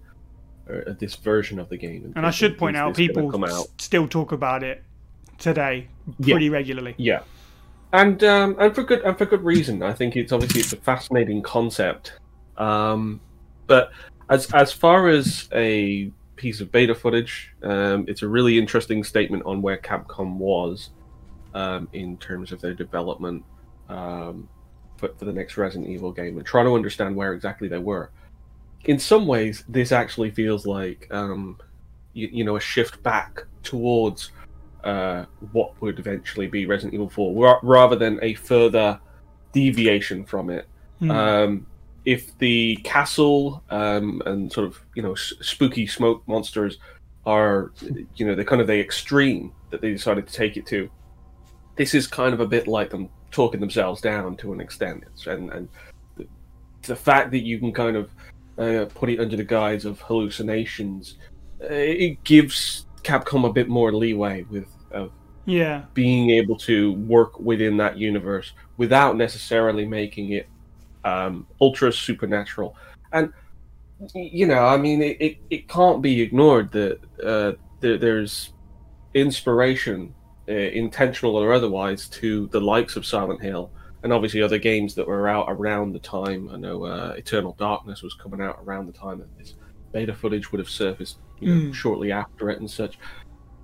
or uh, this version of the game. And I should point out, people out? still talk about it today Yeah. pretty regularly. Yeah, and um, and for good and for good reason. I think it's obviously it's a fascinating concept. Um, but as as far as a piece of beta footage, um, it's a really interesting statement on where Capcom was um, in terms of their development um, for, for the next Resident Evil game, and trying to understand where exactly they were. In some ways, this actually feels like um, you, you know a shift back towards uh, what would eventually be Resident Evil 4, ra- rather than a further deviation from it. Hmm. Um, if the castle um, and sort of you know s- spooky smoke monsters are you know the kind of the extreme that they decided to take it to, this is kind of a bit like them talking themselves down to an extent, and and the, the fact that you can kind of uh, put it under the guise of hallucinations, uh, it gives Capcom a bit more leeway with of yeah. being able to work within that universe without necessarily making it um, ultra supernatural. And you know, I mean, it, it, it can't be ignored that uh, there, there's inspiration, uh, intentional or otherwise, to the likes of Silent Hill. And obviously, other games that were out around the time. I know uh, Eternal Darkness was coming out around the time that this beta footage would have surfaced, you know, Mm. shortly after it and such.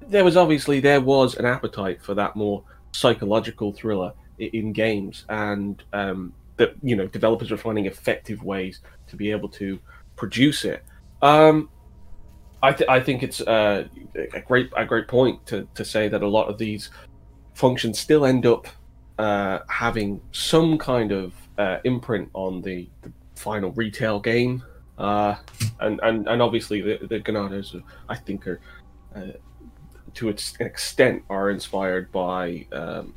There was obviously there was an appetite for that more psychological thriller in games and um, that you know developers were finding effective ways to be able to produce it. Um, I, th- I think it's uh, a great a great point to, to say that a lot of these functions still end up uh, having some kind of uh, imprint on the, the final retail game uh, and, and and obviously the the Ganados I think are uh, to its- an extent are inspired by um,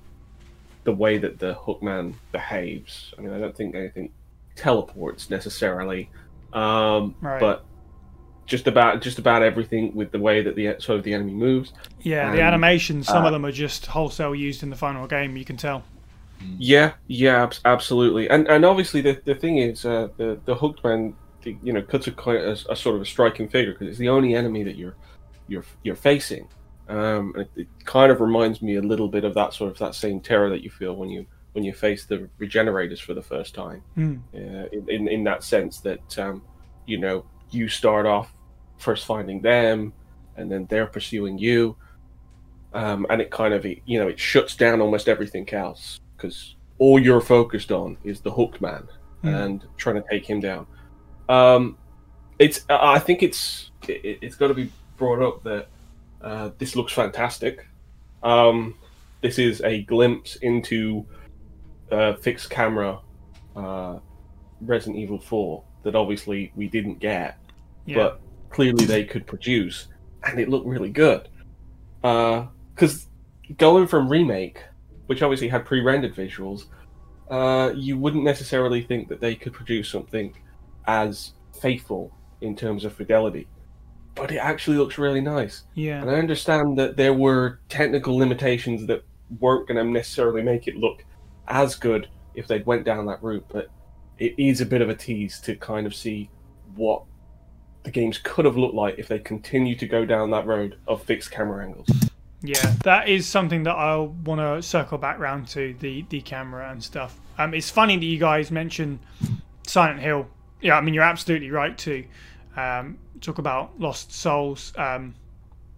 the way that the Hookman behaves. I mean, I don't think anything teleports necessarily, um, Right. but just about just about everything with the way that the sort of the enemy moves. Yeah, the Um, animations, some uh, of them are just wholesale used in the final game, you can tell. Yeah, yeah, abs- absolutely. And and obviously the the thing is uh, the the hooked man, the- you know, cuts a, a, a sort of a striking figure because it's the only enemy that you're you're you're facing. Um, and it, it kind of reminds me a little bit of that sort of that same terror that you feel when you when you face the regenerators for the first time. Hmm. Uh, in, in in that sense that um, you know you start off first finding them, and then they're pursuing you, um, and it kind of you know it shuts down almost everything else because all you're focused on is the hooked man Hmm. and trying to take him down. Um, it's I think it's it, it's got to be brought up that uh, this looks fantastic. Um, this is a glimpse into uh, fixed camera uh, Resident Evil 4 that obviously we didn't get, Yeah. but clearly they could produce, and it looked really good. Because going from remake, which obviously had pre-rendered visuals, uh, you wouldn't necessarily think that they could produce something as faithful in terms of fidelity. But it actually looks really nice. yeah. And I understand that there were technical limitations that weren't going to necessarily make it look as good if they'd went down that route, but it is a bit of a tease to kind of see what the games could have looked like if they continued to go down that road of fixed camera angles. Yeah, that is something that I'll want to circle back round to the the camera and stuff. Um, it's funny that you guys mention Silent Hill. Yeah, I mean you're absolutely right to um, talk about Lost Souls. Um,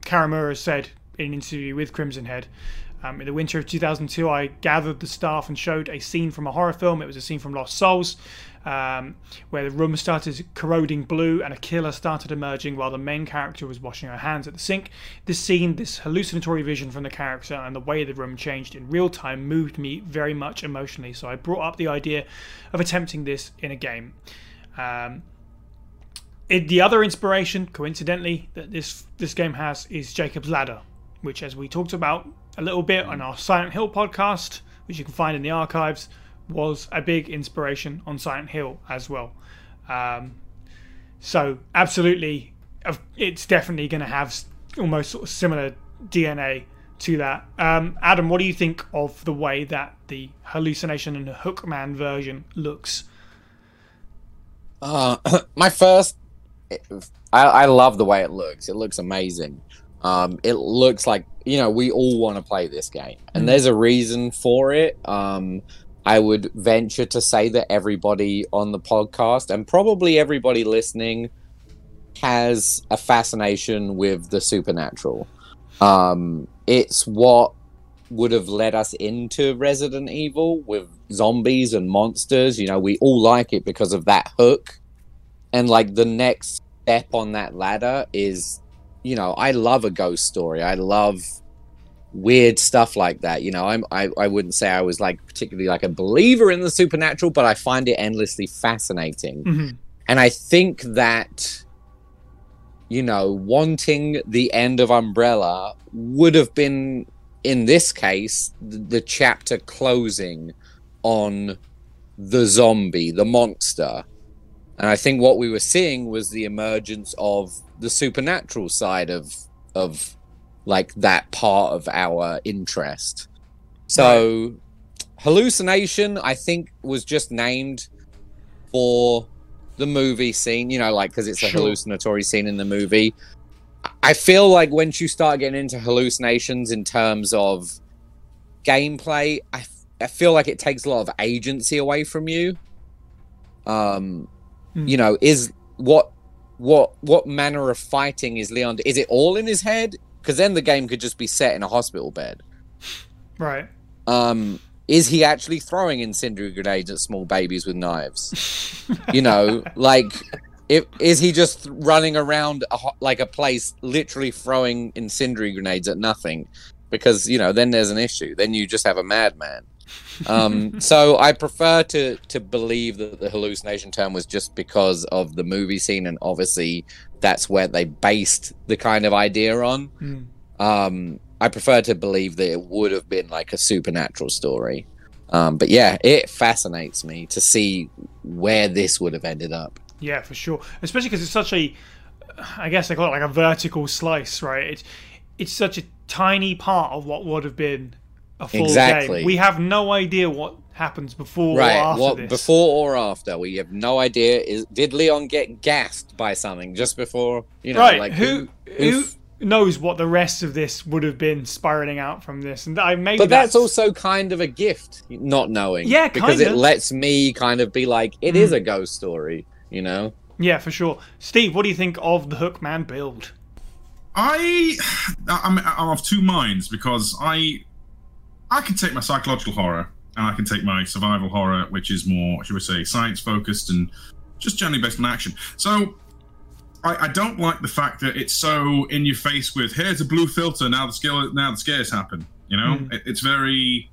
Karamura said in an interview with Crimson Head. Um, in the winter of 2002, I gathered the staff and showed a scene from a horror film. It was a scene from Lost Souls, um, where the room started corroding blue and a killer started emerging while the main character was washing her hands at the sink. This scene, this hallucinatory vision from the character, and the way the room changed in real time moved me very much emotionally. So I brought up the idea of attempting this in a game. Um, it, the other inspiration, coincidentally, that this this game has is Jacob's Ladder, which, as we talked about a little bit on our Silent Hill podcast, which you can find in the archives, was a big inspiration on Silent Hill as well. Um, so absolutely, it's definitely going to have almost sort of similar DNA to that. Um, Adam, what do you think of the way that the hallucination and Hookman version looks? Uh, *clears throat* my first, I, I love the way it looks. It looks amazing. Um, it looks like you know we all want to play this game, and Mm. there's a reason for it. Um, I would venture to say that everybody on the podcast and probably everybody listening has a fascination with the supernatural. Um, it's what would have led us into Resident Evil with zombies and monsters. You know, we all like it because of that hook. And like the next step on that ladder is, you know, I love a ghost story. I love weird stuff like that. You know, I'm I, I wouldn't say I was like particularly like a believer in the supernatural, but I find it endlessly fascinating. Mhm. And I think that you know, wanting the end of Umbrella would have been, in this case, the, the chapter closing on the zombie, the monster. And I think what we were seeing was the emergence of the supernatural side of of like that part of our interest. So hallucination, I think, was just named for the movie scene, you know, like because it's a Sure. hallucinatory scene in the movie. I feel like once you start getting into hallucinations in terms of gameplay, I, I feel like it takes a lot of agency away from you. Um, Hmm. you know, is what what what manner of fighting is Leon? Is it all in his head? Because then the game could just be set in a hospital bed. Right. Um, is he actually throwing incendiary grenades at small babies with knives? *laughs* you know, like, if, is he just running around a, like a place, literally throwing incendiary grenades at nothing? Because you know, then there's an issue. Then you just have a madman. Um, *laughs* so I prefer to to believe that the hallucination term was just because of the movie scene, and obviously that's where they based the kind of idea on Mm. um i prefer to believe that it would have been like a supernatural story um but yeah it fascinates me to see where this would have ended up Yeah, for sure. Especially because it's such a, I guess they call it like a vertical slice, right? It's it's such a tiny part of what would have been a full Exactly. game. We have no idea what happens before or right after what this. before or after we have no idea is did leon get gassed by something just before you know right? like who who knows what the rest of this would have been spiraling out from this? And I maybe but that's also kind of a gift not knowing Yeah, because it kinda. lets me kind of be like it is a ghost story you know yeah, for sure. Steve, what do you think of the Hookman build? I, I'm, I'm of two minds because I, I can take my psychological horror and I can take my survival horror, which is more, should we say, science focused and just generally based on action. So, I, I don't like the fact that it's so in your face with here's a blue filter now the scare now the scares happen. You know, Mm. it, it's very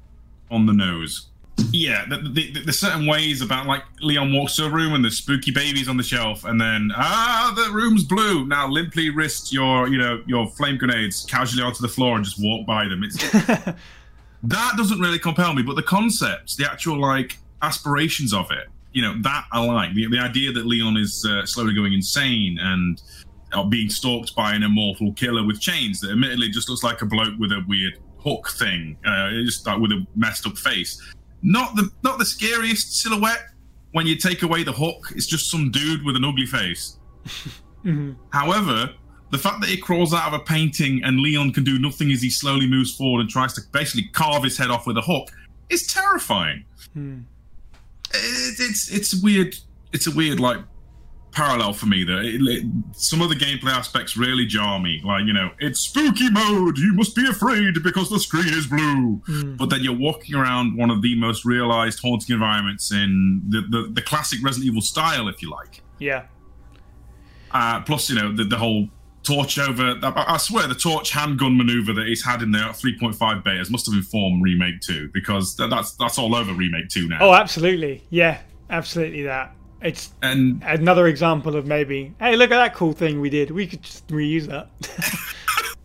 on the nose. Yeah, the, the, the, certain ways about like Leon walks to a room and there's spooky babies on the shelf, and then ah, the room's blue. Now limply wrist your you know your flame grenades casually onto the floor and just walk by them. It's *laughs* that doesn't really compel me, but the concepts, the actual like aspirations of it, you know, that I like. The, the idea that Leon is uh, slowly going insane and uh, being stalked by an immortal killer with chains that admittedly just looks like a bloke with a weird hook thing, uh, just like with a messed up face. Not the not the scariest silhouette. When you take away the hook, it's just some dude with an ugly face. *laughs* However, the fact that he crawls out of a painting and Leon can do nothing as he slowly moves forward and tries to basically carve his head off with a hook is terrifying. Hmm. It, it's it's weird. It's a weird like parallel for me that it, it- some of the gameplay aspects really jar me. Like you know, it's spooky mode. You must be afraid because the screen is blue. But then you're walking around one of the most realized haunting environments in the the, the classic Resident Evil style, if you like. Yeah. Uh, plus, you know, the, the whole torch over. I, I swear, the torch handgun maneuver that he's had in the 3.5 betas must have informed Remake 2 because that, that's that's all over Remake 2 now. Oh, absolutely. Yeah, absolutely that. It's and another example of maybe, hey, look at that cool thing we did. We could just reuse that.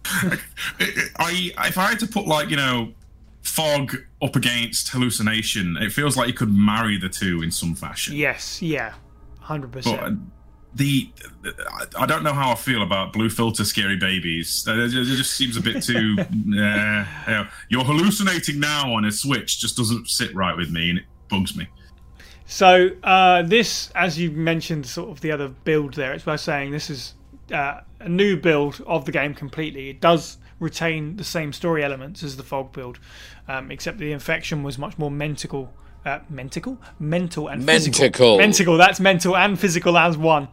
*laughs* I if I had to put like you know fog up against hallucination, it feels like you could marry the two in some fashion. Yes, yeah, hundred percent. the I don't know how I feel about blue filter scary babies. It just seems a bit too. *laughs* uh, you're hallucinating now on a Switch just doesn't sit right with me, and it bugs me. So uh, this, as you mentioned, sort of the other build there. It's worth saying this is uh, a new build of the game completely. It does retain the same story elements as the fog build, um, except the infection was much more mentical. Uh, mentical, mental, and physical. Mentical. Mentical. That's mental and physical as one.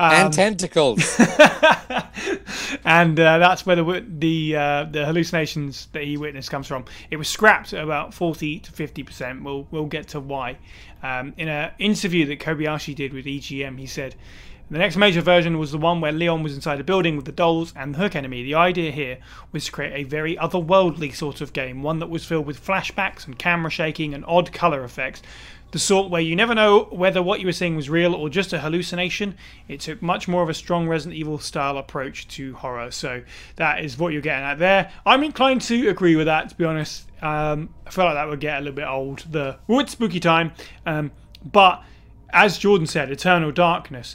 Um, and tentacles. *laughs* and uh, that's where the the uh, the hallucinations that he witnessed comes from. It was scrapped at about forty to fifty percent. We'll we'll get to why. Um, in an interview that Kobayashi did with EGM, he said. The next major version was the one where Leon was inside a building with the dolls and the hook enemy. The idea here was to create a very otherworldly sort of game, one that was filled with flashbacks and camera shaking and odd colour effects. The sort where you never know whether what you were seeing was real or just a hallucination. It took much more of a strong Resident Evil style approach to horror. So that is what you're getting at there. I'm inclined to agree with that, to be honest. Um, I feel like that would get a little bit old. The well, it's spooky time, um, but as Jordan said, Eternal Darkness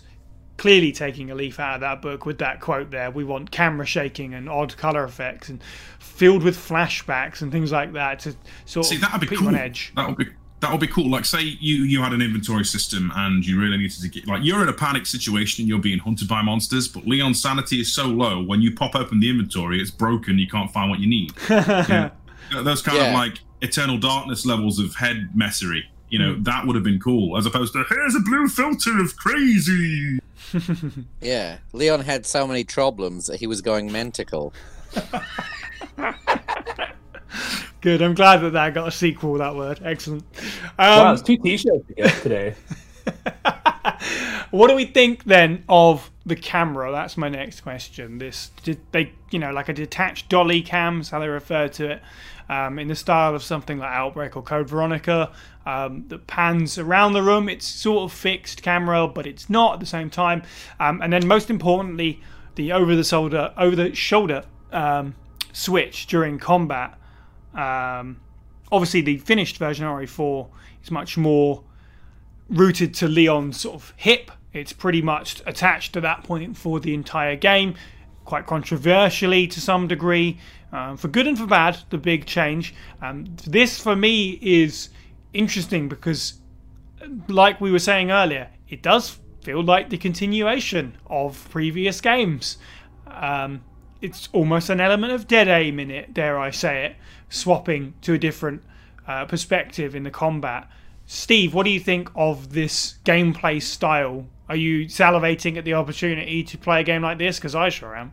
clearly taking a leaf out of that book with that quote there. We want camera shaking and odd color effects and filled with flashbacks and things like that to sort See, of that'd be put cool. you on edge. That would be that would be cool. Like, say you you had an inventory system and you really needed to get like you're in a panic situation and you're being hunted by monsters, but Leon's sanity is so low when you pop open the inventory, it's broken. You can't find what you need. *laughs* You know, those kind of like eternal darkness levels of head messery. You know, Hmm. that would have been cool, as opposed to here's a blue filter of crazy. *laughs* yeah. Leon had so many problems that he was going mentical. *laughs* Good. I'm glad that that got a sequel. That word, excellent. wow, Um, it's two t-shirts to today. *laughs* what do we think then of the camera? That's my next question. This did they, you know, like a detached dolly cam, is how they refer to it, um, in the style of something like Outbreak or Code Veronica, um, that pans around the room. It's sort of fixed camera, but it's not at the same time. Um, and then most importantly, the over the shoulder, over the shoulder um, switch during combat. Um, obviously, the finished version of RE4 is much more rooted to Leon's sort of hip. It's pretty much attached to that point for the entire game, quite controversially to some degree, um, for good and for bad. The big change. Um, this for me is interesting because, like we were saying earlier, it does feel like the continuation of previous games. Um, it's almost an element of dead aim in it, dare I say it, swapping to a different uh, perspective in the combat. Steve, what do you think of this gameplay style? Are you salivating at the opportunity to play a game like this? Because I sure am.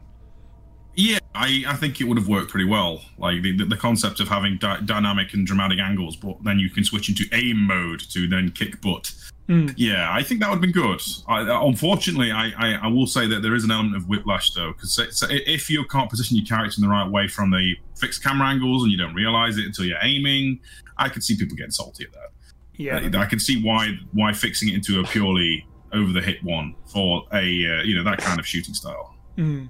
Yeah, I, I think it would have worked pretty well. Like the, the, concept of having dy- dynamic and dramatic angles, but then you can switch into aim mode to then kick butt. Yeah, I think that would have been good. I, unfortunately, I, I, I will say that there is an element of whiplash though, because if you can't position your character in the right way from the fixed camera angles and you don't realize it until you're aiming, I could see people getting salty at that. Yeah. I, I can see why why fixing it into a purely over the hit one for a uh, you know that kind of shooting style. Mm.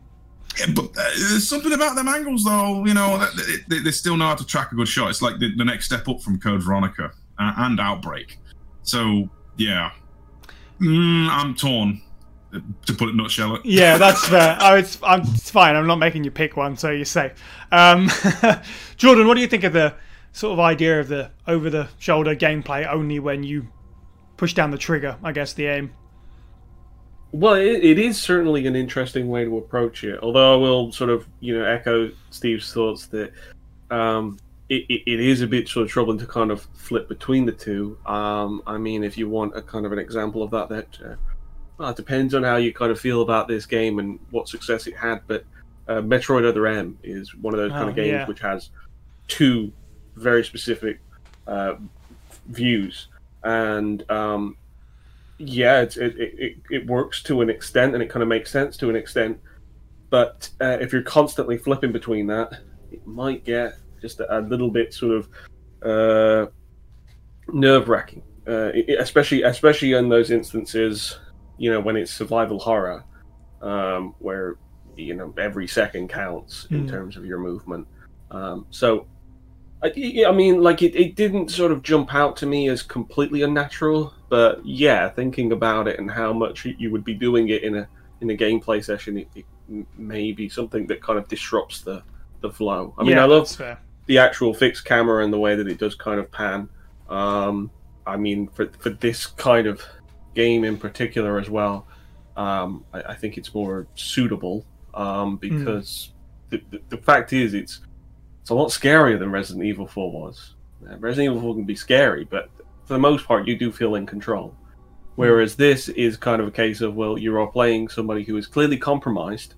But uh, there's something about them angles, though. You know, that- they, they still know how to track a good shot. It's like the, the next step up from Code Veronica uh, and Outbreak. So yeah, mm, I'm torn. To put it nutshell. Yeah, that's fair. Oh, it's, I'm, it's fine. I'm not making you pick one, so you're safe. Um, *laughs* Jordan, what do you think of the sort of idea of the over-the-shoulder gameplay only when you push down the trigger? I guess the aim. Well, it, it is certainly an interesting way to approach it. Although I will sort of, you know, echo Steve's thoughts that um, it, it, it is a bit sort of troubling to kind of flip between the two. Um, I mean, if you want a kind of an example of that, that uh, well, it depends on how you kind of feel about this game and what success it had. But uh, Metroid Other M is one of those kind Oh, of games yeah. which has two very specific uh, views, and um, yeah, it's, it, it, it- works to an extent and it kind of makes sense to an extent. But uh, if you're constantly flipping between that, it might get just a, a little bit sort of uh, nerve wracking, uh, especially especially in those instances, you know, when it's survival horror, um, where you know every second counts in Mm. terms of your movement. Um, so, I, I mean, like it, it didn't sort of jump out to me as completely unnatural, but yeah, thinking about it and how much you would be doing it in a in a gameplay session, it, it may be something that kind of disrupts the the flow. I mean, yeah, I love the actual fixed camera and the way that it does kind of pan. Um, I mean, for for this kind of game in particular as well, um, I, I think it's more suitable um, because the, the, the fact is it's it's a lot scarier than Resident Evil 4 was. Resident Evil 4 can be scary, but for the most part, you do feel in control. Whereas this is kind of a case of well, you are playing somebody who is clearly compromised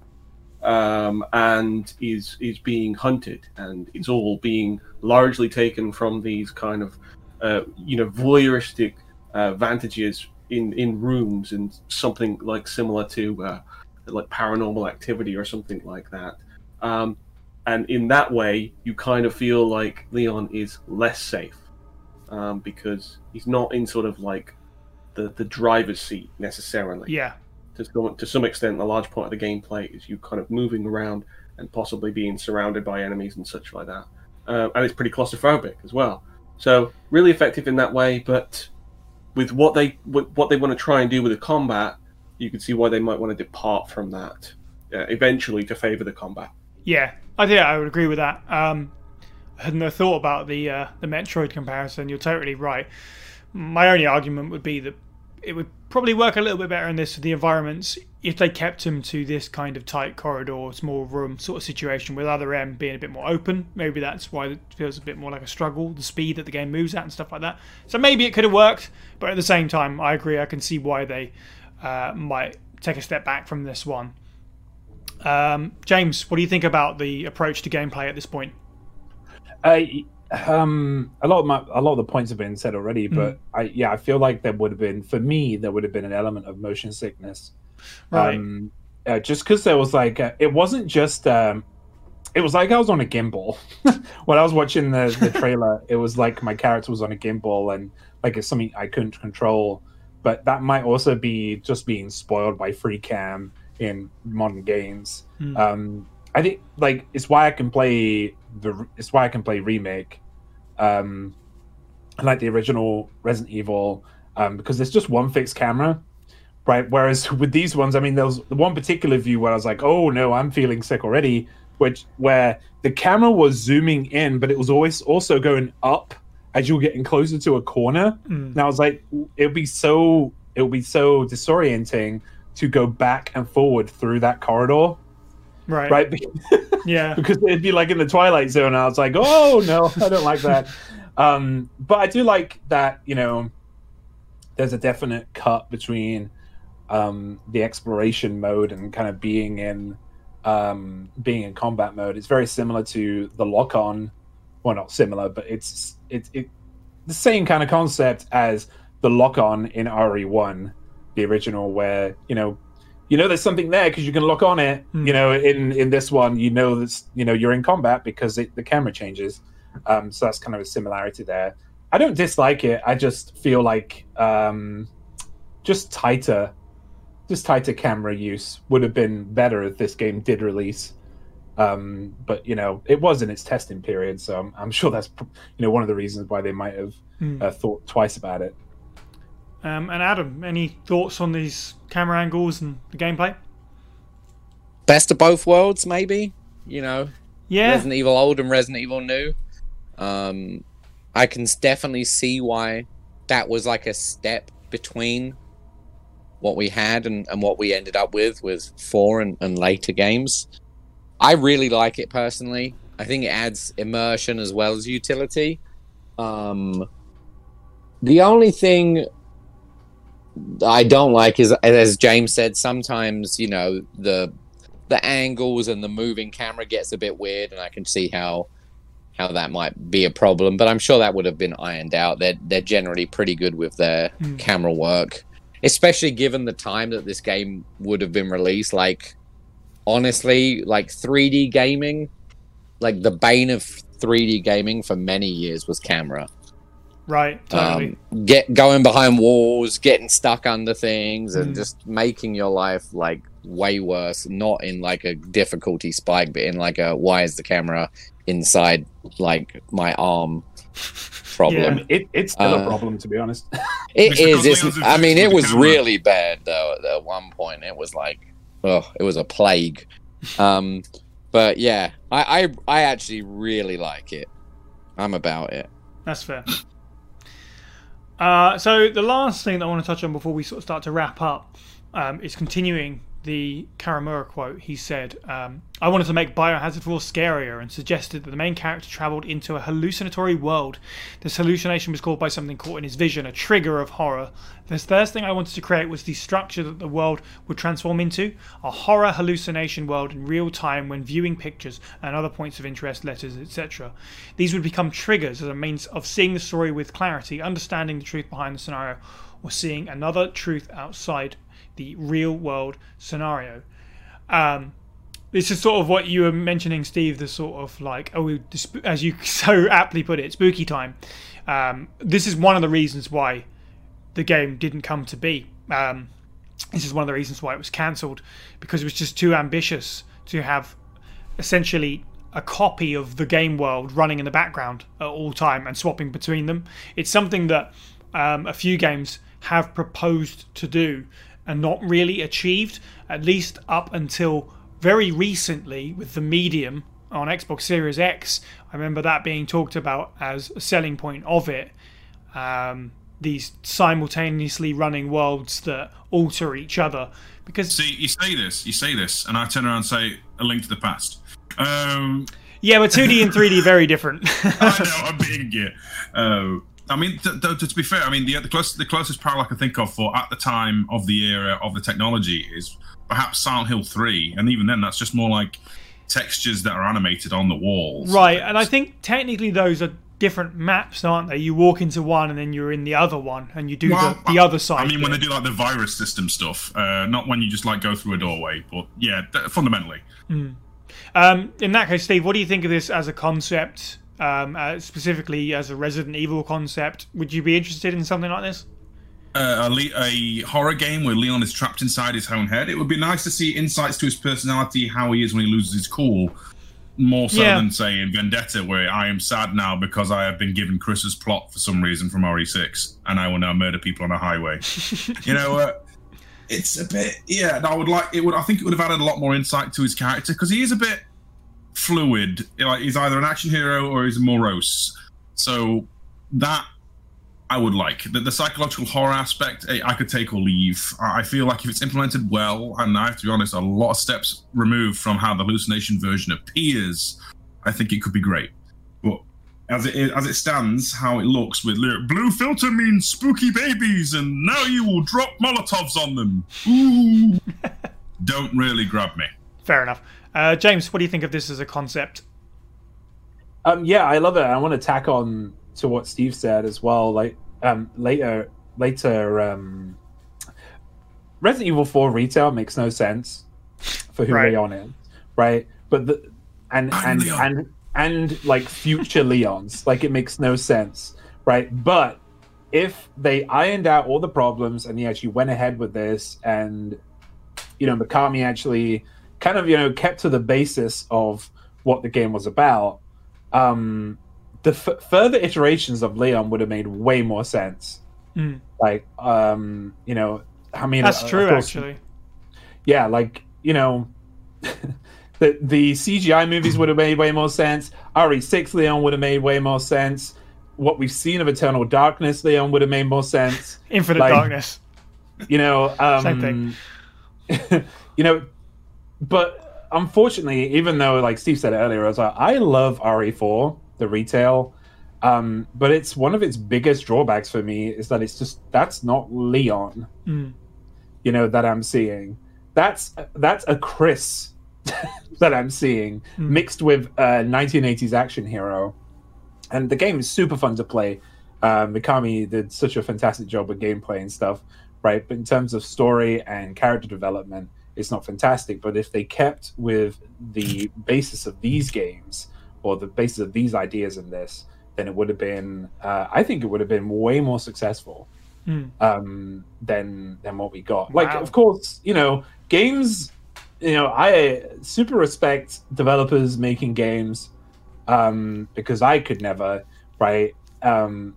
um, and is is being hunted, and it's all being largely taken from these kind of uh, you know voyeuristic uh, vantages in in rooms and something like similar to uh, like paranormal activity or something like that. Um, and in that way, you kind of feel like Leon is less safe um, because he's not in sort of like the the driver's seat necessarily Yeah, to some, to some extent, a large part of the gameplay is you kind of moving around and possibly being surrounded by enemies and such like that. Uh, and it's pretty claustrophobic as well. So really effective in that way, but with what they with what they want to try and do with the combat, you can see why they might want to depart from that uh, eventually to favor the combat. yeah. I think I would agree with that. Um, I hadn't thought about the uh, the Metroid comparison. You're totally right. My only argument would be that it would probably work a little bit better in this the environments if they kept him to this kind of tight corridor, small room sort of situation, with other M being a bit more open. Maybe that's why it feels a bit more like a struggle, the speed that the game moves at and stuff like that. So maybe it could have worked, but at the same time, I agree. I can see why they uh, might take a step back from this one. Um, James, what do you think about the approach to gameplay at this point? I um a lot of my a lot of the points have been said already, Mm. but I yeah I feel like there would have been for me there would have been an element of motion sickness, Right. Um, uh, just because there was like uh, it wasn't just um it was like I was on a gimbal *laughs* when I was watching the the *laughs* trailer. it was like my character was on a gimbal and like it's something I couldn't control. But that might also be just being spoiled by free cam in modern games. Hmm. Um, I think like it's why I can play the it's why I can play remake, um, like the original Resident Evil, um, because there's just one fixed camera, right? Whereas *laughs* with these ones, I mean, there was one particular view where I was like, oh no, I'm feeling sick already, which where the camera was zooming in, but it was always also going up as you were getting closer to a corner. Mm. And I was like, it would be so it would be so disorienting to go back and forward through that corridor, Right. right? *laughs* Yeah. because it'd be like in the twilight zone and i was like oh no i don't like that *laughs* um but i do like that you know there's a definite cut between um the exploration mode and kind of being in um being in combat mode it's very similar to the lock on well not similar but it's it's it, the same kind of concept as the lock on in re1 the original where you know you know there's something there because you can lock on it Hmm. you know in in this one you know that's you know you're in combat because it, the camera changes. Um so that's kind of a similarity there. I don't dislike it. I just feel like um just tighter just tighter camera use would have been better if this game did release. Um but you know it was in its testing period so i'm, I'm sure that's you know one of the reasons why they might have Hmm. uh, thought twice about it Um, and Adam, any thoughts on these camera angles and the gameplay? Best of both worlds, maybe. You know, Yeah. Resident Evil old and Resident Evil new. Um, I can definitely see why that was like a step between what we had and, and what we ended up with with four and, and later games. I really like it personally. I think it adds immersion as well as utility. Um, the only thing I don't like is, as James said, sometimes you know the the angles and the moving camera gets a bit weird, and I can see how how that might be a problem. But I'm sure that would have been ironed out. They're they're generally pretty good with their Hmm. camera work, especially given the time that this game would have been released. Like honestly, like 3D gaming, like the bane of 3D gaming for many years was camera. Right. Totally. Um, get going behind walls, getting stuck under things, and Mm. just making your life like way worse. Not in like a difficulty spike, but in like a why is the camera inside like my arm *laughs* problem. Yeah. It, it's still a Uh, problem, to be honest. *laughs* It's It's, I mean, it was camera. really bad though. At one point, it was like, oh, it was a plague. Um, but yeah, I, I, I actually really like it. I'm about it. That's fair. Uh, so the last thing that I want to touch on before we sort of start to wrap up um, is continuing the Kawamura quote. He said, um, "I wanted to make Biohazard 4 scarier and suggested that the main character travelled into a hallucinatory world. This hallucination was caused by something caught in his vision, a trigger of horror. The first thing I wanted to create was the structure that the world would transform into a horror hallucination world in real time when viewing pictures and other points of interest, letters, etc. These would become triggers as a means of seeing the story with clarity, understanding the truth behind the scenario, or seeing another truth outside the real world scenario. Um, this is sort of what you were mentioning, Steve. The sort of like, oh, as you *laughs* so aptly put it, spooky time. Um, this is one of the reasons why the game didn't come to be. Um, this is one of the reasons why it was cancelled because it was just too ambitious to have essentially a copy of the game world running in the background at all time and swapping between them. It's something that um, a few games have proposed to do and not really achieved, at least up until very recently with the medium on Xbox Series X. I remember that being talked about as a selling point of it. Um, these simultaneously running worlds that alter each other because See, you say this, you say this, and I turn around and say a link to the past. Um, yeah, but 2D and 3D are very different. *laughs* I know I'm being yeah. Uh, I mean, th- th- to be fair, I mean the the, close, the closest parallel I can think of for at the time of the era of the technology is perhaps Silent Hill Three, and even then, that's just more like textures that are animated on the walls. Right, and I think technically those are different maps, aren't they? You walk into one and then you're in the other one, and you do Well, the, the other side. I mean, when they do like the virus system stuff, uh, not when you just like go through a doorway, but yeah, th- fundamentally. Um, in that case, Steve, what do you think of this as a concept, um, uh, specifically as a Resident Evil concept? Would you be interested in something like this? uh, a, le- a horror game where Leon is trapped inside his own head. It would be nice to see insights to his personality, how he is when he loses his cool, more so Yeah. than say in Vendetta, where I am sad now because I have been given Chris's plot for some reason from RE6, and I will now murder people on a highway. *laughs* you know, uh, it's a bit yeah. I would like it would. I think it would have added a lot more insight to his character because he is a bit fluid. Like he's either an action hero or he's morose. So that I would like the, the psychological horror aspect. eh, I could take or leave. I I feel like if it's implemented well, and I have to be honest, a lot of steps removed from how the hallucination version appears, I think it could be great. But as it is, as it stands, how it looks with lyric, blue filter means spooky babies, and now you will drop Molotovs on them. Ooh, *laughs* don't really grab me. Fair enough. Uh, James, what do you think of this as a concept? Um, yeah, I love it. I want to tack on to what Steve said as well. Like um, later, later, um, Resident Evil Four retail makes no sense for who Right. Leon is, right? But the and I'm and Leon. and and like future Leons, like it makes no sense, right? But if they ironed out all the problems and he actually went ahead with this and you know Mikami actually kind of you know kept to the basis of what the game was about um the f- further iterations of leon would have made way more sense Hmm. like um you know i mean That's of true, course- actually. yeah like you know *laughs* the the cgi movies would have made way more sense re6 leon would have made way more sense what we've seen of eternal darkness leon would have made more sense *laughs* Infinite Like- Darkness. you know um *laughs* Same thing. you know but unfortunately even though like steve said it earlier i was like i love re4 the retail um but it's one of its biggest drawbacks for me is that it's just that's not leon Mm. you know that i'm seeing that's that's a chris *laughs* that i'm seeing Mm. mixed with a 1980s action hero and the game is super fun to play uh, mikami did such a fantastic job with gameplay and stuff right but in terms of story and character development it's not fantastic but if they kept with the basis of these games or the basis of these ideas in this then it would have been uh, i think it would have been way more successful Hmm. um, than than what we got like of course you know games you know, I super respect developers making games um, because I could never, right? Um,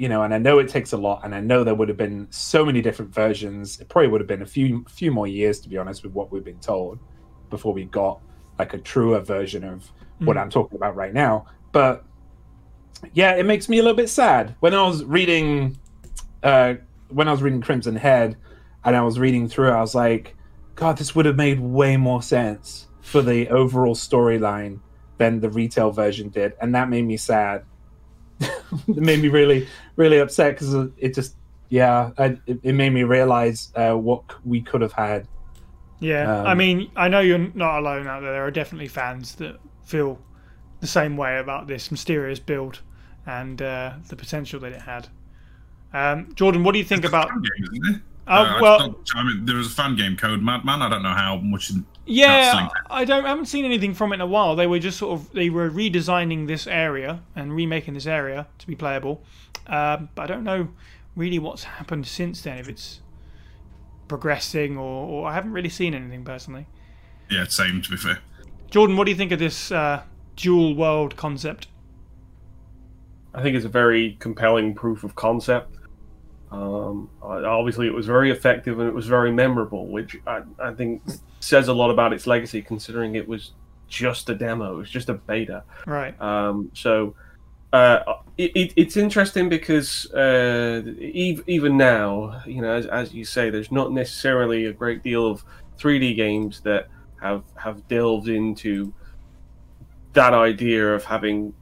you know, and I know it takes a lot, and I know there would have been so many different versions. It probably would have been a few few more years, to be honest, with what we've been told before we got like a truer version of what Mm. I'm talking about right now. But yeah, it makes me a little bit sad when I was reading, uh, when I was reading Crimson Head, and I was reading through. I was like, God, this would have made way more sense for the overall storyline than the retail version did, and that made me sad. *laughs* it made me really, really upset because it just, yeah, I, it, it made me realize uh, what we could have had. Yeah, I Um, mean, I know you're not alone out there. There are definitely fans that feel the same way about this mysterious build and uh, the potential that it had. Um, Jordan, what do you think about? Fan game, isn't it? Uh, Uh, I well, don't- I mean, there was a fan game code, Madman. I don't know how much. Yeah, I don't, I haven't seen anything from it in a while. They were just sort of they were redesigning this area and remaking this area to be playable, um, but I don't know really what's happened since then. If it's progressing or, or I haven't really seen anything personally. Yeah, same to be fair. Jordan, what do you think of this uh, dual world concept? I think it's a very compelling proof of concept. Um, obviously, it was very effective and it was very memorable, which I, I think says a lot about its legacy, considering it was just a demo, it was just a beta. Right. Um, so uh, it, it, it's interesting because uh, ev- even now, you know, as, as you say, there's not necessarily a great deal of 3D games that have have delved into that idea of having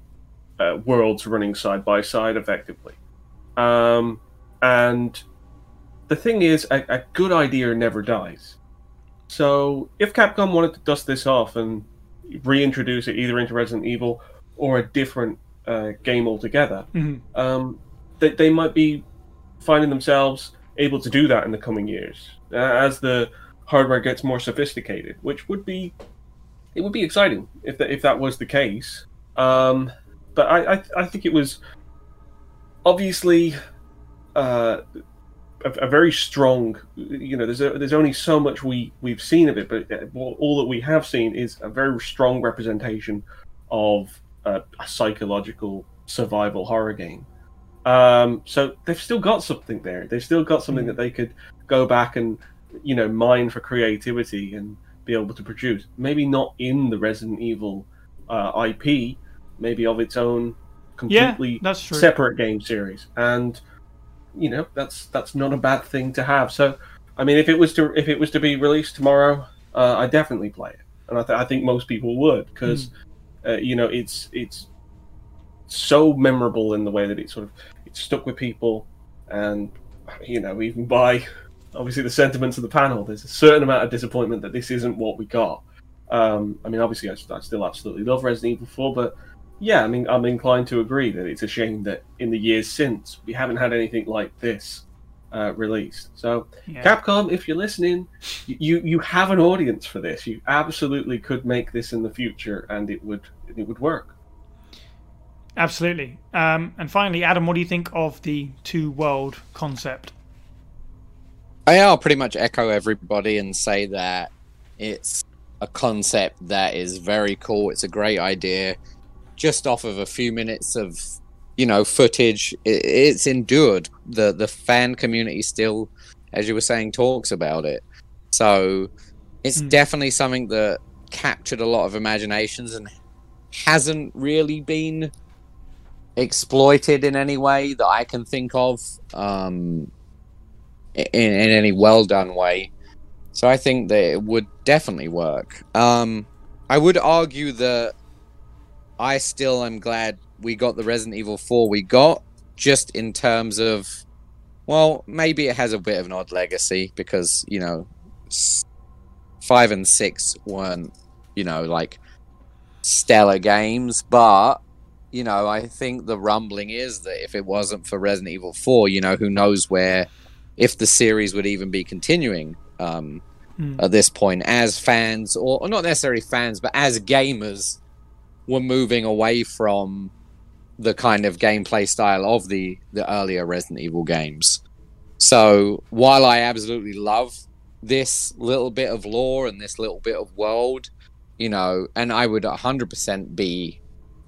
uh, worlds running side by side effectively. Um, and the thing is, a, a good idea never dies. So if Capcom wanted to dust this off and reintroduce it either into Resident Evil or a different uh, game altogether, Mhm. um, they, they might be finding themselves able to do that in the coming years uh, as the hardware gets more sophisticated, which would be it would be exciting if that if that was the case. Um, but I, I I think it was obviously uh, a, a very strong. You know, there's a, there's only so much we we've seen of it, but uh, all that we have seen is a very strong representation of uh, a psychological survival horror game. Um, so they've still got something there. They've still got something that they could go back and you know mine for creativity and be able to produce. Maybe not in the Resident Evil uh, IP, maybe of its own Yeah, completely that's true. separate game series. And you know that's that's not a bad thing to have. So I mean, if it was to if it was to be released tomorrow, uh, I definitely play it, and I, th- I think most people would because uh, you know it's it's so memorable in the way that it sort of it's stuck with people, and you know even by obviously the sentiments of the panel, there's a certain amount of disappointment that this isn't what we got. Um, I mean, obviously, I, I still absolutely love Resident Evil 4, but yeah, I mean, I'm inclined to agree that it's a shame that in the years since we haven't had anything like this uh, released. So, Yeah. Capcom, if you're listening, you you have an audience for this. You absolutely could make this in the future, and it would it would work. Absolutely. Um, and finally, Adam, what do you think of the two world concept? I'll pretty much echo everybody and say that it's a concept that is very cool. It's a great idea. Just off of a few minutes of, you know, footage, it, it's endured. The the fan community still, as you were saying, talks about it. So it's Mm. definitely something that captured a lot of imaginations and hasn't really been exploited in any way that I can think of. Um, in, in any well done way. So I think that it would definitely work. Um, I would argue that I still am glad we got the Resident Evil 4 we got, just in terms of, well, maybe it has a bit of an odd legacy because, you know, 5 and 6 weren't, you know, like stellar games, but you know, I think the rumbling is that if it wasn't for Resident Evil 4, you know, who knows where, if the series would even be continuing um, Hmm. at this point, as fans, or, or not necessarily fans, but as gamers, were moving away from the kind of gameplay style of the, the earlier Resident Evil games. So while I absolutely love this little bit of lore and this little bit of world, you know, and I would 100% be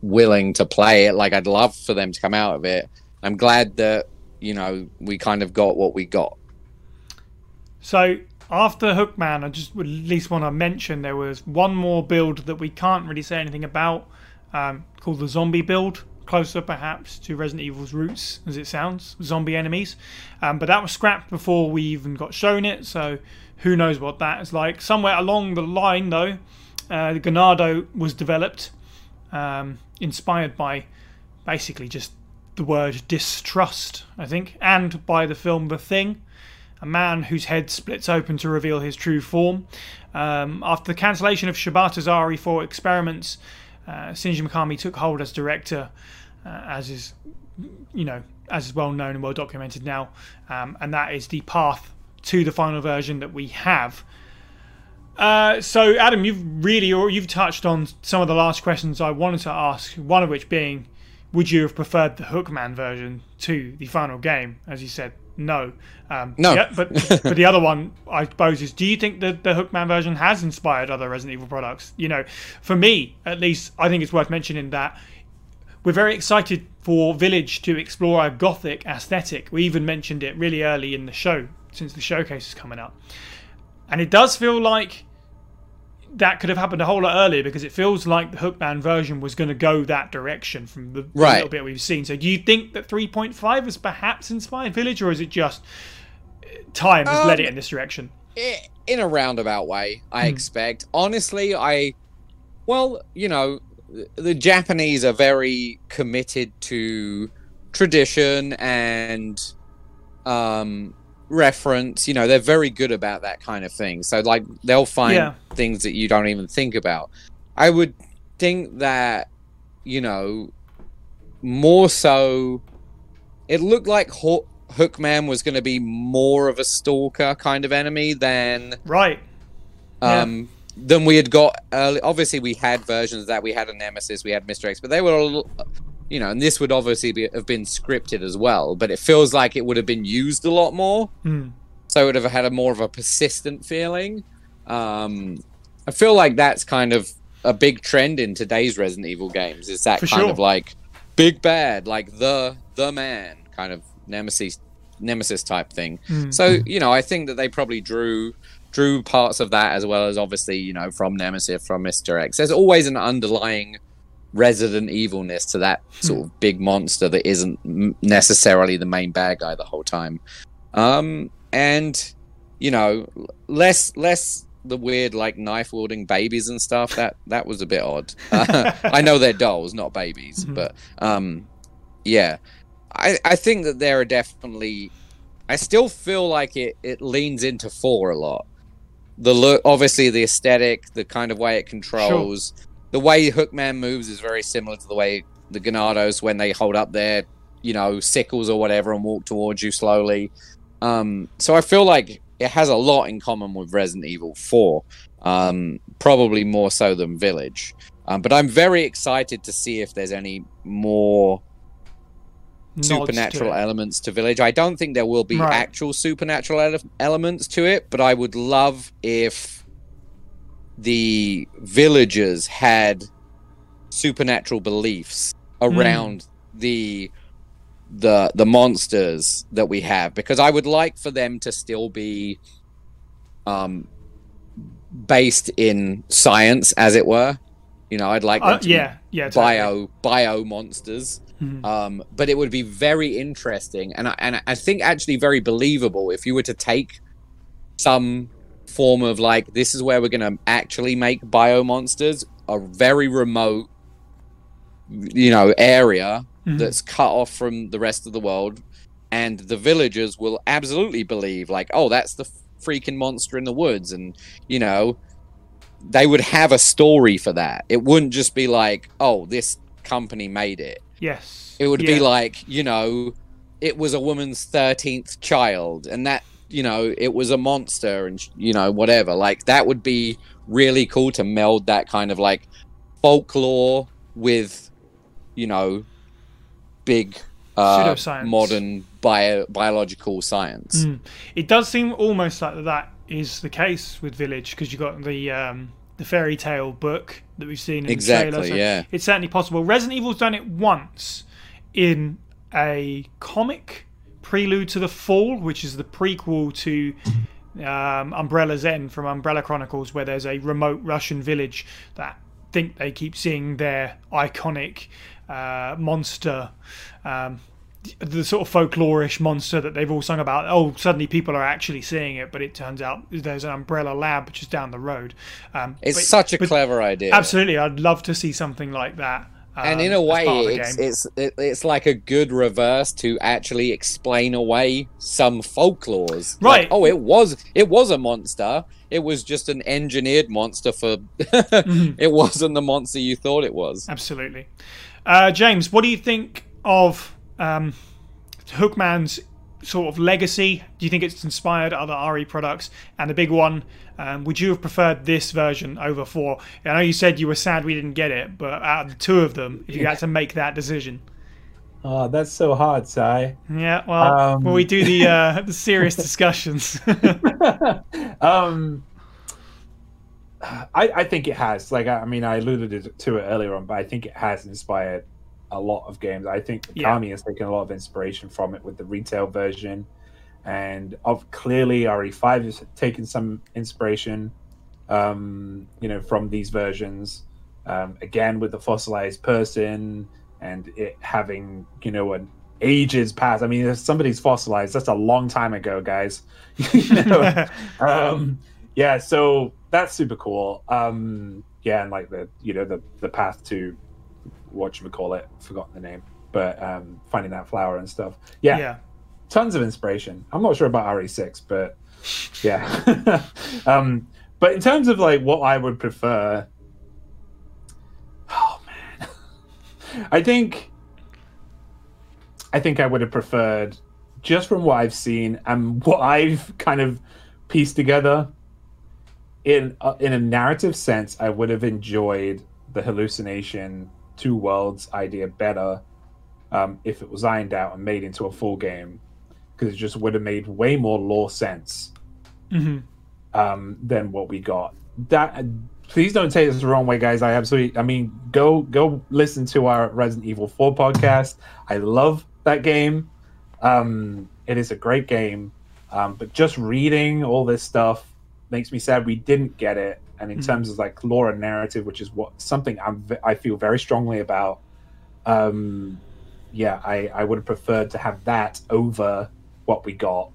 willing to play it. Like, I'd love for them to come out of it. I'm glad that, you know, we kind of got what we got. So after Hookman, I just would at least want to mention there was one more build that we can't really say anything about, um, called the zombie build. Closer, perhaps, to Resident Evil's roots, as it sounds, zombie enemies. Um, but that was scrapped before we even got shown it, so who knows what that is like. Somewhere along the line, though, uh, the Ganado was developed, um, inspired by basically just the word distrust, I think, and by the film The Thing a man whose head splits open to reveal his true form. Um, after the cancellation of Shibata Zari for experiments, uh, Shinji Mikami took hold as director, uh, as is, you know, as is well known and well documented now, um, and that is the path to the final version that we have. Uh, so, Adam, you've really you've touched on some of the last questions I wanted to ask. One of which being, would you have preferred the Hookman version to the final game? As you said, no. Um, No. yeah, but but the other one, I suppose, is do you think that the Hookman version has inspired other Resident Evil products? You know, for me, at least, I think it's worth mentioning that we're very excited for Village to explore a gothic aesthetic. We even mentioned it really early in the show, since the showcase is coming up. And it does feel like that could have happened a whole lot earlier because it feels like the Hookman version was going to go that direction from the Right. little bit we've seen. So do you think that 3.5 has perhaps inspired Village, or is it just uh, time has led Um, it in this direction? I- in a roundabout way, I Hmm. expect. Honestly, I, well, you know, the Japanese are very committed to tradition and um, reference. You know, they're very good about that kind of thing. So, like, they'll find Yeah. things that you don't even think about. I would think that, you know, more so, it looked like Ho- Hookman was going to be more of a stalker kind of enemy than Right. Yeah. um than we had got early. Obviously, we had versions of that we had a Nemesis, we had Mister X, but they were, a little- you know, and this would obviously be, have been scripted as well. But it feels like it would have been used a lot more, Hmm. so it would have had a more of a persistent feeling. Um, I feel like that's kind of a big trend in today's Resident Evil games. Is that For kind sure. of like big bad, like the the man kind of Nemesis Nemesis type thing. Hmm. So you know, I think that they probably drew drew parts of that as well as obviously you know from Nemesis, from Mister X. There's always an underlying Resident Evilness to that sort of big monster that isn't necessarily the main bad guy the whole time. Um, and you know, less less the weird like knife wielding babies and stuff. That that was a bit odd. *laughs* I know they're dolls, not babies, Mhm. but um, yeah. I, I think that there are definitely I still feel like it, it leans into four a lot. The look obviously the aesthetic, the kind of way it controls, the way Hookman moves is very similar to the way the Ganados when they hold up their, you know, sickles or whatever and walk towards you slowly. Um, so I feel like it has a lot in common with Resident Evil 4. Um, probably more so than Village. Um, but I'm very excited to see if there's any more to supernatural it. elements to Village. I don't think there will be Right. actual supernatural ele- elements to it, but I would love if the villagers had supernatural beliefs around the the the monsters that we have because I would like for them to still be um based in science as it were. You know, I'd like Uh, to yeah, yeah. totally. bio bio monsters. Mhm. Um, but it would be very interesting, and I, and I think actually very believable if you were to take some form of like this is where we're going to actually make bio monsters, a very remote, you know, area Mhm. that's cut off from the rest of the world, and the villagers will absolutely believe like, oh, that's the freaking monster in the woods, and you know, they would have a story for that. It wouldn't just be like, oh, this company made it. Yes. It would Yeah. be like, you know, it was a woman's 13th child and that, you know, it was a monster and, you know, whatever. Like, that would be really cool to meld that kind of like folklore with, you know, big uh, modern bio- biological science. Mm. It does seem almost like that is the case with Village because you got the um, the fairy tale book that we've seen in Exactly, the trailer. so yeah. it's certainly possible. Resident Evil's done it once in a comic, Prelude to the Fall, which is the prequel to um, Umbrella's End from Umbrella Chronicles, where there's a remote Russian village that think they keep seeing their iconic uh, monster. Um, the sort of folklorish monster that they've all sung about. Oh, suddenly people are actually seeing it, but it turns out there's an umbrella lab which is down the road. Um, It's but- such a clever idea. Absolutely, I'd love to see something like that. And um, in a way, part of the it's it's it, it's like a good reverse to actually explain away some folklores. Like, Right. oh, it was it was a monster. It was just an engineered monster for. *laughs* Mm-hmm. It wasn't the monster you thought it was. Absolutely. Uh, James, what do you think of um, Hookman's sort of legacy? Do you think it's inspired other RE products? And the big one, um, would you have preferred this version over four? I know you said you were sad we didn't get it, but out of the two of them, if you had to make that decision. Oh, that's so hard, Sai. Yeah, well, Um, when we do the uh, *laughs* the serious discussions. *laughs* um, I, I think it has. Like, I I mean, I alluded to it earlier on, but I think it has inspired a lot of games. I think Yeah. Mikami has taken a lot of inspiration from it with the retail version, and of clearly RE5 has taken some inspiration, um, you know, from these versions. Um, again, with the fossilized person and it having, you know, an ages past. I mean, if somebody's fossilized, that's a long time ago, guys. *laughs* you *laughs* know? um yeah so that's super cool um yeah and like the you know the the path to what should we call it forgotten the name but um finding that flower and stuff. Yeah, yeah. tons of inspiration. I'm not sure about re6 but yeah. *laughs* Um but in terms of like what i would prefer oh man. *laughs* I think i think i would have preferred just from what i've seen and *laughs* what i've kind of pieced together in uh, in a narrative sense i would have enjoyed the hallucination two worlds idea better um, if it was ironed out and made into a full game because it just would have made way more lore sense Mhm. um, than what we got. That please don't take this the wrong way guys. I absolutely i mean go go listen to our resident evil 4 podcast. I love that game. Um, it is a great game. Um, but just reading all this stuff makes me sad we didn't get it and in Mhm. terms of like lore and narrative which is what something i'm i feel very strongly about um yeah i i would have preferred to have that over what we got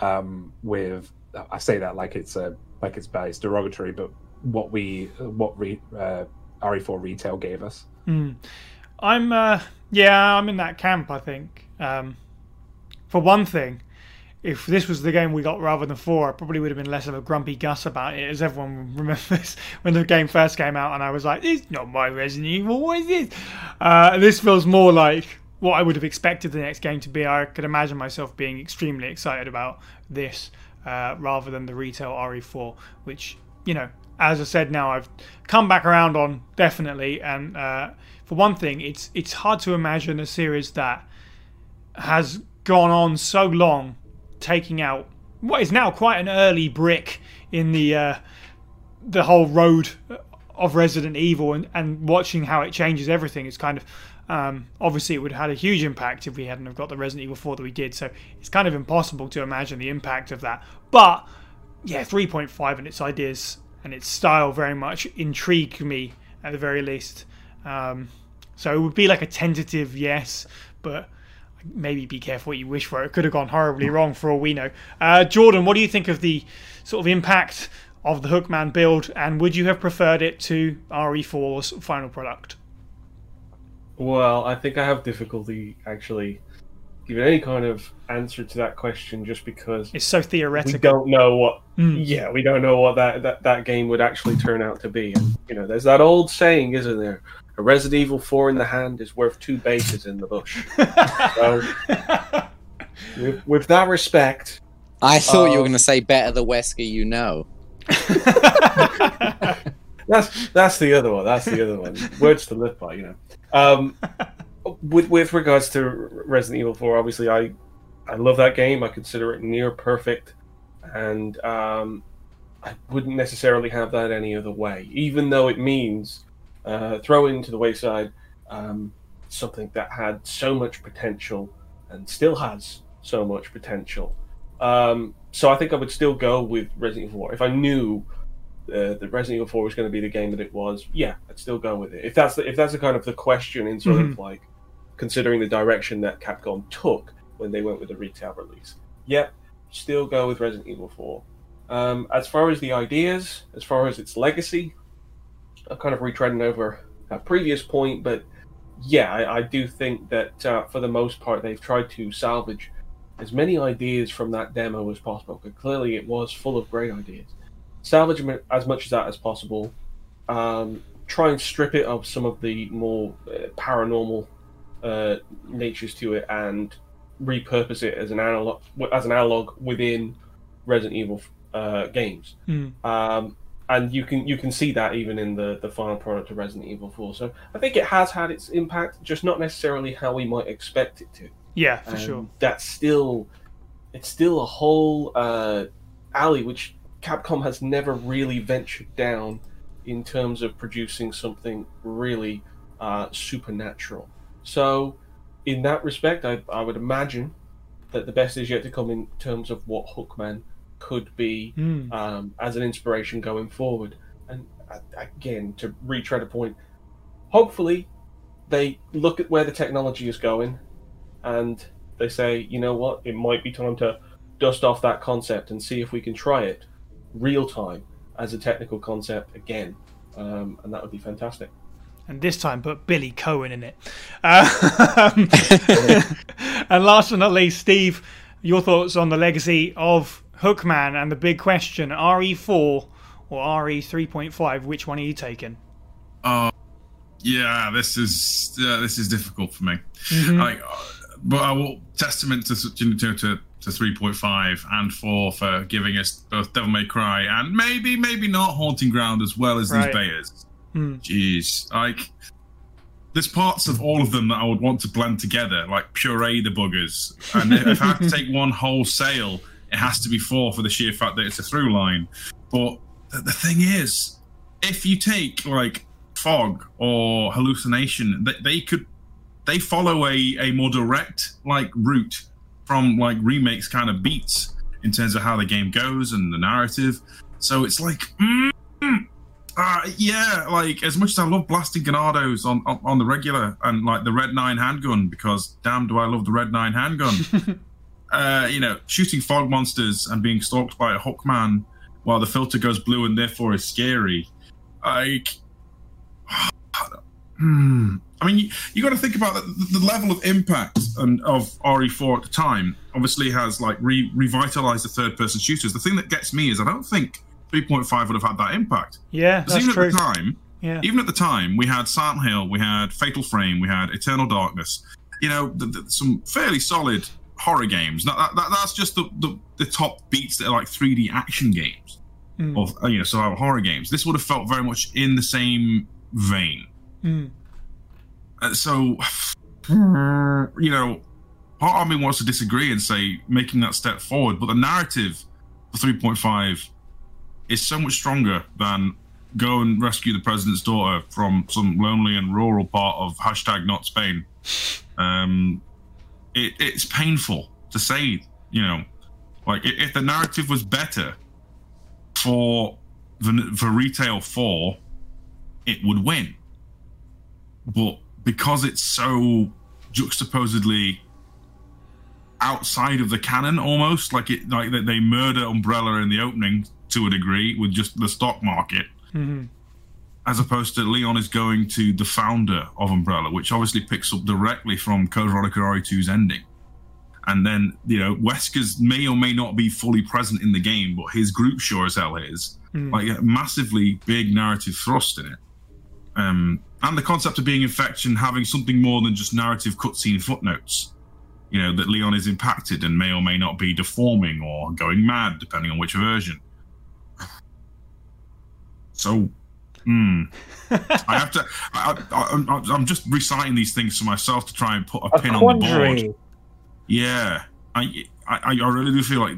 um with i say that like it's a like it's bad it's derogatory but what we what re, uh, re4 retail gave us Mm. I'm, uh, yeah, I'm in that camp. I think. Um, for one thing, if this was the game we got rather than four, I probably would have been less of a grumpy Gus about it, as everyone *laughs* remembers when the game first came out, and I was like, "It's not my Resident Evil. What is this?" Uh, this feels more like what I would have expected the next game to be. I could imagine myself being extremely excited about this uh, rather than the retail RE4, which you know, as I said, now I've come back around on definitely. And uh, for one thing, it's it's hard to imagine a series that has gone on so long, taking out what is now quite an early brick in the uh, the whole road of Resident Evil, and, and watching how it changes everything is kind of. Um, obviously, it would have had a huge impact if we hadn't have got the Resident Evil 4 that we did. So it's kind of impossible to imagine the impact of that. But yeah, 3.5 and its ideas and its style very much intrigue me at the very least. Um, so it would be like a tentative yes, but maybe be careful what you wish for. It could have gone horribly wrong for all we know. Uh, Jordan, what do you think of the sort of impact of the Hookman build, and would you have preferred it to RE4's final product? Well, I think I have difficulty actually giving any kind of answer to that question just because It's so theoretical. we don't know what Mm. yeah, we don't know what that, that, that game would actually turn out to be. And you know, there's that old saying, isn't there? A Resident Evil 4 in the hand is worth two bases in the bush. so *laughs* with, with that respect, I thought you were Um, going to say better the Wesker you know. *laughs* that's that's the other one. That's the other one. Words to live by, you know. Um, with with regards to Resident Evil 4, obviously I I love that game. I consider it near perfect and um, I wouldn't necessarily have that any other way, even though it means uh, throwing to the wayside um, something that had so much potential and still has so much potential. Um, so I think I would still go with Resident Evil 4 if I knew uh, that Resident Evil 4 was going to be the game that it was. Yeah, I'd still go with it. If that's the, if that's the kind of the question in sort of like considering the direction that Capcom took when they went with the retail release. Yeah, still go with Resident Evil 4. Um, as far as the ideas, as far as its legacy, kind of retreading over a previous point, but yeah, I, I do think that uh, for the most part they've tried to salvage as many ideas from that demo as possible. Because clearly it was full of great ideas. Salvage as much of that as possible. Um, try and strip it of some of the more uh, paranormal uh, natures to it, and repurpose it as an analog as an analog within Resident Evil uh, games. Mm. Um, and you can you can see that even in the the final product of Resident Evil 4. So I think it has had its impact, just not necessarily how we might expect it to. Yeah, for And sure. That's still it's still a whole uh, alley which Capcom has never really ventured down in terms of producing something really uh, supernatural. So in that respect, I, I would imagine that the best is yet to come in terms of what Hookman could be Mm. um, as an inspiration going forward. And uh, again, to retread a point, hopefully they look at where the technology is going and they say, you know what, it might be time to dust off that concept and see if we can try it real time as a technical concept again. Um, and that would be fantastic. and this time put Billy Coen in it. Um, *laughs* *laughs* and last but not least, Steve, your thoughts on the legacy of Hookman and the big question: RE4 or RE 3.5? Which one are you taking? Uh, yeah, this is yeah, this is difficult for me. Mhm. Like, uh, but I will testament to to to, to three point five and four for giving us both Devil May Cry and maybe maybe not Haunting Ground as well as Right. these Bayers. Hmm. Jeez, like there's parts of all of them that I would want to blend together, like puree the buggers. And if I have to take one wholesale, it has to be four for the sheer fact that it's a through line. But the, the thing is, if you take like fog or hallucination, they, they could they follow a, a more direct like route from like remakes kind of beats in terms of how the game goes and the narrative. So it's like, mm, uh, yeah, like as much as I love blasting Ganados on, on on the regular and like the Red Nine handgun because damn do I love the Red Nine handgun. *laughs* uh, you know, shooting fog monsters and being stalked by a Hookman while the filter goes blue and therefore is scary. Like, *sighs* hmm. I mean, you, you got to think about the, the level of impact and of RE4 at the time. Obviously, has like re- revitalized the third-person shooters. The thing that gets me is I don't think 3.5 would have had that impact. Yeah, that's even true. at the time, Yeah. even at the time, we had Silent Hill, we had Fatal Frame, we had Eternal Darkness. You know, th- th- some fairly solid horror games. That, that, that- that's just the, the, the top beats that are like 3D action games Mm. or you know survival horror games. This would have felt very much in the same vein. Mm. Uh, so, *sighs* you know, part of me wants to disagree and say making that step forward, but the narrative for 3.5 is so much stronger than go and rescue the president's daughter from some lonely and rural part of hashtag not Spain. Um, it, it's painful to say, you know, like if the narrative was better for the for retail 4, it would win but because it's so juxtaposedly outside of the canon almost like it like they murder umbrella in the opening to a degree with just the stock market Mhm. As opposed to leon is going to the founder of umbrella which obviously picks up directly from code veronica re2's ending and then you know wesker's may or may not be fully present in the game but his group sure as hell is Mm. like a massively big narrative thrust in it um, and the concept of being infection having something more than just narrative cutscene footnotes. You know that Leon is impacted and may or may not be deforming or going mad, depending on which version. So, hmm, I have to. *laughs* I, I'm just reciting these things to myself to try and put a, A pin on the board. Yeah, I, I, I really do feel like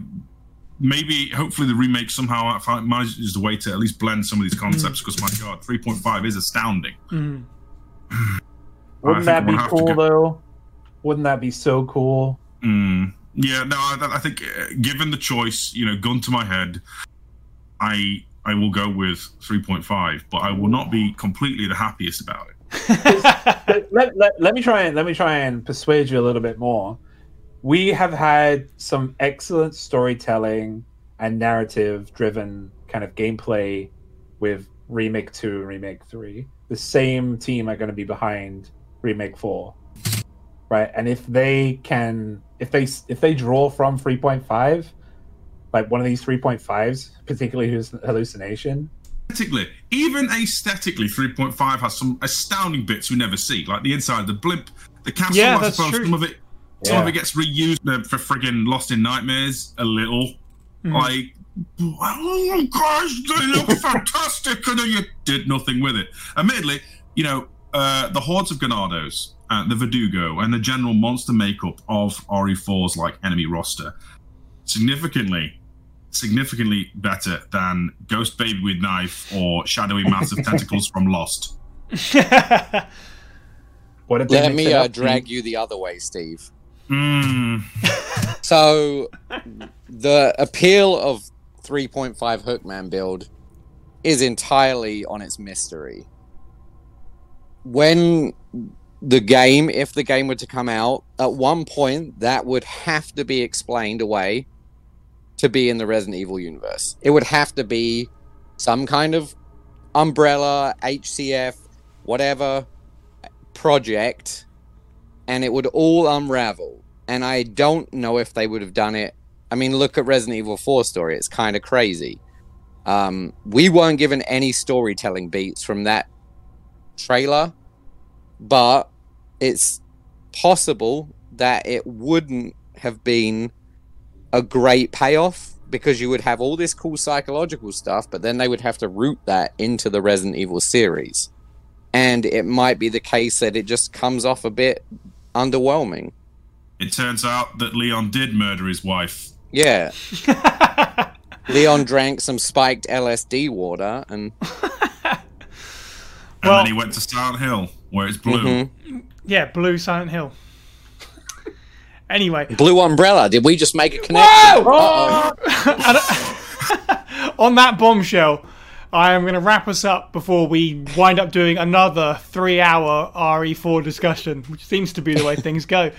maybe, hopefully, the remake somehow manages a way to at least blend some of these concepts. Because my God, 3.5 is astounding. Mm. *sighs* Wouldn't that be cool though? Wouldn't that be so cool? Mm. Yeah, no, I, I think uh, given the choice, you know, gun to my head, I I will go with 3.5, but I will not be completely the happiest about it. *laughs* let, let, let me try and let me try and persuade you a little bit more. We have had some excellent storytelling and narrative driven kind of gameplay with remake 2 and remake 3 the same team are going to be behind remake 4 right and if they can if they if they draw from 3.5 like one of these 3.5s particularly whose hallucination. Aesthetically even aesthetically 3.5 has some astounding bits we never see like the inside the blimp the castle yeah, i that's suppose. true. some of it some of it gets reused uh, for friggin' lost in nightmares a little. Mhm. like oh gosh they look *laughs* fantastic and then you did nothing with it. Admittedly you know uh, the hordes of Ganados, uh, the Verdugo, and the general monster makeup of RE4's like enemy roster significantly, significantly better than Ghost Baby with Knife or Shadowy Mass of *laughs* Tentacles from Lost. *laughs* what did they Let me uh, drag you the other way, Steve. Mm. *laughs* So, the appeal of 3.5 Hookman build is entirely on its mystery. When the game, if the game were to come out, at one point that would have to be explained away to be in the Resident Evil universe. It would have to be some kind of umbrella, HCF, whatever project, and it would all unravel. And I don't know if they would have done it. I mean, look at Resident Evil 4 story. It's kind of crazy. Um, we weren't given any storytelling beats from that trailer, but it's possible that it wouldn't have been a great payoff because you would have all this cool psychological stuff, but then they would have to root that into the Resident Evil series. And it might be the case that it just comes off a bit underwhelming. It turns out that Leon did murder his wife. Yeah. *laughs* Leon drank some spiked LSD water and And Well- then he went to Silent Hill, where it's blue. Mhm. yeah, Blue Silent Hill. Anyway, Blue Umbrella. Did we just make a connection? Uh-oh. *laughs* Uh, *laughs* on that bombshell, I am going to wrap us up before we wind up doing another three-hour RE4 discussion, which seems to be the way things go.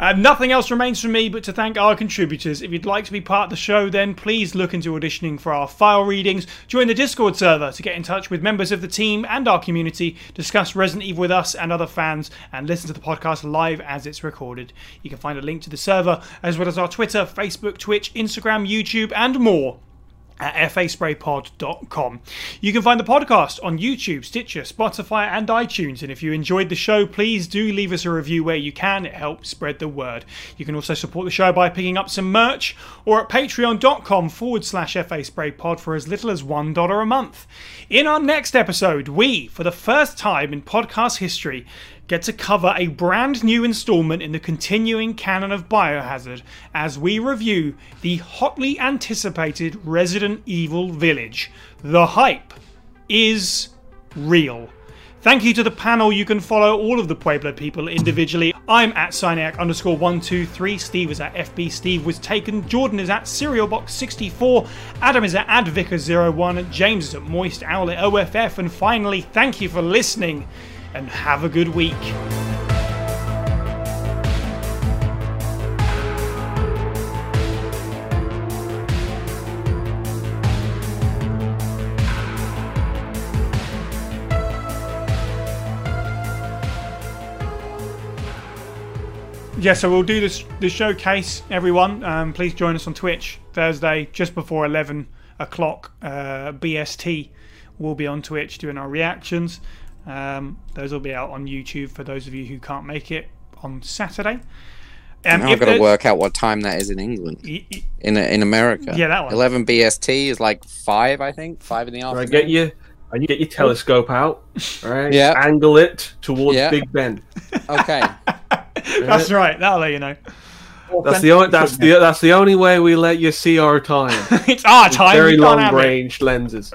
Uh, nothing else remains for me but to thank our contributors. If you'd like to be part of the show, then please look into auditioning for our file readings. Join the Discord server to get in touch with members of the team and our community, discuss Resident Evil with us and other fans, and listen to the podcast live as it's recorded. You can find a link to the server, as well as our Twitter, Facebook, Twitch, Instagram, YouTube, and more at faspraypod.com. You can find the podcast on YouTube, Stitcher, Spotify, and iTunes. And if you enjoyed the show, please do leave us a review where you can. It helps spread the word. You can also support the show by picking up some merch or at patreon.com forward slash faspraypod for as little as $1 a month. In our next episode, we, for the first time in podcast history, get to cover a brand new installment in the continuing canon of Biohazard as we review the hotly anticipated Resident Evil Village. The hype is real. Thank you to the panel. You can follow all of the Pueblo people individually. I'm at Cyniac underscore 123. Steve is at FB Steve was taken. Jordan is at Serialbox64. Adam is at Advicar01. James is at Moist Owlet OFF. And finally, thank you for listening and have a good week. Yeah, so we'll do this the showcase, everyone. Um, please join us on Twitch Thursday, just before eleven o'clock uh, BST. We'll be on Twitch doing our reactions. Um, those will be out on YouTube for those of you who can't make it on Saturday. Um, Now if I've got to work out what time that is in England. y- y- In in America. Yeah, that one. 11 BST is like 5, I think. 5 in the afternoon. Right, get you and you get your telescope out, all right? *laughs* Yeah. Angle it towards Yeah. Big Ben. Okay. *laughs* That's right. That'll let you know. That's the only that's the that's the only way we let you see our time. *laughs* it's our time. Very long have it. range lenses.